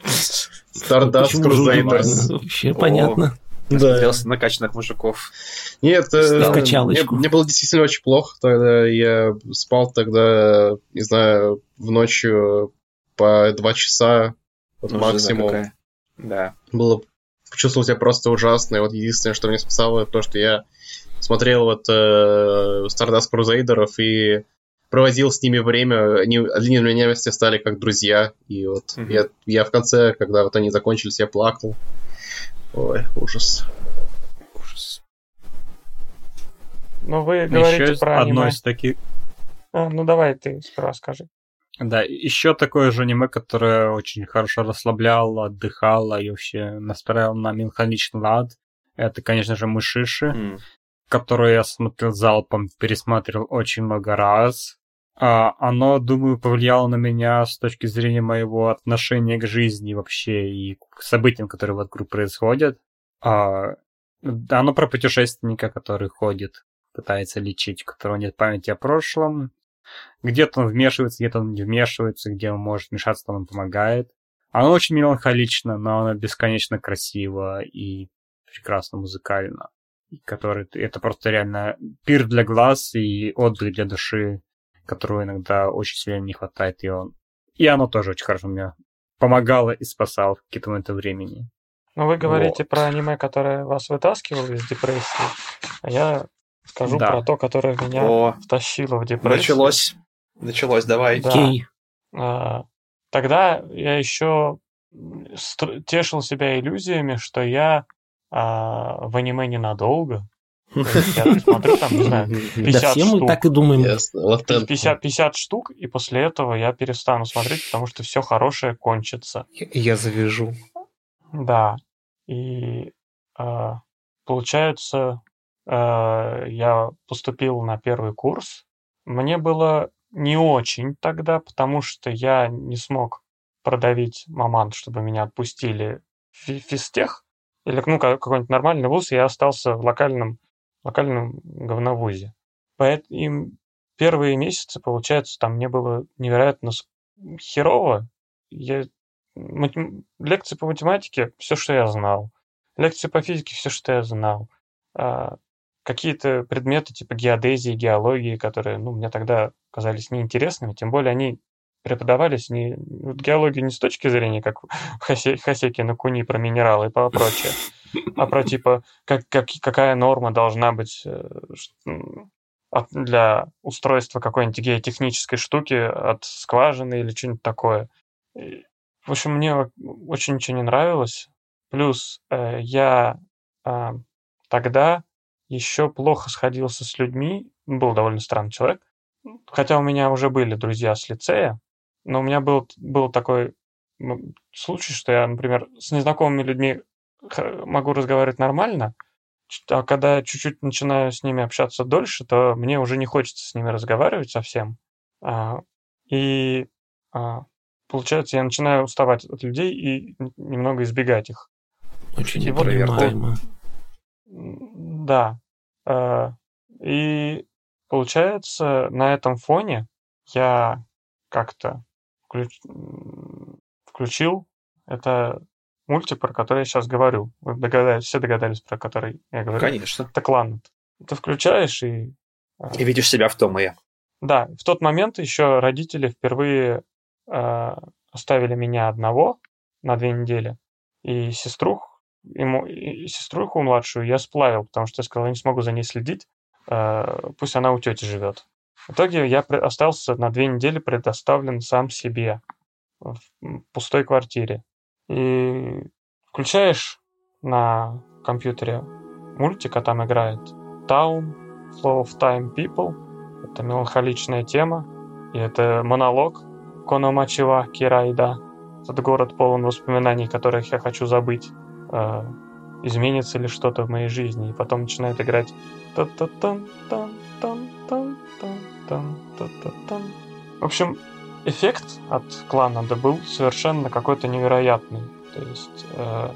Же Crusaders. Вообще понятно. Да. Смотрелся на накачанных мужиков. Нет, э, мне, мне было действительно очень плохо. Тогда я спал тогда, не знаю, в ночью по два часа вот Ну, максимум. Да. было чувствовал себя просто ужасно. И вот единственное, что меня спасало, это то, что я смотрел вот э, Stardust Crusaders и проводил с ними время. Они, они для меня все стали как друзья. И вот Мгм. я, я в конце, когда вот они закончились, я плакал. Ой, ужас. Ужас. Ну, вы говорите Еще про одно аниме. из таких... А, ну, давай ты сперва скажи. Да, еще такое же аниме, которое очень хорошо расслабляло, отдыхало и вообще настраивало на меланхоличный лад. Это, конечно же, Мышиши, М. которое я смотрел залпом, пересматривал очень много раз. А, оно, думаю, повлияло на меня с точки зрения моего отношения к жизни вообще и к событиям, которые вокруг происходят. А, оно про путешественника, который ходит, пытается лечить, у которого нет памяти о прошлом. Где-то он вмешивается, где-то он не вмешивается, где он может вмешаться, там он помогает. Оно очень меланхолично, но оно бесконечно красиво и прекрасно музыкально. Который, это просто реально пир для глаз и отдых для души, которого иногда очень сильно не хватает. И, он... и оно тоже очень хорошо мне помогало и спасало в какие-то моменты времени. Ну, вы говорите Вот. про аниме, которое вас вытаскивало из депрессии, а я скажу Да. про то, которое меня О, втащило в депрессию. началось. Началось, давай. Да. Окей. А, Тогда я еще тешил себя иллюзиями, что я а, в аниме ненадолго. Я смотрю там, не знаю, Да 50 все мы штук. так и думаем. Ясно. Латентно. 50, 50 штук, и после этого я перестану смотреть, потому что все хорошее кончится. Я- Я завяжу. Да. И э, получается, э, я поступил на первый курс. Мне было не очень тогда, потому что я не смог продавить маман, чтобы меня отпустили в фи- физтех. Или ну, ка- какой-нибудь нормальный вуз, и я остался в локальном, локальном говновузе. Поэтому первые месяцы, получается, там мне было невероятно херово. Я лекции по математике все, что я знал. Лекции по физике все, что я знал. А, какие-то предметы типа геодезии, геологии, которые ну, мне тогда казались неинтересными, тем более они преподавались не вот геологию не с точки зрения, как Хосеки на Куни про минералы и прочее, а про типа как, как, какая норма должна быть э, для устройства какой-нибудь геотехнической штуки от скважины или что-нибудь такое. В общем, мне очень ничего не нравилось. Плюс э, я а, тогда еще плохо сходился с людьми. Был довольно странный человек. Хотя у меня уже были друзья с лицея, но у меня был, был такой м, случай, что я, например, с незнакомыми людьми могу разговаривать нормально, а когда чуть-чуть начинаю с ними общаться дольше, то мне уже не хочется с ними разговаривать совсем. А, и а, получается, я начинаю уставать от людей и немного избегать их. Очень И вот Да. Э, И получается, на этом фоне я как-то включ- включил это мультик, про который я сейчас говорю. Вы догадались, все догадались, про который я говорю. Конечно. Это Кланет. Ты включаешь и... э, И видишь себя в том и я. Да, в тот момент еще родители впервые э, оставили меня одного на две недели, и сеструх, ему, и сеструху младшую я сплавил, потому что я сказал, я не смогу за ней следить, э, пусть она у тети живет. В итоге я остался на две недели предоставлен сам себе в пустой квартире и включаешь на компьютере мультик, а там играет Town, Flow of Time People. Это меланхоличная тема, и это монолог Кономачева Кирайда. Этот город полон воспоминаний, которых я хочу забыть. Э, изменится ли что-то в моей жизни? И потом начинает играть... В общем, эффект от Кланада был совершенно какой-то невероятный. То есть э,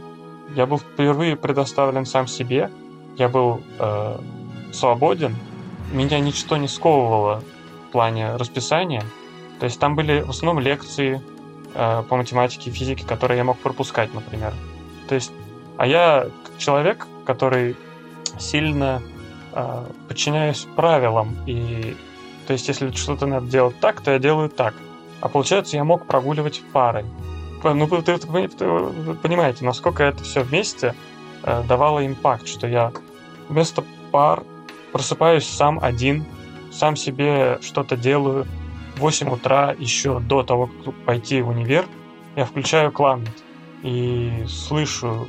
я был впервые предоставлен сам себе, я был э, свободен, меня ничто не сковывало в плане расписания. То есть там были в основном лекции э, по математике и физике, которые я мог пропускать, например. То есть, а я человек, который сильно э, подчиняюсь правилам, и то есть, если что-то надо делать так, то я делаю так. А получается, я мог прогуливать пары. Ну, вы, вы- вы- вы понимаете, насколько это все вместе э, давало импакт, что я вместо пар просыпаюсь сам один, сам себе что-то делаю. В 8 утра, еще до того, как пойти в универ, я включаю Кланет и слышу,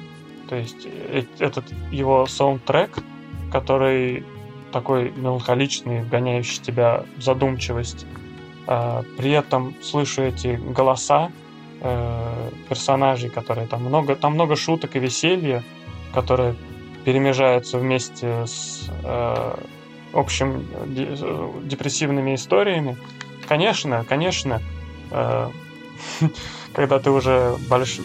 то есть э- этот его саундтрек, который такой меланхоличный, вгоняющий тебя в задумчивость. А, При этом слышу эти голоса э, персонажей, которые там много, там много шуток и веселья, которые перемежаются вместе с э, общим де- депрессивными историями. Конечно, конечно, э, когда ты уже больш...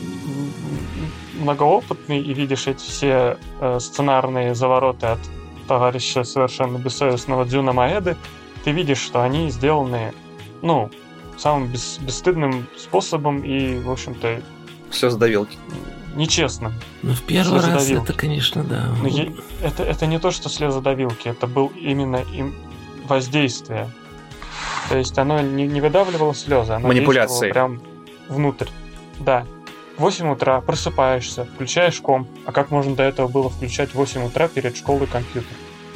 многоопытный и видишь эти все сценарные завороты от товарища совершенно бессовестного Дзюна Маэды, ты видишь, что они сделаны, ну, самым бес- бесстыдным способом и, в общем-то, Все сдавилки. нечестным. Ну, в первый раз это, конечно, да. Но е- это, это не то, что слезодавилки, это был именно им воздействие. То есть оно не, не выдавливало слезы, оно Манипуляции. прям внутрь. Да. В 8 утра просыпаешься, включаешь комп. А как можно до этого было включать в 8 утра перед школой компьютер?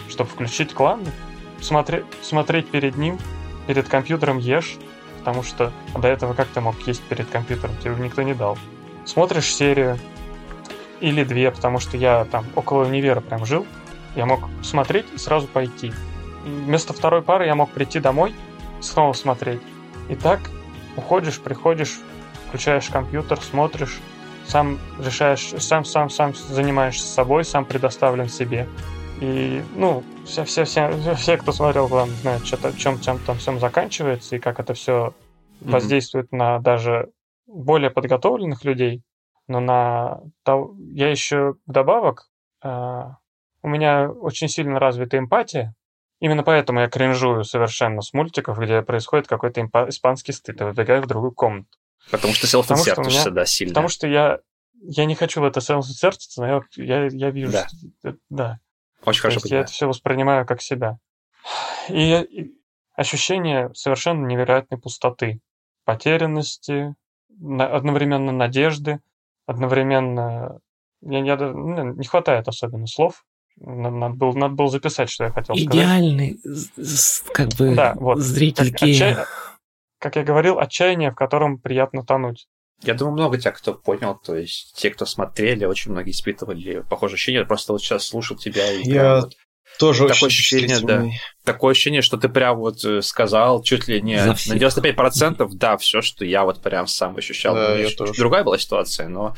Чтобы включить клан, смотри, смотреть перед ним, перед компьютером ешь, потому что до этого как ты мог есть перед компьютером? Тебе никто не дал. Смотришь серию, или две, потому что я там около универа прям жил. Я мог смотреть и сразу пойти. Вместо второй пары я мог прийти домой снова смотреть. И так уходишь, приходишь, включаешь компьютер, смотришь, сам решаешь, сам, сам, сам занимаешься собой, сам предоставлен себе. И, ну, все, все, все, все кто смотрел, главное, знают, что чем, чем там всем заканчивается и как это все Мгм. воздействует на даже более подготовленных людей. Но на тол- я еще вдобавок а, у меня очень сильно развита эмпатия. Именно поэтому я кринжую совершенно с мультиков, где происходит какой-то испанский стыд, и выбегаю в другую комнату. Потому что селф-инсертишься, да, сильно. Потому что я, я не хочу в это сердце, но я, я, я вижу, Да. что- э, да. Очень То хорошо есть я это все воспринимаю как себя. И, ощущение совершенно невероятной пустоты, потерянности, одновременно надежды, одновременно... Я, я ну, не хватает особенно слов. Надо, было, надо было записать, что я хотел сказать. Идеальный, с- с- как бы, Да, вот. зритель Как, гея. отчая- как я говорил, отчаяние, в котором приятно тонуть. Я думаю, много тех, кто понял, то есть те, кто смотрели, очень многие испытывали похожее ощущение. Просто вот сейчас слушал тебя и Я вот Тоже Такое очень ощущение, да. такое ощущение, что ты прям вот э, сказал чуть ли не на всех. 95%, да, все, что я вот прям сам ощущал. Да, я тоже. другая была ситуация, но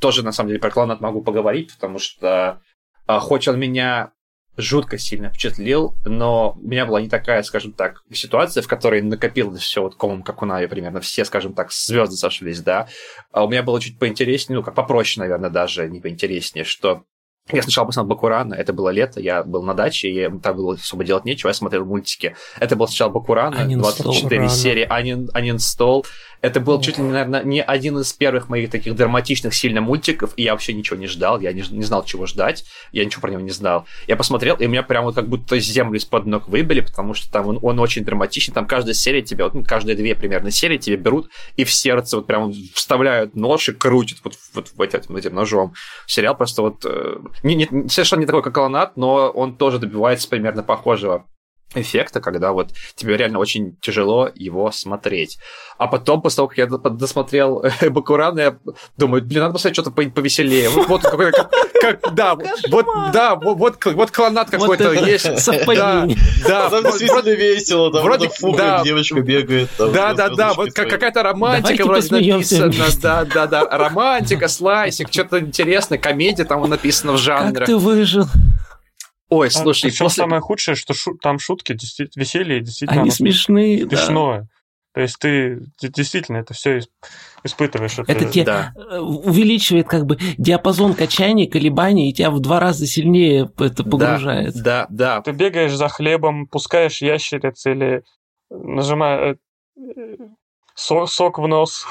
тоже, на самом деле, про кланат могу поговорить, потому что а, хоть он меня жутко сильно впечатлил, но у меня была не такая, скажем так, ситуация, в которой накопилось все вот комом Нави примерно, все, скажем так, звезды сошлись, да. А у меня было чуть поинтереснее, ну, как попроще, наверное, даже, не поинтереснее, что я сначала посмотрел Бакурана, это было лето, я был на даче, и там было особо делать нечего, я смотрел мультики. Это был сначала Бакурана, Uninstall. 24 Рано. серии, Unin, Uninstall. Это был чуть ли, наверное, не один из первых моих таких драматичных сильно мультиков, и я вообще ничего не ждал, я не, не знал, чего ждать, я ничего про него не знал. Я посмотрел, и у меня прям вот как будто землю из-под ног выбили, потому что там он, он очень драматичный, там каждая серия тебя, вот, ну, каждые две примерно серии тебе берут и в сердце вот прям вставляют нож и крутят вот, вот в этим, этим ножом. Сериал просто вот э, не, не- совершенно не такой, как Колонат, но он тоже добивается примерно похожего эффекта, когда вот тебе реально очень тяжело его смотреть. А потом, после того, как я до- досмотрел Бакурана, я думаю, блин, надо посмотреть что-то по- повеселее. Вот, вот какой- как, как- да, вот, да, вот, вот, вот клонат какой-то есть. совпадение. Да, Там да, действительно весело, там вроде- да. девочка бегает. там, да, да, да, вот как, какая-то романтика Давайте вроде написана, да, да, да, романтика, слайсик, что-то интересное, комедия там написано в Как жанре. ты выжил? Ой, А, слушай, причем после... самое худшее, что шу- там шутки действительно веселье, действительно Они смешные, да. смешное. То есть ты действительно это все испытываешь. Это те- Да. Э, увеличивает как бы диапазон качаний, колебаний, и тебя в два раза сильнее это погружает. Да, да, Ты бегаешь за хлебом, пускаешь ящериц или нажимаешь сок, сок в нос.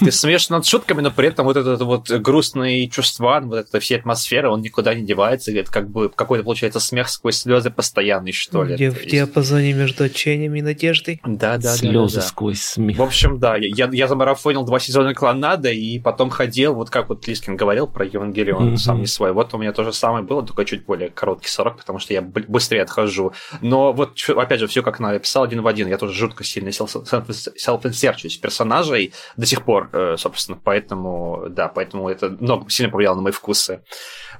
Ты смеешься над шутками, но при этом вот этот вот грустный чувства, вот эта вся атмосфера, он никуда не девается, это как бы какой-то получается смех сквозь слезы постоянный, что ли. Где в диапазоне между отчаянием и надеждой. Да, да, да, Слезы да, да. сквозь смех. В общем, да, я, я замарафонил два сезона Клонада, и потом ходил, вот как вот Лискин говорил про Евангелион, Мгм. сам не свой. Вот у меня то же самое было, только чуть более короткий срок, потому что я б- быстрее отхожу. Но вот, опять же, все как Нави писал один в один. Я тоже жутко сильно селф-инсерчусь персонажей до сих пор, э, собственно, поэтому, да, поэтому это много сильно повлияло на мои вкусы.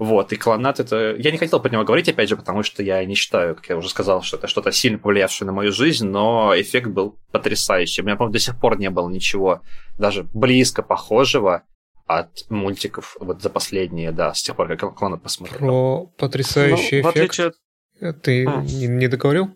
Вот, и Клонат это... Я не хотел про него говорить, опять же, потому что я не считаю, как я уже сказал, что это что-то сильно повлиявшее на мою жизнь, но эффект был потрясающий. У меня, по-моему, до сих пор не было ничего даже близко похожего от мультиков вот за последние, да, с тех пор, как я Клонат посмотрел. Про потрясающий Ну, в эффект. отличие от... Ты А. не, не договорил?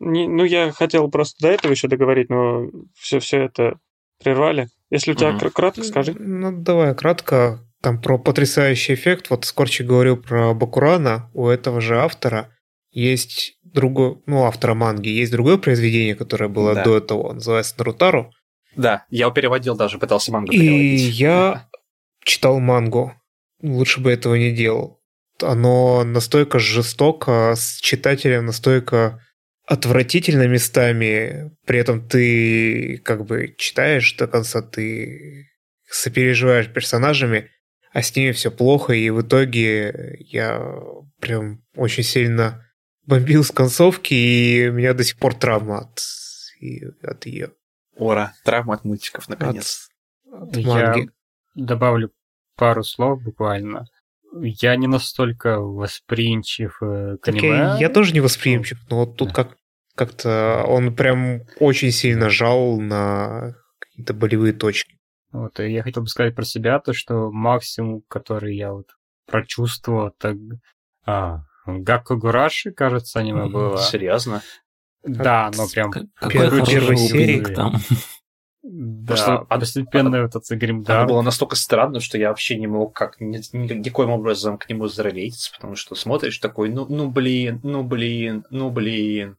не- ну, я хотел просто до этого еще договорить, но все, все это прервали. Если у тебя кр- кратко, скажи. Ну, давай кратко. Там про потрясающий эффект. Вот Скорчи говорил про Бакурана. У этого же автора есть другой, ну, автора манги, есть другое произведение, которое было Да. до этого, называется Нарутару. Да, я его переводил даже, пытался мангу И переводить. я читал мангу. Лучше бы этого не делал. Оно настолько жестоко, с читателем настолько отвратительно местами. При этом ты как бы читаешь до конца, ты сопереживаешь персонажами, а с ними все плохо. И в итоге я прям очень сильно бомбил с концовки, и у меня до сих пор травма от, и- от ее. Ура, травма от мультиков, наконец. От Я манги. добавлю пару слов буквально. Я не настолько восприимчив э, к Так аниме. я, я тоже не восприимчив, но вот тут как, как-то он прям очень сильно жал на какие-то болевые точки. Вот, и я хотел бы сказать про себя, то, что максимум, который я вот прочувствовал, это а, Гакугураши, кажется, аниме было. Серьезно? Да, но прям... К- Первой- Какой первой серии. там. Да, Просто постепенно этот Грим, Оно да. было настолько странно, что я вообще не мог как ни- ни- никаким образом к нему зарелейтиться, потому что смотришь такой, ну, ну блин, ну блин, ну блин.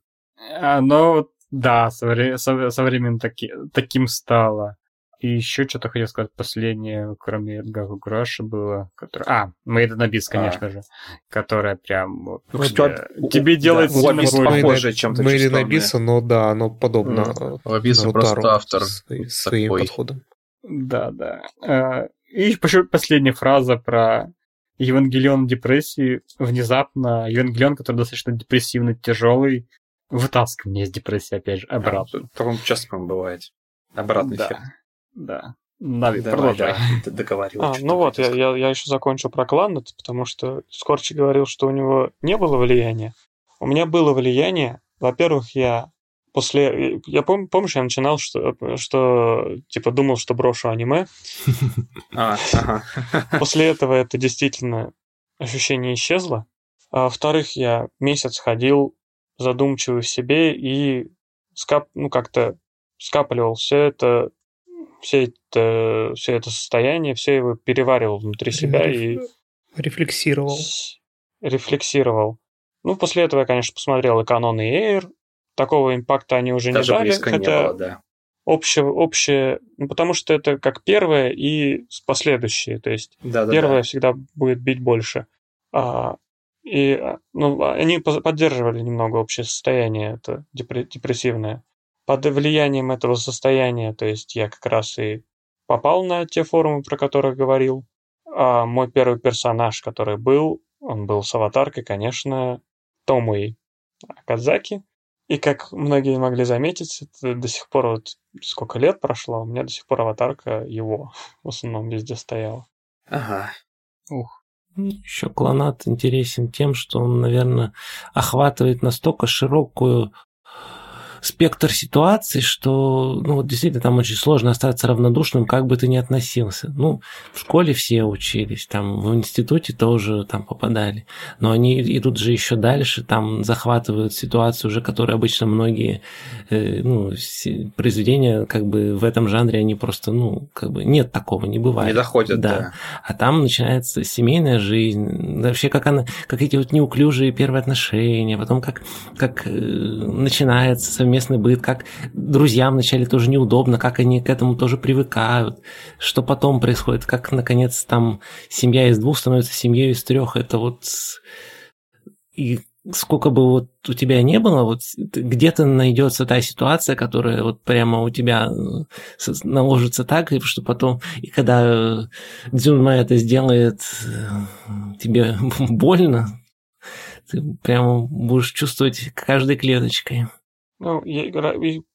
А, вот, да, со, со- со временем таки- таким стало. И еще что-то хотел сказать последнее, кроме Гакугураши было, которое... А, Made in Abyss, конечно же, которая прям вот Ну, тебе, кстати, у- тебе да, делает у сильно похоже чем-то Мэйли чувствованное. Набиса, но да, оно подобно У Абиса просто автор свои- своим такой. подходом. Да, да. А, И еще последняя фраза про Евангелион депрессии. Внезапно Евангелион, который достаточно депрессивный, тяжелый, вытаскивает меня из депрессии опять же обратно. Таком часто, по-моему, бывает. Обратный да, эффект. Да. Нави, Давай, продолжай. да, договаривай. А, ну вот, я, я, я еще закончу про Кланнет, потому что Скорчи говорил, что у него не было влияния. У меня было влияние. Во-первых, я после... Я пом, помнишь, я начинал, что, что типа думал, что брошу аниме. А. После этого это действительно ощущение исчезло. А во-вторых, я месяц ходил задумчивый в себе и скап, ну, как-то скапливал все это, все это, все это состояние, все его переваривал внутри себя и Рефлексировал. с- рефлексировал. Ну, после этого я, конечно, посмотрел и Канон, и Эйр. Такого импакта они уже Даже не дали, близко не хотя было, да. общее, общее, ну, потому что это как первое и последующие, то есть Да, да, первое всегда будет бить больше. А, и а, ну, они по- поддерживали немного общее состояние, это депре- депрессивное. Под влиянием этого состояния, то есть я как раз и попал на те форумы, про которых говорил. А мой первый персонаж, который был, он был с аватаркой, конечно, Томуи Акадзаки. И как многие могли заметить, это до сих пор вот сколько лет прошло, у меня до сих пор аватарка его в основном везде стояла. Ага. Еще клонат интересен тем, что он, наверное, охватывает настолько широкую спектр ситуаций, что, ну, вот действительно, там очень сложно остаться равнодушным, как бы ты ни относился. Ну, в школе все учились, там, в институте тоже там попадали, но они идут же еще дальше, там захватывают ситуацию уже, которую обычно многие, э, ну, произведения, как бы, в этом жанре, они просто, ну, как бы, нет такого, не бывает. Не доходят, Да. да. А там начинается семейная жизнь, вообще как она, как эти вот неуклюжие первые отношения, потом как, как э, начинается совместный быт, как друзьям вначале тоже неудобно, как они к этому тоже привыкают, что потом происходит, как наконец там семья из двух становится семьей из трех, это вот и сколько бы вот у тебя не было, вот где-то найдется та ситуация, которая вот прямо у тебя э, наложится так, и что потом, и когда э, Дзюнма это сделает, э, тебе больно, ты прямо будешь чувствовать каждой клеточкой. Ну, и,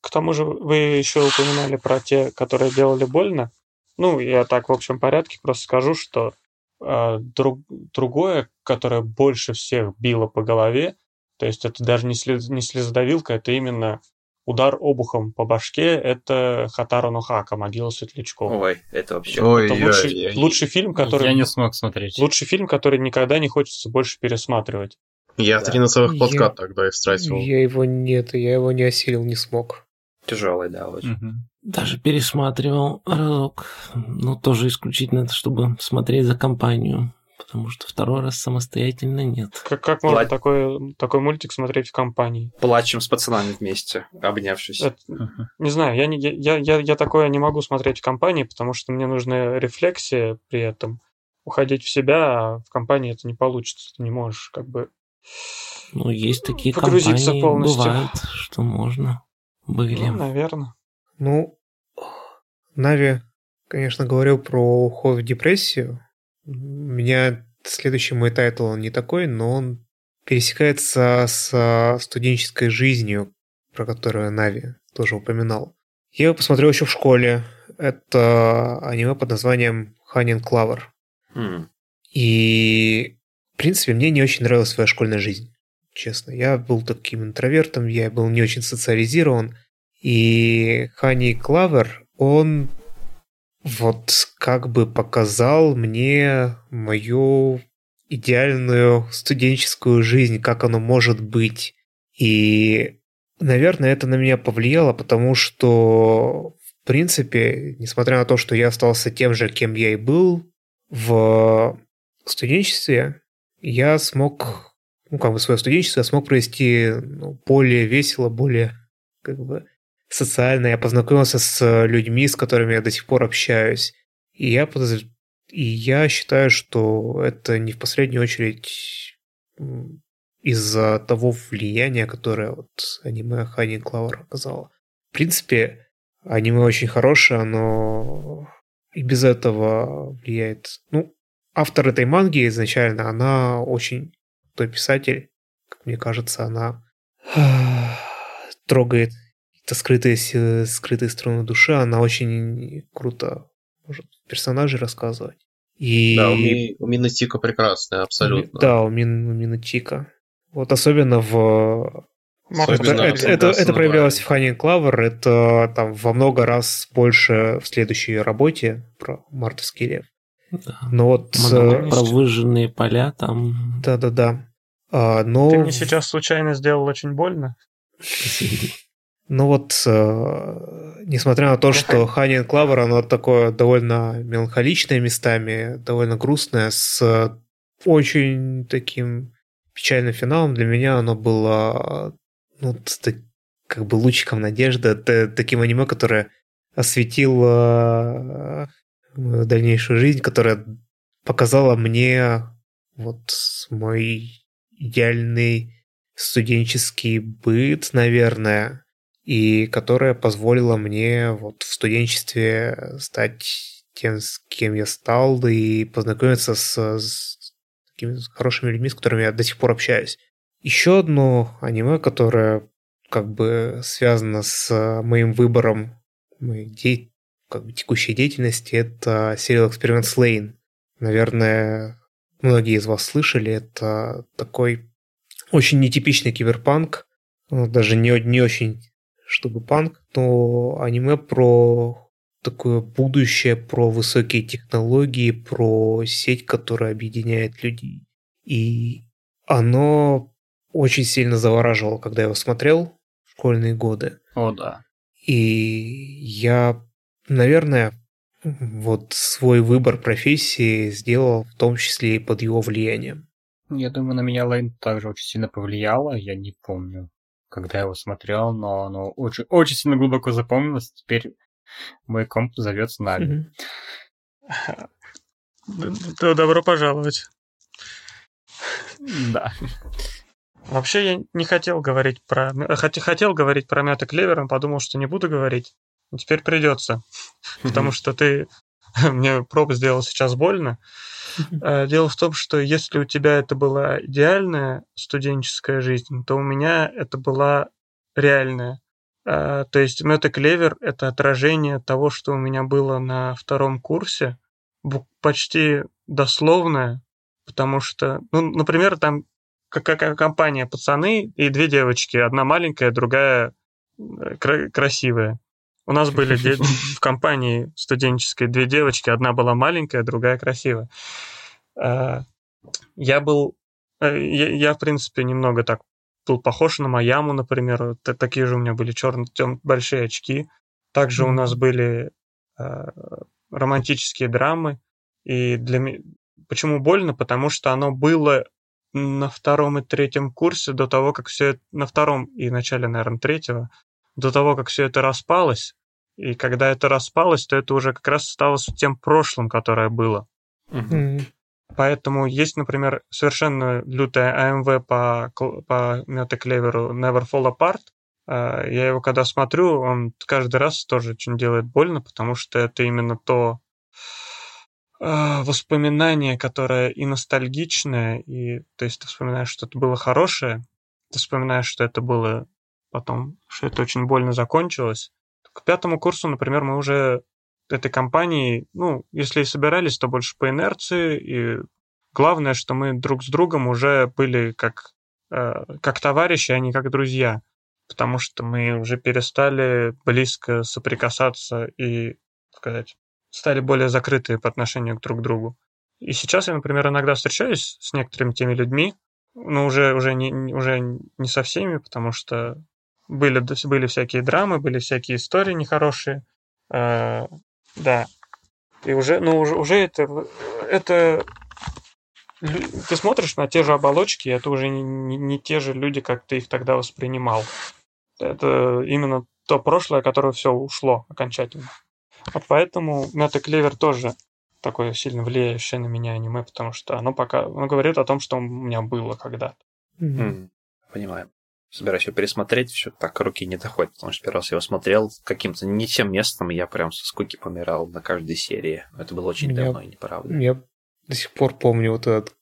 к тому же вы еще упоминали про те, которые делали больно. Ну, я так в общем порядке просто скажу, что э, друг- другое, которое больше всех било по голове, то есть это даже не, слез- не слезодавилка, это именно удар обухом по башке, это Хатару Нохака, могила светлячков. Ой, это вообще... Ой, это лучший, ой. лучший фильм, который... Я не смог смотреть. Лучший фильм, который никогда не хочется больше пересматривать. Я Да. три носовых Я- платка тогда истратил. Я его нет, я его не осилил, не смог. Тяжелый, да, очень. Мгм. Даже пересматривал разок, но тоже исключительно, чтобы смотреть за компанию, потому что второй раз самостоятельно нет. Как, как можно Ладно. такой, такой мультик смотреть в компании? Плачем с пацанами вместе, обнявшись. Это- Мгм. Не знаю, я, не, я, я, я такое не могу смотреть в компании, потому что мне нужна рефлексия при этом. Уходить в себя, а в компании это не получится. Ты не можешь как бы... Ну, есть такие Погрузиться компании, полностью. бывает, что можно. Были. Ну, наверное. Ну, Нави, конечно, говорил про уход в депрессию. У меня следующий мой тайтл, он не такой, но он пересекается с студенческой жизнью, про которую Нави тоже упоминал. Я его посмотрел еще в школе. Это аниме под названием Ханин Клавер. М. И, в принципе, мне не очень нравилась своя школьная жизнь, честно. Я был таким интровертом, я был не очень социализирован. И Хани Клавер, он вот как бы показал мне мою идеальную студенческую жизнь, как оно может быть. И, наверное, это на меня повлияло, потому что, в принципе, несмотря на то, что я остался тем же, кем я и был в студенчестве, я смог, ну, как бы свое студенчество я смог провести ну, более весело, более как бы социально. Я познакомился с людьми, с которыми я до сих пор общаюсь. И я, подоз- и я считаю, что это не в последнюю очередь из-за того влияния, которое вот аниме Хани Клауэр оказало. В принципе, аниме очень хорошее, но и без этого влияет. Ну, автор этой манги изначально, она очень той писатель, как мне кажется, она трогает это скрытые, скрытые струны души, она очень круто может персонажей рассказывать. И... Да, у, Ми, у Минотика прекрасная, абсолютно. Да, у, Мин, у Минутика. Вот особенно в... Особенно это, это, это, проявлялось в Ханин Клавер, это там во много раз больше в следующей работе про мартовский лев. Да. Но вот... Монолог э, про выжженные поля там... Да-да-да. А, но... Ты мне сейчас случайно сделал очень больно. Ну вот, э, несмотря на то, что Ханин Клавер, оно такое довольно меланхоличное местами, довольно грустное, с очень таким печальным финалом, для меня оно было ну, так- как бы лучиком надежды, это таким аниме, которое осветило дальнейшую жизнь, которое показало мне вот мой идеальный студенческий быт, наверное, и которая позволила мне вот в студенчестве стать тем, с кем я стал, и познакомиться с, с такими хорошими людьми, с которыми я до сих пор общаюсь. Еще одно аниме, которое как бы связано с моим выбором моей как бы текущей деятельности, это сериал «Эксперимент Слейн». Наверное, многие из вас слышали, это такой очень нетипичный киберпанк, ну, даже не, не очень чтобы панк, но аниме про такое будущее, про высокие технологии, про сеть, которая объединяет людей. И оно очень сильно завораживало, когда я его смотрел в школьные годы. О, да. И я, наверное, вот свой выбор профессии сделал в том числе и под его влиянием. Я думаю, на меня Лейн также очень сильно повлияло. Я не помню, когда я его смотрел, но оно очень, очень сильно глубоко запомнилось. Теперь мой комп зовется Нави. Д- Добро пожаловать. Да. Вообще я не хотел говорить про... хот- Хотел говорить про Мята Клевер, но подумал, что не буду говорить. Но Теперь придется. Потому что ты мне проб сделал сейчас больно. Э, Дело в том, что если у тебя это была идеальная студенческая жизнь, то у меня это была реальная. Э, То есть Мета Клевер — это отражение того, что у меня было на втором курсе, почти дословное, потому что, ну, например, там какая компания пацаны и две девочки, одна маленькая, другая э, кра- красивая. У нас были в компании студенческой две девочки, одна была маленькая, другая красивая. А, Я был, э, я, в принципе, немного так был похож на Маяму, например. Такие же у меня были черные, большие очки. Также у нас были э, романтические драмы. И для меня... Почему больно? Потому что оно было на втором и третьем курсе до того, как все это... На втором и начале, наверное, третьего, до того, как все это распалось. И когда это распалось, то это уже как раз стало тем прошлым, которое было. Мгм. Поэтому есть, например, совершенно лютая АМВ по, по Метаклеверу Never Fall Apart. А, Я его когда смотрю, он каждый раз тоже очень делает больно, потому что это именно то а, воспоминание, которое и ностальгичное, и то есть ты вспоминаешь, что это было хорошее, ты вспоминаешь, что это было потом, что это очень больно закончилось. К пятому курсу, например, мы уже этой компании, ну, если и собирались, то больше по инерции, и главное, что мы друг с другом уже были как, э, как товарищи, а не как друзья, потому что мы уже перестали близко соприкасаться и, сказать, стали более закрытые по отношению друг к другу. И сейчас я, например, иногда встречаюсь с некоторыми теми людьми, но уже, уже, не, уже не со всеми, потому что были, были всякие драмы, были всякие истории нехорошие. Э, да. И уже, ну, уже, уже это, это ты смотришь на те же оболочки, это уже не, не, не те же люди, как ты их тогда воспринимал. Это именно то прошлое, которое все ушло окончательно. Вот поэтому Мета Клевер тоже такое сильно влияющее на меня аниме, потому что оно пока оно говорит о том, что у меня было когда-то. Mm-hmm. Понимаю. Собираюсь его пересмотреть, все так руки не доходят, потому что первый раз я его смотрел каким-то не тем местом, и я прям со скуки помирал на каждой серии. Это было очень я, давно и неправда. Я до сих пор помню вот этот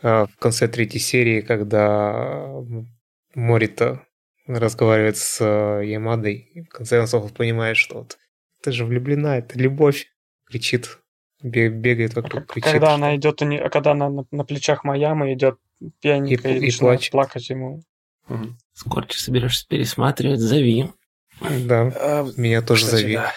а, в конце третьей серии, когда Морита разговаривает с а, Ямадой, и в конце концов понимает, что вот ты же влюблена, это любовь, кричит бегает вокруг, кричит. Когда она идет, а когда она на, на плечах Майамы идет пьяненько и, и, и начинает плакать ему. Угу. Скоро соберешься пересматривать, зови. Да, а, меня тоже кстати, зови. Да.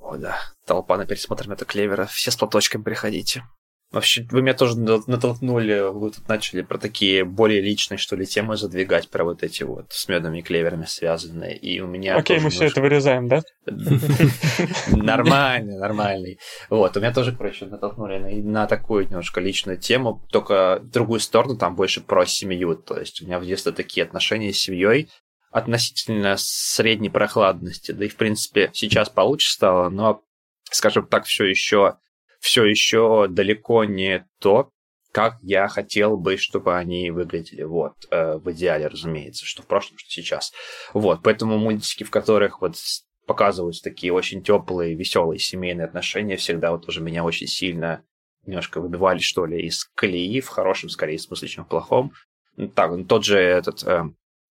О, да. Толпа на пересмотр это клевера. Все с платочками приходите. Вообще, вы меня тоже натолкнули, вы тут начали про такие более личные, что ли, темы задвигать, про вот эти вот с медными клеверами связанные. И у меня Окей, мы немножко... все это вырезаем, да? Нормальный, нормальный. Вот, у меня тоже, короче, натолкнули на такую немножко личную тему, только другую сторону, там больше про семью. То есть у меня в детстве такие отношения с семьей, относительно средней прохладности. Да и, в принципе, сейчас получше стало, но, скажем так, все еще все еще далеко не то, как я хотел бы, чтобы они выглядели. Вот, э, в идеале, разумеется, что в прошлом, что сейчас. Вот, поэтому мультики, в которых вот показываются такие очень теплые, веселые семейные отношения, всегда вот уже меня очень сильно немножко выбивали, что ли, из колеи, в хорошем, скорее, смысле, чем в плохом. Так, тот же этот э,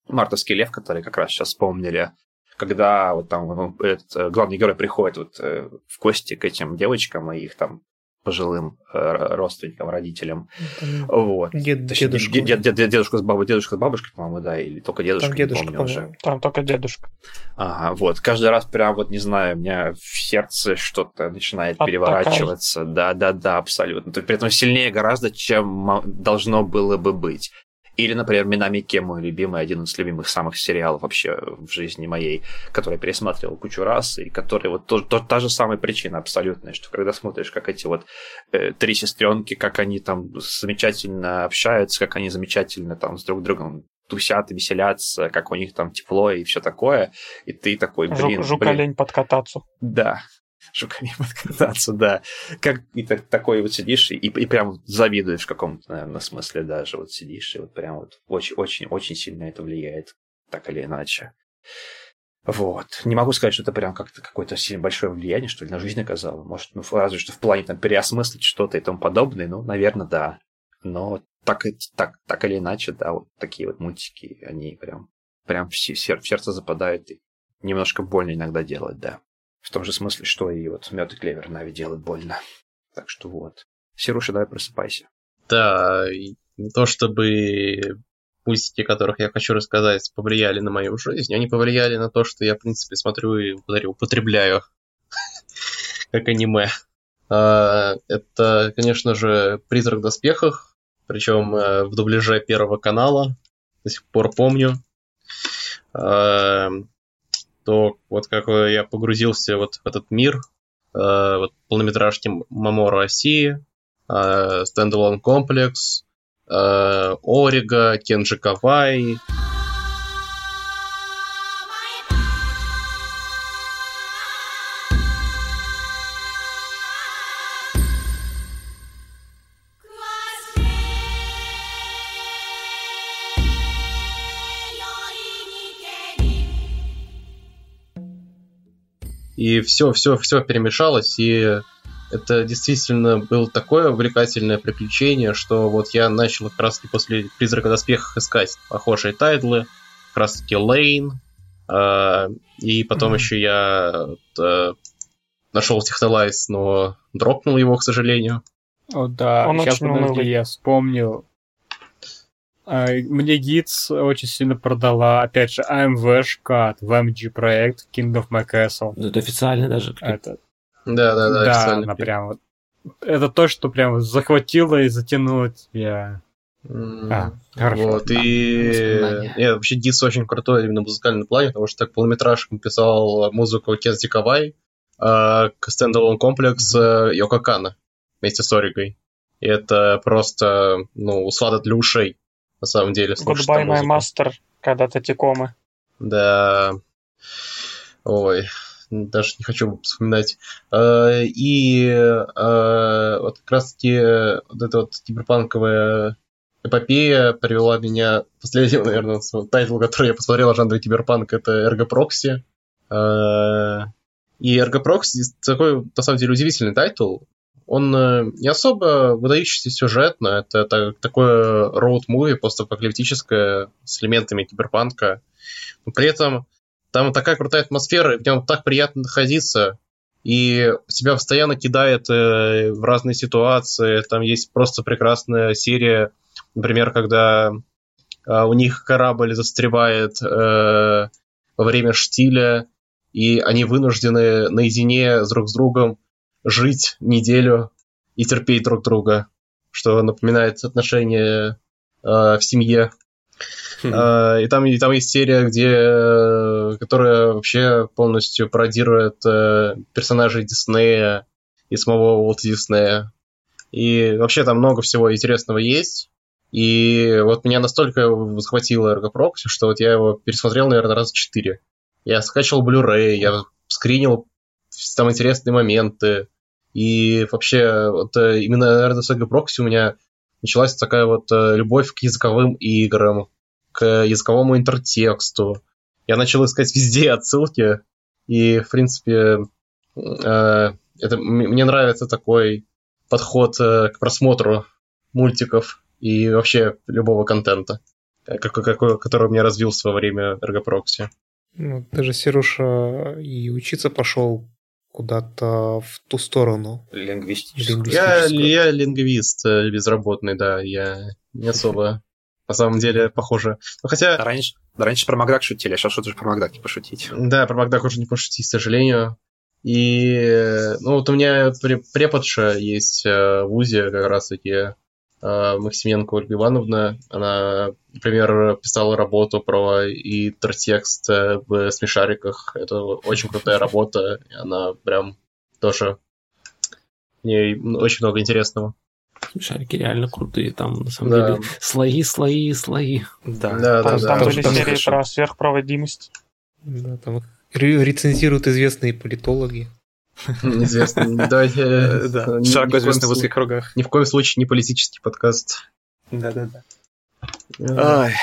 Мартовский лев, который как раз сейчас вспомнили, когда вот там этот, э, главный герой приходит вот э, в гости к этим девочкам и их там пожилым э, родственникам, родителям. Там вот. Дед, дедушка. Дед, дед, дед, дедушка с бабой, дедушка с бабушкой, по-моему, да, или только дедушка, там дедушка, не помню уже. Там только дедушка. Ага, вот. Каждый раз прям вот, не знаю, у меня в сердце что-то начинает От переворачиваться. Да, да, да, абсолютно. При этом сильнее гораздо, чем должно было бы быть. Или, например, Минами Ке, мой любимый, один из любимых самых сериалов вообще в жизни моей, который я пересматривал кучу раз, и который вот то, то, та же самая причина абсолютная, что когда смотришь, как эти вот э, три сестренки, как они там замечательно общаются, как они замечательно там с друг другом тусят, веселятся, как у них там тепло и все такое, и ты такой, блин... Жук-олень подкататься. Да, жуками подкататься, да. Как и так, такой вот сидишь и, и прям завидуешь в каком-то, наверное, смысле даже. Вот сидишь и вот прям вот очень-очень-очень сильно это влияет, так или иначе. Вот. Не могу сказать, что это прям как-то какое-то сильно большое влияние, что ли, на жизнь оказало. Может, ну, разве что в плане там переосмыслить что-то и тому подобное, ну, наверное, да. Но так, так, так или иначе, да, вот такие вот мультики, они прям, прям в сердце западают и немножко больно иногда делать, да. В том же смысле, что и вот мед и клевер Нави делают больно. Так что вот. Сируша, давай просыпайся. Да, не то чтобы мультики, которых я хочу рассказать, повлияли на мою жизнь, они повлияли на то, что я, в принципе, смотрю и употребляю как аниме. А, это, конечно же, «Призрак в доспехах», причем э, в дубляже Первого канала, до сих пор помню. То вот как я погрузился вот в этот мир, э, вот полнометражки Мамора России, э, Комплекс, э, Орига, Кенджи Кавай, и все, все, все перемешалось, и это действительно было такое увлекательное приключение, что вот я начал как раз таки после «Призрака доспехов» искать похожие тайтлы, как раз таки Lain, э, и потом mm-hmm. еще я э, нашел Texhnolyze, но дропнул его, к сожалению. О, да, Он сейчас, очень подожди, унылый. я вспомнил. А, Мне GITS очень сильно продала, опять же, AMV-шка от VMG проект King of My Castle. Это официально даже. клип. Это, Да, да, да, да, она прям вот... Это то, что прям захватило и затянуло тебя. М, А, хорошо. Вот, да, и... Нет, вообще Дис очень крутой именно в музыкальном плане, потому что так полнометражком писал музыку Кензи Кавай, а, к стендалон комплекс э, Йоко Кана вместе с Оригой. И это просто, ну, услада для ушей, на самом деле, Goodbye, my master, когда-то Тикомы. Да. Ой, даже не хочу вспоминать. Э, И э, вот как раз-таки вот эта вот киберпанковая эпопея привела меня... Последний, наверное, тайтл, который я посмотрел о жанре киберпанк, это Ergo Proxy. Э, И Ergo Proxy такой, на самом деле, удивительный тайтл. Он э, не особо выдающийся сюжетно, это, та- такое роуд-муви постапокалиптическое с элементами киберпанка. Но при этом там такая крутая атмосфера, и в нем так приятно находиться, и тебя постоянно кидает э, в разные ситуации. Там есть просто прекрасная серия, например, когда э, у них корабль застревает э, во время штиля, и они вынуждены наедине с друг с другом жить неделю и терпеть друг друга, что напоминает отношения э, в семье. А, И там, и там есть серия, где, э, которая вообще полностью пародирует э, персонажей Диснея и самого Уолта Диснея. И вообще там много всего интересного есть. И вот меня настолько захватило Proxy, что вот я его пересмотрел, наверное, раз четыре. Я скачал Blu-ray, я скринил там интересные моменты. И вообще, вот э, именно, Ergo Proxy у меня началась такая вот э, любовь к языковым играм, к языковому интертексту. Я начал искать везде отсылки, и, в принципе, э, это, мне нравится такой подход к просмотру мультиков и вообще любого контента, который у меня развился во время эргопрокси. Ну, же, Серуша, и учиться пошел куда-то в ту сторону. Лингвистически. Я, Лингвистическую. я лингвист э, безработный, да, я не особо на самом деле похоже. Ну, хотя, Раньше, раньше про Макдак шутили, а сейчас что-то же про Макдак не пошутить. Да, про Макдак уже не пошутить, к сожалению. И, э, ну, вот у меня пре- преподша есть э, в ВУЗе как раз-таки Максименко Ольга Ивановна. Она, например, писала работу про интертекст э, в смешариках. Это очень крутая работа, и она прям тоже... В ней очень много интересного. Шарики реально крутые, там на самом Да. деле слои, слои, слои. Да. Да, Там, да, там да. были там серии хорошо. про сверхпроводимость. Да, там рецензируют известные политологи. Давайте... Э, Да. Широко коем известный в узких кругах. Ни в коем случае не политический подкаст. Да-да-да. Э, Ай,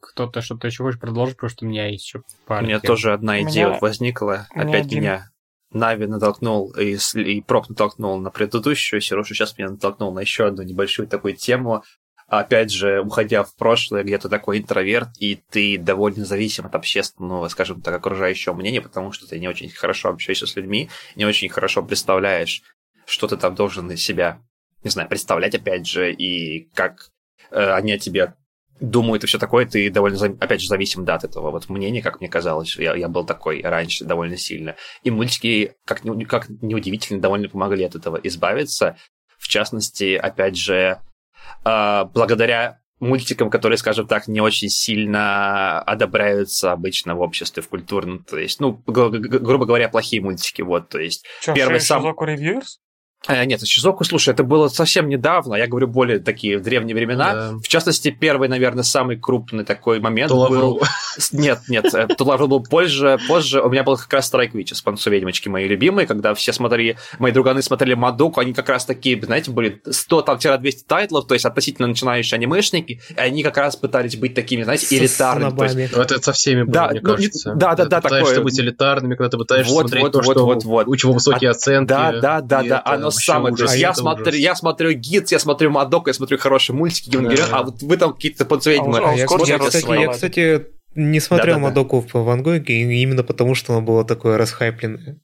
Кто-то что-то еще хочешь продолжить, потому что у меня есть еще У пара меня тем. тоже одна У идея меня- вот возникла. у меня Опять меня Нави натолкнул, и, и Прок натолкнул на предыдущую, Сережа сейчас меня натолкнул на еще одну небольшую такую тему. Опять же, уходя в прошлое, где ты такой интроверт, и ты довольно зависим от общественного, скажем так, окружающего мнения, потому что ты не очень хорошо общаешься с людьми, не очень хорошо представляешь, что ты там должен из себя, не знаю, представлять, опять же, и как э, они о тебе думают и все такое, ты довольно, опять же, зависим да, от этого вот мнения, как мне казалось. Я, я был такой раньше довольно сильно. И мультики, как, как неудивительно, довольно помогли от этого избавиться. В частности, опять же, а, благодаря мультикам, которые, скажем так, не очень сильно одобряются обычно в обществе, в культурном, то есть, ну, гру- гру- грубо говоря, плохие мультики, вот, то есть, Че, Первый сам- Ревьюерс? Э, Нет, Шизоку, слушай, это было совсем недавно, я говорю более такие в древние времена. Да. В частности, первый, наверное, самый крупный такой момент Тулавру. был... Нет, нет, э, Тулавру был позже, позже. У меня был как раз Страйк Вичес, панцу ведьмочки мои любимые, когда все смотрели, мои друганы смотрели Мадоку, они как раз такие, знаете, были 100, там, 200 тайтлов, то есть относительно начинающие анимешники, и они как раз пытались быть такими, знаете, элитарными. есть. Ну, это со всеми было, Да, мне ну, кажется. да, да, да, ты пытаешься такое. быть элитарными, когда ты пытаешься Вот, смотреть вот, то, вот, что вот, вот. у чего высокие оценки. Да, да, да, да, это оно вообще самое. То ужас, я смотрю, я смотрю гид, я смотрю Мадока, я смотрю хорошие мультики, Евангелион, Да. а вот вы там какие-то подсветимы. А А я, кстати, я, кстати, я, кстати, не смотрел Да-да-да. Мадоку в Ван Гоге именно потому, что оно было такое расхайпленное.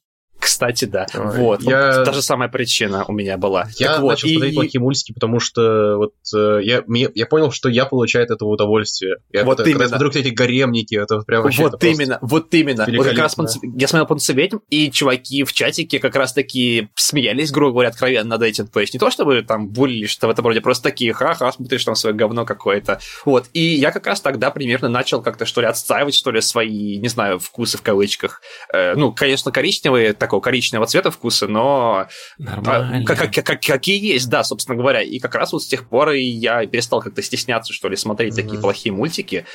Кстати, да. Вот. я- Та же самая причина у меня была. Я Так вот, начал и- смотреть плохие мультики, потому что вот э, я, мне- я понял, что я получаю от этого удовольствие. Я Вот когда, когда именно. смотрю эти гаремники, это прям вообще вот это именно, вот именно. Вот как раз великолепно. «Панцев- я смотрел «Панцеветь», и чуваки в чатике как раз таки смеялись, грубо говоря, откровенно над этим. То есть не то, чтобы там булили, что в этом роде, просто такие, ха-ха, смотришь там свое говно какое-то. Вот. И я как раз тогда примерно начал как-то, что ли, отстаивать, что ли, свои, не знаю, вкусы в кавычках. Э, ну, конечно, коричневые, такого коричневого цвета вкусы, но а, как, как- как- какие есть, да, собственно говоря. И как раз вот с тех пор и я перестал как-то стесняться, что ли, смотреть такие Мгм. плохие мультики.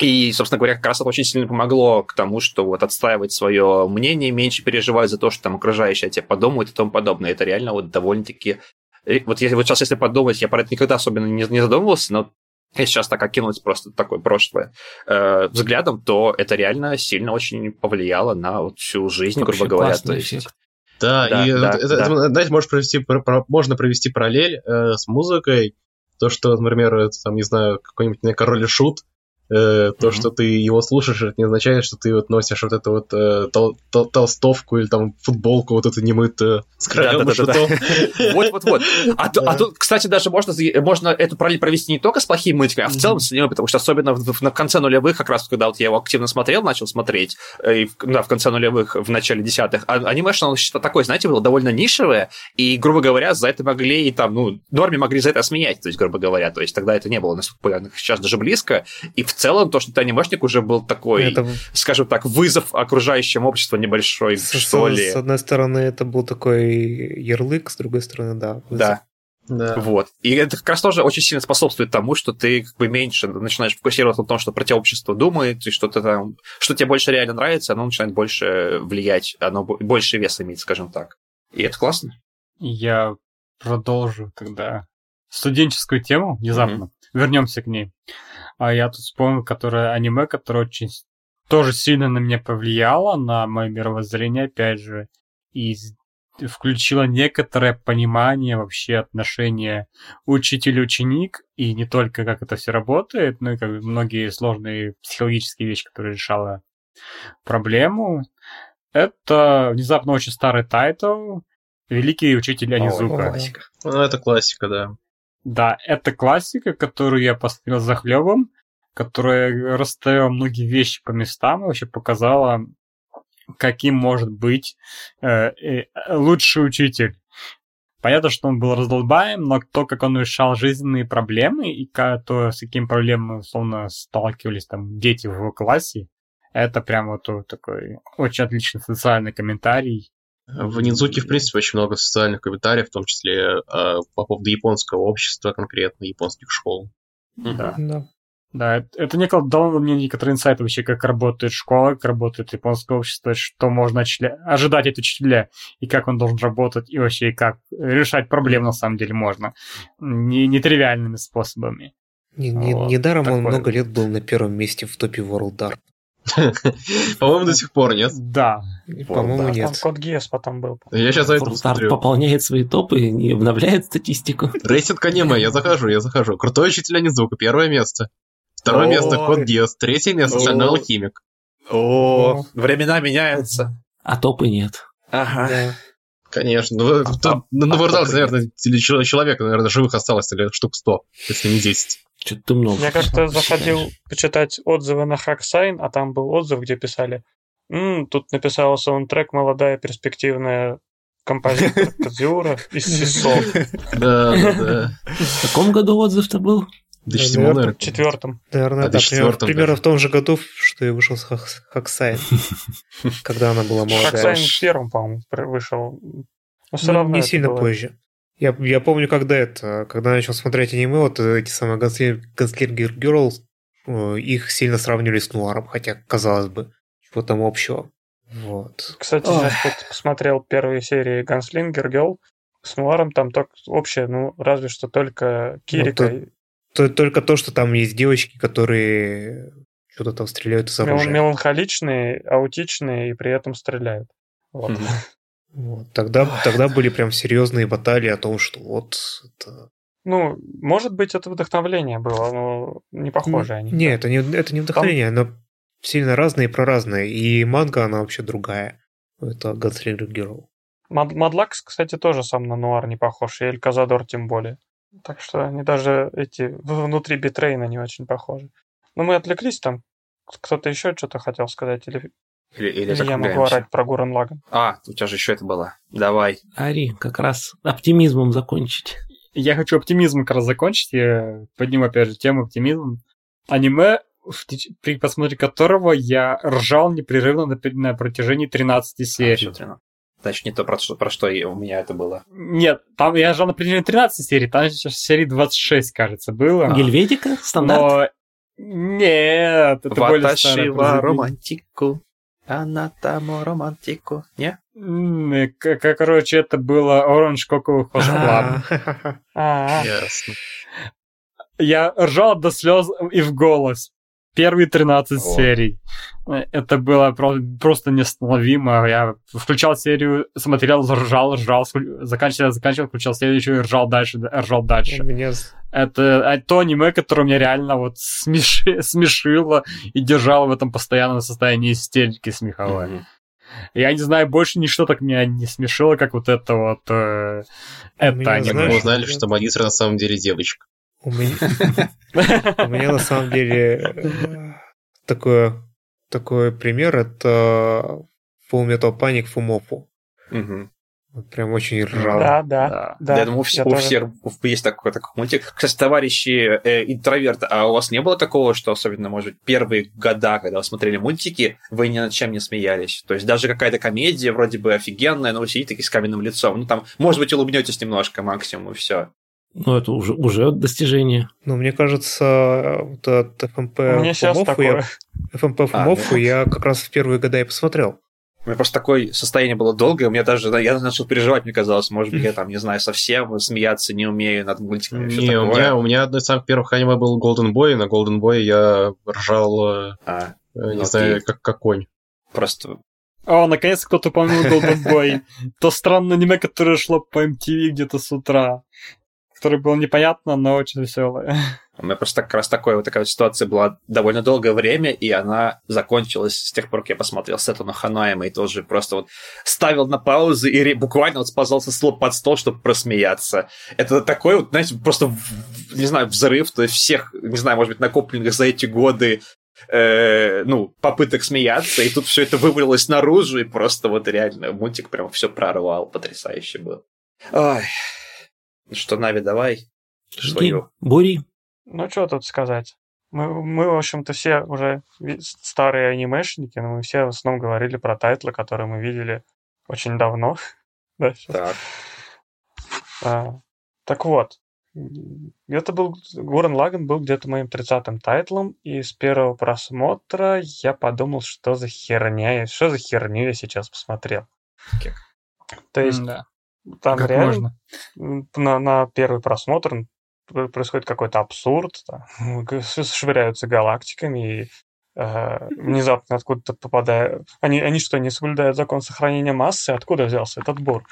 И, собственно говоря, как раз это очень сильно помогло к тому, что вот отстаивать свое мнение, меньше переживать за то, что там окружающие о тебе подумают и тому подобное. Это реально вот довольно-таки... э, Вот, я, вот сейчас, если подумать, я про это никогда особенно не, не задумывался, но если сейчас так окинуть просто такое прошлое э, взглядом, то это реально сильно очень повлияло на вот всю жизнь, грубо говоря. То есть, эффект. Да, Да, и да, это, да. это, знаете, можешь провести, про- про- можно провести параллель э, с музыкой. То, что, например, это, там, не знаю, какой-нибудь не, король и шут, э, то, Мгм. что ты его слушаешь, это не означает, что ты вот носишь вот эту вот э, тол- тол- толстовку или там футболку вот эту немытую с королем и Да-да-да-да. шутом. Вот-вот-вот. А, то- а Да. тут, кстати, даже можно, можно эту параллель провести не только с плохими мультиками, а в целом с ними, потому что особенно в, в- на конце нулевых, как раз когда вот я его активно смотрел, начал смотреть, э, и в, да, в конце нулевых, в начале десятых, а, анимешн, он что такое, знаете, было довольно нишевое, и, грубо говоря, за это могли и там, ну, норме могли за это смеять, то есть, грубо говоря, то есть тогда это не было настолько популярно, как сейчас даже близко, и в целом то, что ты анимешник уже был такой, Это, скажем так, вызов окружающему обществу небольшой, с, что с- ли. с одной стороны, это был такой ярлык, с другой стороны, да. Да. Да. Вот. И это как раз тоже очень сильно способствует тому, что ты как бы меньше начинаешь фокусироваться на том, что про тебя общество думает, и что ты там, что тебе больше реально нравится, оно начинает больше влиять, оно бо- больше вес имеет, скажем так. И это классно. Я продолжу тогда студенческую тему внезапно. Вернемся к ней. А я тут вспомнил, которое аниме, которое очень тоже сильно на меня повлияло, на мое мировоззрение, опять же, и включило некоторое понимание вообще отношения учитель-ученик, и не только как это все работает, но и как многие сложные психологические вещи, которые решала проблему. Это внезапно очень старый тайтл «Великий учитель Онидзука». Ну, это классика, да. Да, это классика, которую я посмотрел взахлёб, которая расставила многие вещи по местам и вообще показала, каким может быть э, э, лучший учитель. Понятно, что он был раздолбаем, но то, как он решал жизненные проблемы и то, с какими проблемами, условно, сталкивались там дети в его классе, это прям вот такой очень отличный социальный комментарий. В Нидзуке, в принципе, очень много социальных комментариев, в том числе э, по поводу японского общества, конкретно японских школ. Да. Да. Да, это, неко- дало мне некоторые инсайты вообще, как работает школа, как работает японское общество, что можно очля- ожидать от учителя, и как он должен работать, и вообще как решать проблемы на самом деле можно. Не, нетривиальными способами. Не- не- Вот, недаром он такое. много лет был на первом месте в топе World Art. По-моему, до сих пор нет. Да. По-моему, да. Там нет. код Гиас потом был. Я сейчас зайду посмотрю. пополняет свои топы и обновляет статистику. Рейтинг аниме, я захожу, я захожу. Крутой учитель Анидзука, первое место. Второе место Код Гиас, третье место Стальной Ой. Алхимик. О, времена меняются. А топы нет. Ага. Конечно. Ну, тут а- на на а наверное, теле- чело- человек, наверное, живых осталось или штук 100, если не 10. Что-то ты много. Я как-то заходил почитать отзывы на Хаксайн, а там был отзыв, где писали «М, тут написала саундтрек молодая перспективная композитор Кадзиура из See-Saw Да, да, да. В каком году отзыв-то был? 2007, в четвертом. Наверное, А да. Примерно, 2004 примерно даже. в том же году, что и вышел Hack Sign. Когда она была молодая. Hack Sign в первом, по-моему, вышел. Но все Ну, равно не сильно позже. Я, я помню, когда это, когда начал смотреть аниме, вот эти самые Gunslinger Girls, э, их сильно сравнивали с Нуаром, хотя, казалось бы, чего там общего. Вот. Кстати, Ой. сейчас вот посмотрел первые серии Ганслингер Гелл с Нуаром, там только общее, ну, разве что только Кирика. Ну, То- только то, что там есть девочки, которые что-то там стреляют из мел- оружия. меланхоличные, аутичные и при этом стреляют. Вот. Мгм. Вот. Тогда, тогда были прям серьезные баталии о том, что вот это... Ну, может быть, это вдохновление было, но не похоже они. Не, это не, это не вдохновение, оно сильно разное и про разное. И манга, она вообще другая. Это Gunslinger Girl. Мад- Мадлакс, кстати, тоже сам на Нуар не похож, и Эльказадор тем более. Так что они даже эти внутри Bee Train а не очень похожи. Но мы отвлеклись там. Кто-то еще что-то хотел сказать? Или, Или, или я могу орать про Гурен Лаган? А, у тебя же еще это было. Давай. Ари, как раз оптимизмом закончить. Я хочу оптимизм как раз закончить. Я подниму, опять же, тему оптимизм. Аниме, при просмотре которого я ржал непрерывно на, на протяжении 13 А, серий. тринадцать. Значит, не то, про что, про что у меня это было. Нет, там я ржал на протяжении 13 серий, там сейчас серии 26, кажется, было. Гельветика? Стандарт? Но нет, это более старое Ваташива произведение. романтику. Не? Короче, это было Orange Coco Host Club. Ясно. Я ржал до слез и в голос. Первые 13 О. серий. Это было про- просто неостановимо. Я включал серию, смотрел, ржал, ржал, заканчивал, заканчивал, включал следующую и ржал дальше, ржал У дальше. меня с- Это э, то аниме, которое меня реально вот смеши- смешило и держало в этом постоянном состоянии истерики смеховой. Мгм. Я не знаю, больше ничто так меня не смешило, как вот это вот э, это меня, аниме. Мы узнали, что магистр на самом деле девочка. у меня на самом деле э, такое такой пример это Full Metal Panic Фумофу. Мгм. Прям очень ржал. да, да, Да. да. я думаю, у, я у тоже. всех есть такой, такой мультик. Кстати, товарищи э, интроверты, а у вас не было такого, что особенно, может быть, первые года, когда вы смотрели мультики, вы ни над чем не смеялись? То есть даже какая-то комедия вроде бы офигенная, но вы сидите такие с каменным лицом. Ну, там, может быть, улыбнетесь немножко максимум, и все. Ну, это уже, уже достижение. Но мне кажется, вот этот ФМП У меня сейчас Фумофу я-. ФМП ну. я как раз в первые года и посмотрел. У меня просто такое состояние было долгое, у меня даже, я начал переживать, мне казалось, может быть, я там, не знаю, совсем смеяться не умею над мультиками. Не, у меня, у меня одно из самых первых аниме был Golden Boy, на Golden Boy я ржал, э, А, не Окей. знаю, как, как конь. просто О, наконец кто-то упомянул Golden Boy. То странное аниме, которое шло по MTV где-то с утра. Которое было непонятно, но очень веселое. У меня просто как раз такое, вот такая вот ситуация была довольно долгое время, и она закончилась с тех пор, как я посмотрел Сету на Ханаема, и тоже просто вот ставил на паузу и буквально вот сползался стол под стол, чтобы просмеяться. Это такой вот, знаете, просто, не знаю, взрыв, то есть всех, не знаю, может быть, накопленных за эти годы э, ну, попыток смеяться, и тут все это вывалилось наружу, и просто вот реально мультик прям все прорвал, потрясающе был. Ой. Ну что, Нави, давай Жги, свою. бури. Ну, что тут сказать? Мы, мы, в общем-то, все уже старые анимешники, но мы все в основном говорили про тайтлы, которые мы видели очень давно. Да. Так. А, так вот, это был Гурен Лаган был где-то моим 30-м тайтлом, и с первого просмотра я подумал, что за херня, что за херню я сейчас посмотрел. Окей. То есть да. там Как реально можно? на, на первый просмотр происходит какой-то абсурд, с- швыряются галактиками, и э, внезапно откуда-то попадают... Они, они что, не соблюдают закон сохранения массы? Откуда взялся этот бур?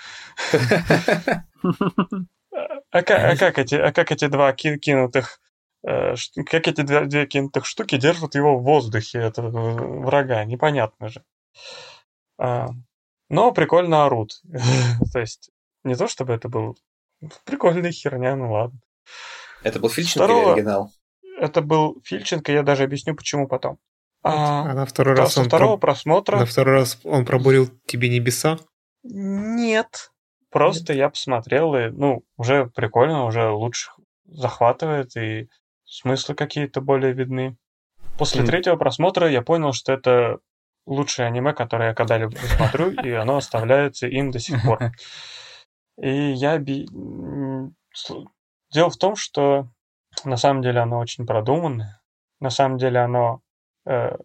А как, а как эти, а как эти два ки- кинутых... э, Как эти две, две кинутых штуки держат его в воздухе, этого врага? Непонятно же. А, но прикольно орут. То есть, не то чтобы это был прикольная херня, ну ладно. Это был Фильченко Второго- или оригинал? Это был Фильченко, я даже объясню, почему потом. А, А на второй да, раз со он второго про- просмотра... на второй раз он пробурил тебе небеса. Нет. Просто я посмотрел, и, ну, уже прикольно, уже лучше захватывает, и смыслы какие-то более видны. После Мгм. третьего просмотра я понял, что это лучшее аниме, которое я когда-либо смотрю, и оно оставляется им до сих пор. И я... Дело в том, что на самом деле оно очень продуманное. На самом деле оно... э,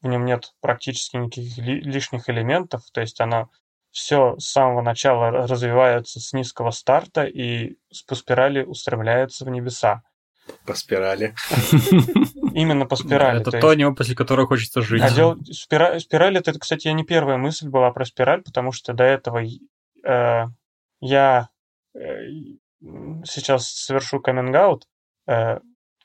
в нем нет практически никаких ли- лишних элементов, то есть оно все с самого начала ра- развивается с низкого старта и по спирали устремляется в небеса. По спирали. Именно по спирали. Это то аниме, после которого хочется жить. а дело- спира- спираль, это, кстати, не первая мысль была про спираль, потому что до этого э, я э, сейчас совершу каминг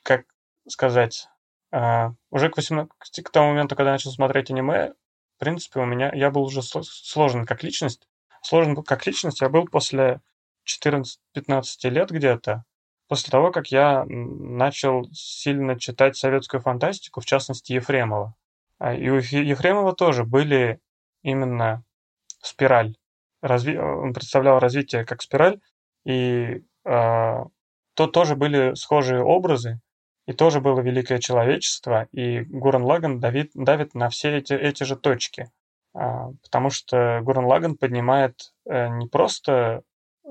как сказать, э, уже к, 18, к тому моменту, когда я начал смотреть аниме, в принципе, у меня, я был уже сло- сложен как личность. Сложен как личность я был после 14-15 лет где-то, после того, как я начал сильно читать советскую фантастику, в частности, Ефремова. А, И у Ефремова тоже были именно спираль. Разви- Он представлял развитие как спираль, и а, то тоже были схожие образы, и тоже было великое человечество, и Гурен Лаган давит, давит на все эти, эти же точки. А, Потому что Гурен Лаган поднимает э, не просто, э,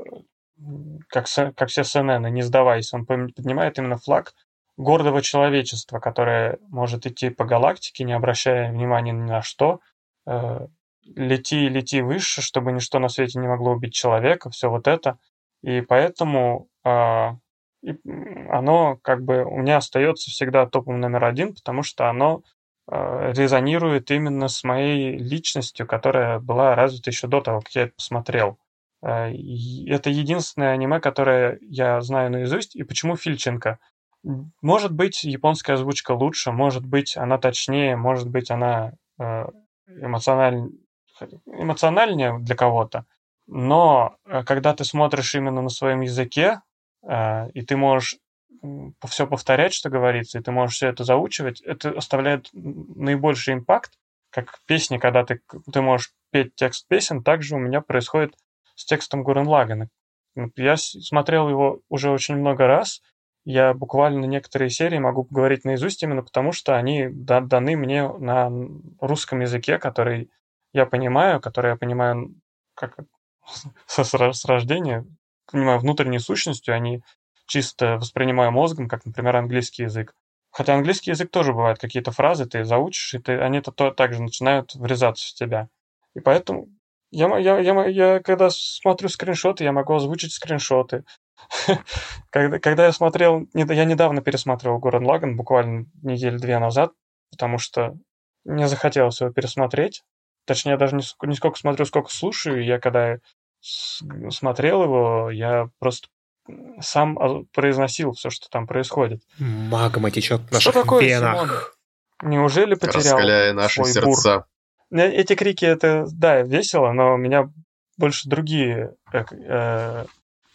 как, как все СНН, не сдавайся, он поднимает именно флаг гордого человечества, которое может идти по галактике, не обращая внимания ни на что, э, лети, лети выше, чтобы ничто на свете не могло убить человека, все вот это. И поэтому а, и, оно как бы у меня остается всегда топом номер один, потому что оно а, резонирует именно с моей личностью, которая была развита еще до того, как я это посмотрел. А, Это единственное аниме, которое я знаю наизусть. И почему Фильченко? Может быть, японская озвучка лучше, может быть, она точнее, может быть, она э, эмоциональ- эмоциональнее для кого-то. Но э, когда ты смотришь именно на своем языке, э, и ты можешь все повторять, что говорится, и ты можешь все это заучивать, это оставляет наибольший импакт, как песни, когда ты, ты можешь петь текст песен, также у меня происходит с текстом Гурен Лагана. Я смотрел его уже очень много раз, я буквально некоторые серии могу говорить наизусть именно потому, что они да- даны мне на русском языке, который я понимаю, который я понимаю как с с рождения, понимаю внутренней сущностью, а не чисто воспринимаю мозгом, как, например, английский язык. Хотя английский язык тоже бывает, какие-то фразы ты заучишь, и ты, они то, то также начинают врезаться в тебя. И поэтому я, я, я, я когда смотрю скриншоты, я могу озвучить скриншоты. Когда, когда я смотрел, я недавно пересматривал Город Лаган, буквально недели две назад, потому что мне захотелось его пересмотреть. Точнее, я даже не, ск- не сколько смотрю, сколько слушаю. Я когда смотрел его, я просто сам произносил все, что там происходит. Магма течет в Что наших такое, Симон? Неужели потерял Раскаляя наши свой бур? сердца. Э, Эти крики, это, да, весело, но меня больше другие э, э,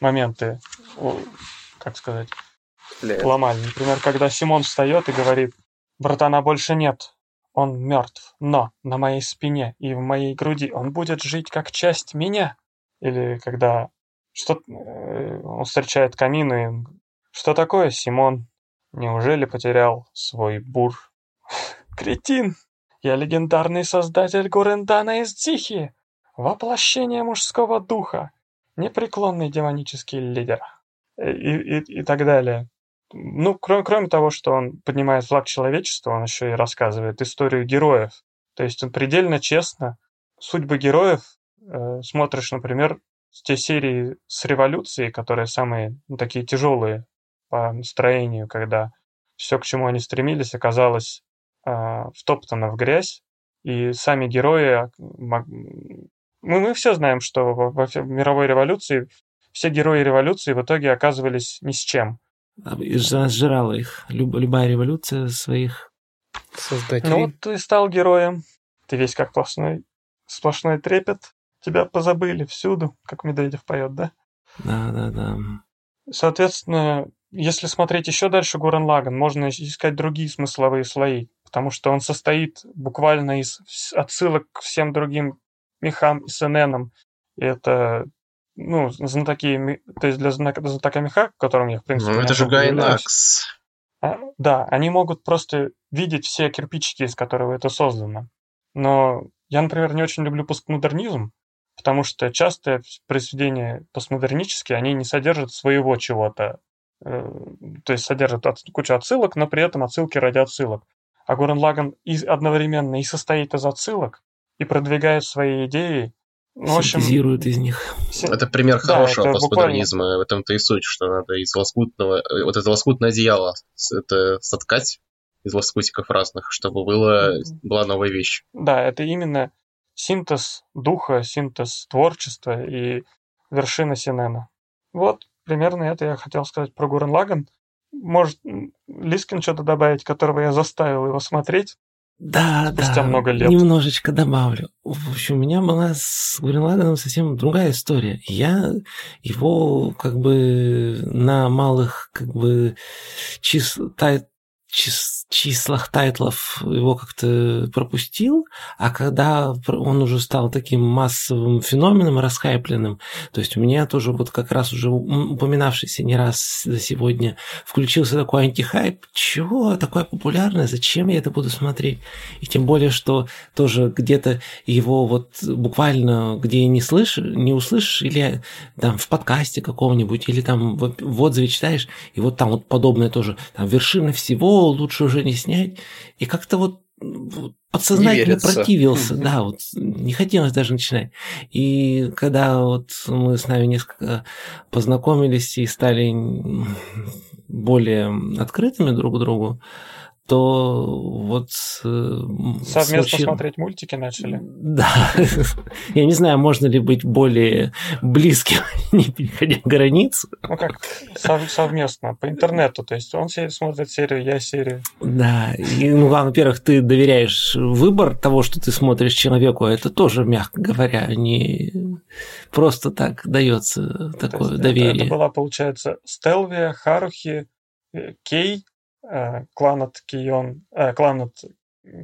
моменты, как сказать, Бля, ломали. Например, когда Симон встает и говорит, братана больше нет, он мертв, но на моей спине и в моей груди он будет жить как часть меня. Или когда что э, он встречает камин и что такое, Симон? Неужели потерял свой бур? Кретин! Я легендарный создатель Гурендана из Дзихи, воплощение мужского духа, непреклонный демонический лидер. И, и, и так далее. Ну, кроме, кроме того, что он поднимает флаг человечества, он еще и рассказывает историю героев. То есть он предельно честно судьбы героев э, смотришь, например, те серии с революцией, которые самые ну, такие тяжелые по настроению, когда все, к чему они стремились, оказалось э, втоптано в грязь, и сами герои... мог- Мы, мы все знаем, что во, во мировой революции все герои революции в итоге оказывались ни с чем. Сжирала их. Люб- любая революция своих. Создателей. Ну вот ты стал героем, ты весь как сплошной, сплошной трепет, тебя позабыли всюду, как Медведев поет, да? Да, да, да. Соответственно, если смотреть еще дальше Гурен Лаган, можно искать другие смысловые слои, потому что он состоит буквально из отсылок к всем другим мехам и СННам. И это, ну, знатоки, то есть для знатока меха, которым я, в принципе, Ну, это же Гайнакс. а, Да, они могут просто видеть все кирпичики, из которых это создано. Но я, например, не очень люблю постмодернизм, потому что часто произведения постмодернические, они не содержат своего чего-то. Э, То есть содержат от- кучу отсылок, но при этом отсылки ради отсылок. А Гурен Лаган и одновременно и состоит из отсылок, и продвигает свои идеи. Ну, в общем, Синтезируют из них. Это пример Да, хорошего это постмодернизма. В этом-то и суть, что надо из лоскутного... э, Вот это лоскутное одеяло это соткать из лоскутиков разных, чтобы было, была новая вещь. Да, это именно синтез духа, синтез творчества и вершина Синена. Вот, примерно это я хотел сказать про Гурен Лаган. Может, Лискин что-то добавить, которого я заставил его смотреть. Да, Спустя да, много лет. немножечко добавлю. В общем, у меня была с Гурен совсем другая история. Я его как бы на малых как бы чис, чис- числах тайтлов его как-то пропустил, а когда он уже стал таким массовым феноменом, расхайпленным, то есть у меня тоже вот как раз уже упоминавшийся не раз за сегодня включился такой антихайп. Чего такое популярное? Зачем я это буду смотреть? И тем более, что тоже где-то его вот буквально, где не слышишь, не услышишь, или там в подкасте каком-нибудь, или там в отзыве читаешь, и вот там вот подобное тоже, там вершина всего, лучше уже не снять. И как-то вот подсознательно противился, да, вот не хотелось даже начинать. И когда вот мы с нами несколько познакомились и стали более открытыми друг к другу, то вот... э, Совместно случил- смотреть мультики начали. Да. Я не знаю, можно ли быть более близким, не переходя границу. Ну как, сов- совместно, по интернету. То есть он смотрит серию, я серию. Да, и, ну, во-первых, ты доверяешь выбор того, что ты смотришь человеку, а это тоже, мягко говоря, не просто так дается такое это- доверие. Это, была, получается, Стелвия, Харухи, э, Кей, Кланет Кион, Кланет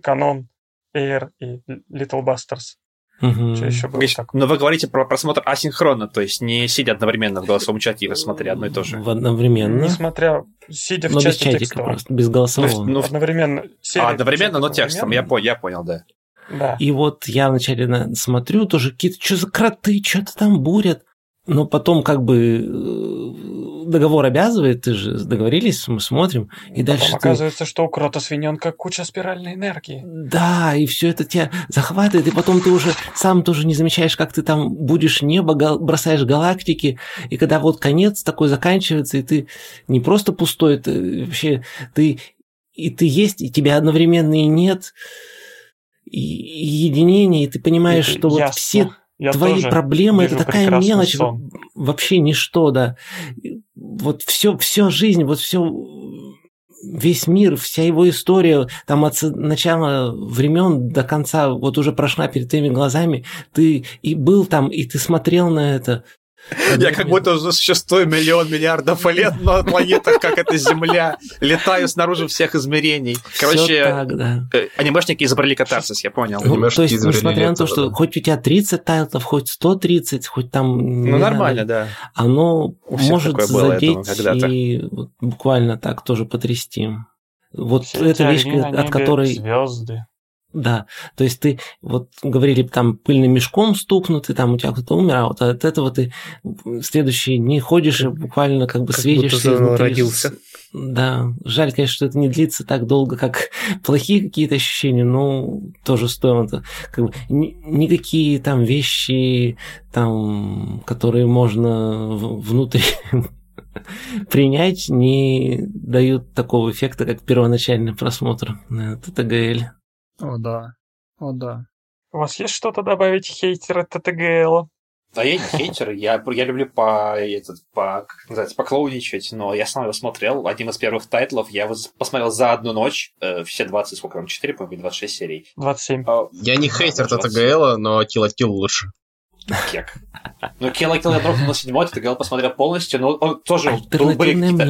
Канон, Эйр и Литл Бастерс. Мгм. Что еще было Видишь, так? Но вы говорите про просмотр асинхронно, то есть не сидя одновременно в голосовом чате и смотря одно и то же. В одновременно. Несмотря, сидя в Но без чате чатика текстовом. просто, без есть, голосового. ну, Одновременно. а одновременно, но текстом. Я, я понял, да. Да. И вот я вначале на- смотрю, тоже какие-то, что за кроты, что-то там бурят. Но потом как бы э, договор обязывает, ты же договорились, мы смотрим, и дальше Потом ты... оказывается, что у крота свиненка куча спиральной энергии. Да, и все это тебя захватывает, и потом ты уже сам тоже не замечаешь, как ты там будешь небо, гал- бросаешь галактики, и когда вот конец такой заканчивается, и ты не просто пустой, ты вообще ты и ты есть, и тебя одновременно и нет, и, и единение, и ты понимаешь, Это что вот ясно. все Я твои проблемы это такая мелочь, сон. вообще ничто, да. Вот все, все жизнь, вот все весь мир, вся его история, там от начала времен до конца, вот уже прошла перед твоими глазами, ты и был там, и ты смотрел на это. Я как будто уже существую миллион миллиардов лет на планетах, как эта Земля. Летаю снаружи всех измерений. Короче, так, да. э, анимешники изобрели катарсис, я понял. Ну, то есть, несмотря на то, что хоть у тебя 30 тайтлов, хоть 130, хоть там... Ну, нормально, да. оно может задеть и буквально так тоже потрясти. Вот эта вещь, от которой... звезды. Да, то есть ты, вот говорили, там пыльным мешком стукнут, и там у тебя кто-то умер, а вот от этого ты следующие дни ходишь и буквально как бы Как светишься будто изнутри. родился. Да, жаль, конечно, что это не длится так долго, как плохие какие-то ощущения, но тоже стоило это. Как бы, ни- никакие там вещи, там, которые можно внутрь принять, не дают такого эффекта, как первоначальный просмотр на ТТГЛ. О, да. О, да. У вас есть что-то добавить хейтера ТТГЛ? Да я не хейтер, я, я люблю по, этот, по, как называется, поклоуничать, но я сам его смотрел, одним из первых тайтлов, я его посмотрел за одну ночь, э, все 20, сколько там, 4, по-моему, или 26 серий. 27. А, Я не хейтер 20. ТТГЛ, но Kill Kill лучше. Кек. Ну, Kill Kill я дропнул на седьмой, ТТГЛ посмотрел полностью, но он тоже был- были какие-то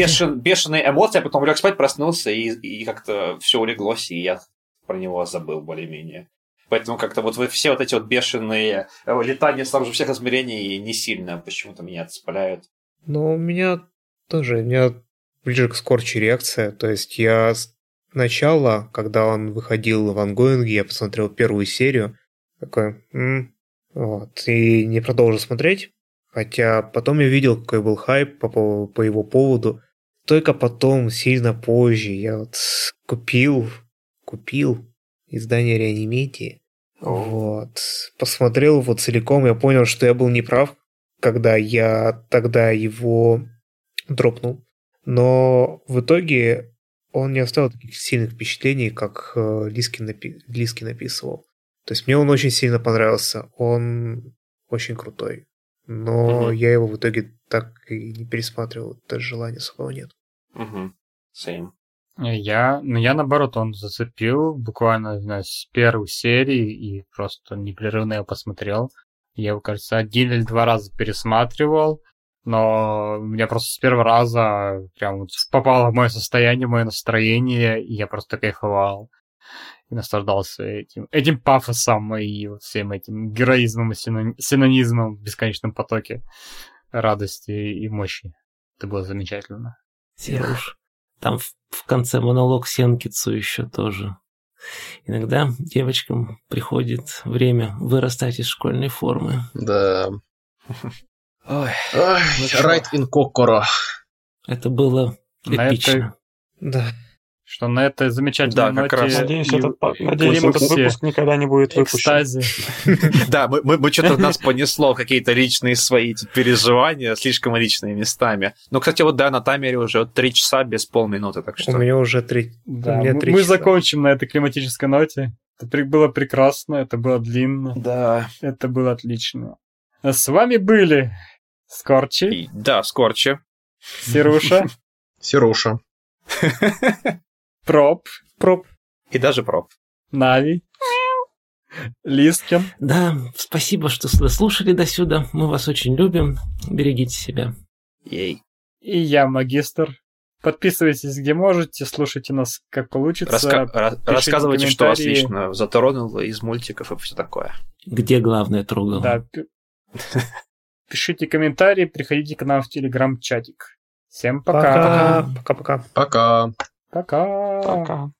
бешен- бешеные эмоции, а потом лег спать, проснулся, и, и как-то все улеглось, и я про него забыл более-менее. Поэтому как-то вот вы все вот эти вот бешеные э, летания снаружи всех измерений не сильно почему-то меня цепляют. Ну, у меня тоже, у меня ближе к скорче реакция. То есть я сначала, когда он выходил в ангоинге, я посмотрел первую серию, такой, «М». вот, и не продолжил смотреть. Хотя потом я видел, какой был хайп по, пов- по его поводу. Только потом, сильно позже, я вот купил, купил издание Реанимедии. Вот. Посмотрел его целиком, я понял, что я был неправ, когда я тогда его дропнул. Но в итоге он не оставил таких сильных впечатлений, как э, Лиски, напи- Лиски написывал. То есть мне он очень сильно понравился. Он очень крутой. Но Мгм. я его в итоге так и не пересматривал. Даже желания особого нет. Угу. Same. Я, ну я наоборот, он зацепил буквально, знаю, с первой серии и просто непрерывно его посмотрел. Я его, кажется, один или два раза пересматривал, но у меня просто с первого раза прям вот попало в мое состояние, в мое настроение, и я просто кайфовал и наслаждался этим, этим пафосом и вот всем этим героизмом и синон- синонизмом в бесконечном потоке радости и мощи. Это было замечательно. Серуш. Там в, в конце монолог Сенкицу еще тоже. Иногда девочкам приходит время вырастать из школьной формы. Да. Ой, Ой, Ну? Right in Kokoro. Это было На эпично. Да. Что на этой замечательной Да, как ноте раз. Надеюсь, и этот, надеюсь, этот выпуск никогда не будет выпущен. Да, мы, что-то нас понесло какие-то личные свои переживания, слишком личные местами. Ну, кстати, вот да, на таймере уже три часа без полминуты, так У что... меня уже три... Да, у меня мы, три мы закончим на этой климатической ноте. Это было прекрасно, это было длинно, Да. это было отлично. А С вами были Скорчи, да, Скорче. Сируша, Сируша. Проб, Проб. И даже проб. Нави, Лискин. Да, спасибо, что слушали до сюда. Мы вас очень любим. Берегите себя. Ей. И я, магистр. Подписывайтесь, где можете, слушайте нас, как получится. Раска- ра- рассказывайте, что вас лично затронуло из мультиков и все такое. Где главное трогало? Да, пи- пишите комментарии, приходите к нам в телеграм-чатик. Всем пока. Пока. Пока-пока. Пока. Пока. Пока.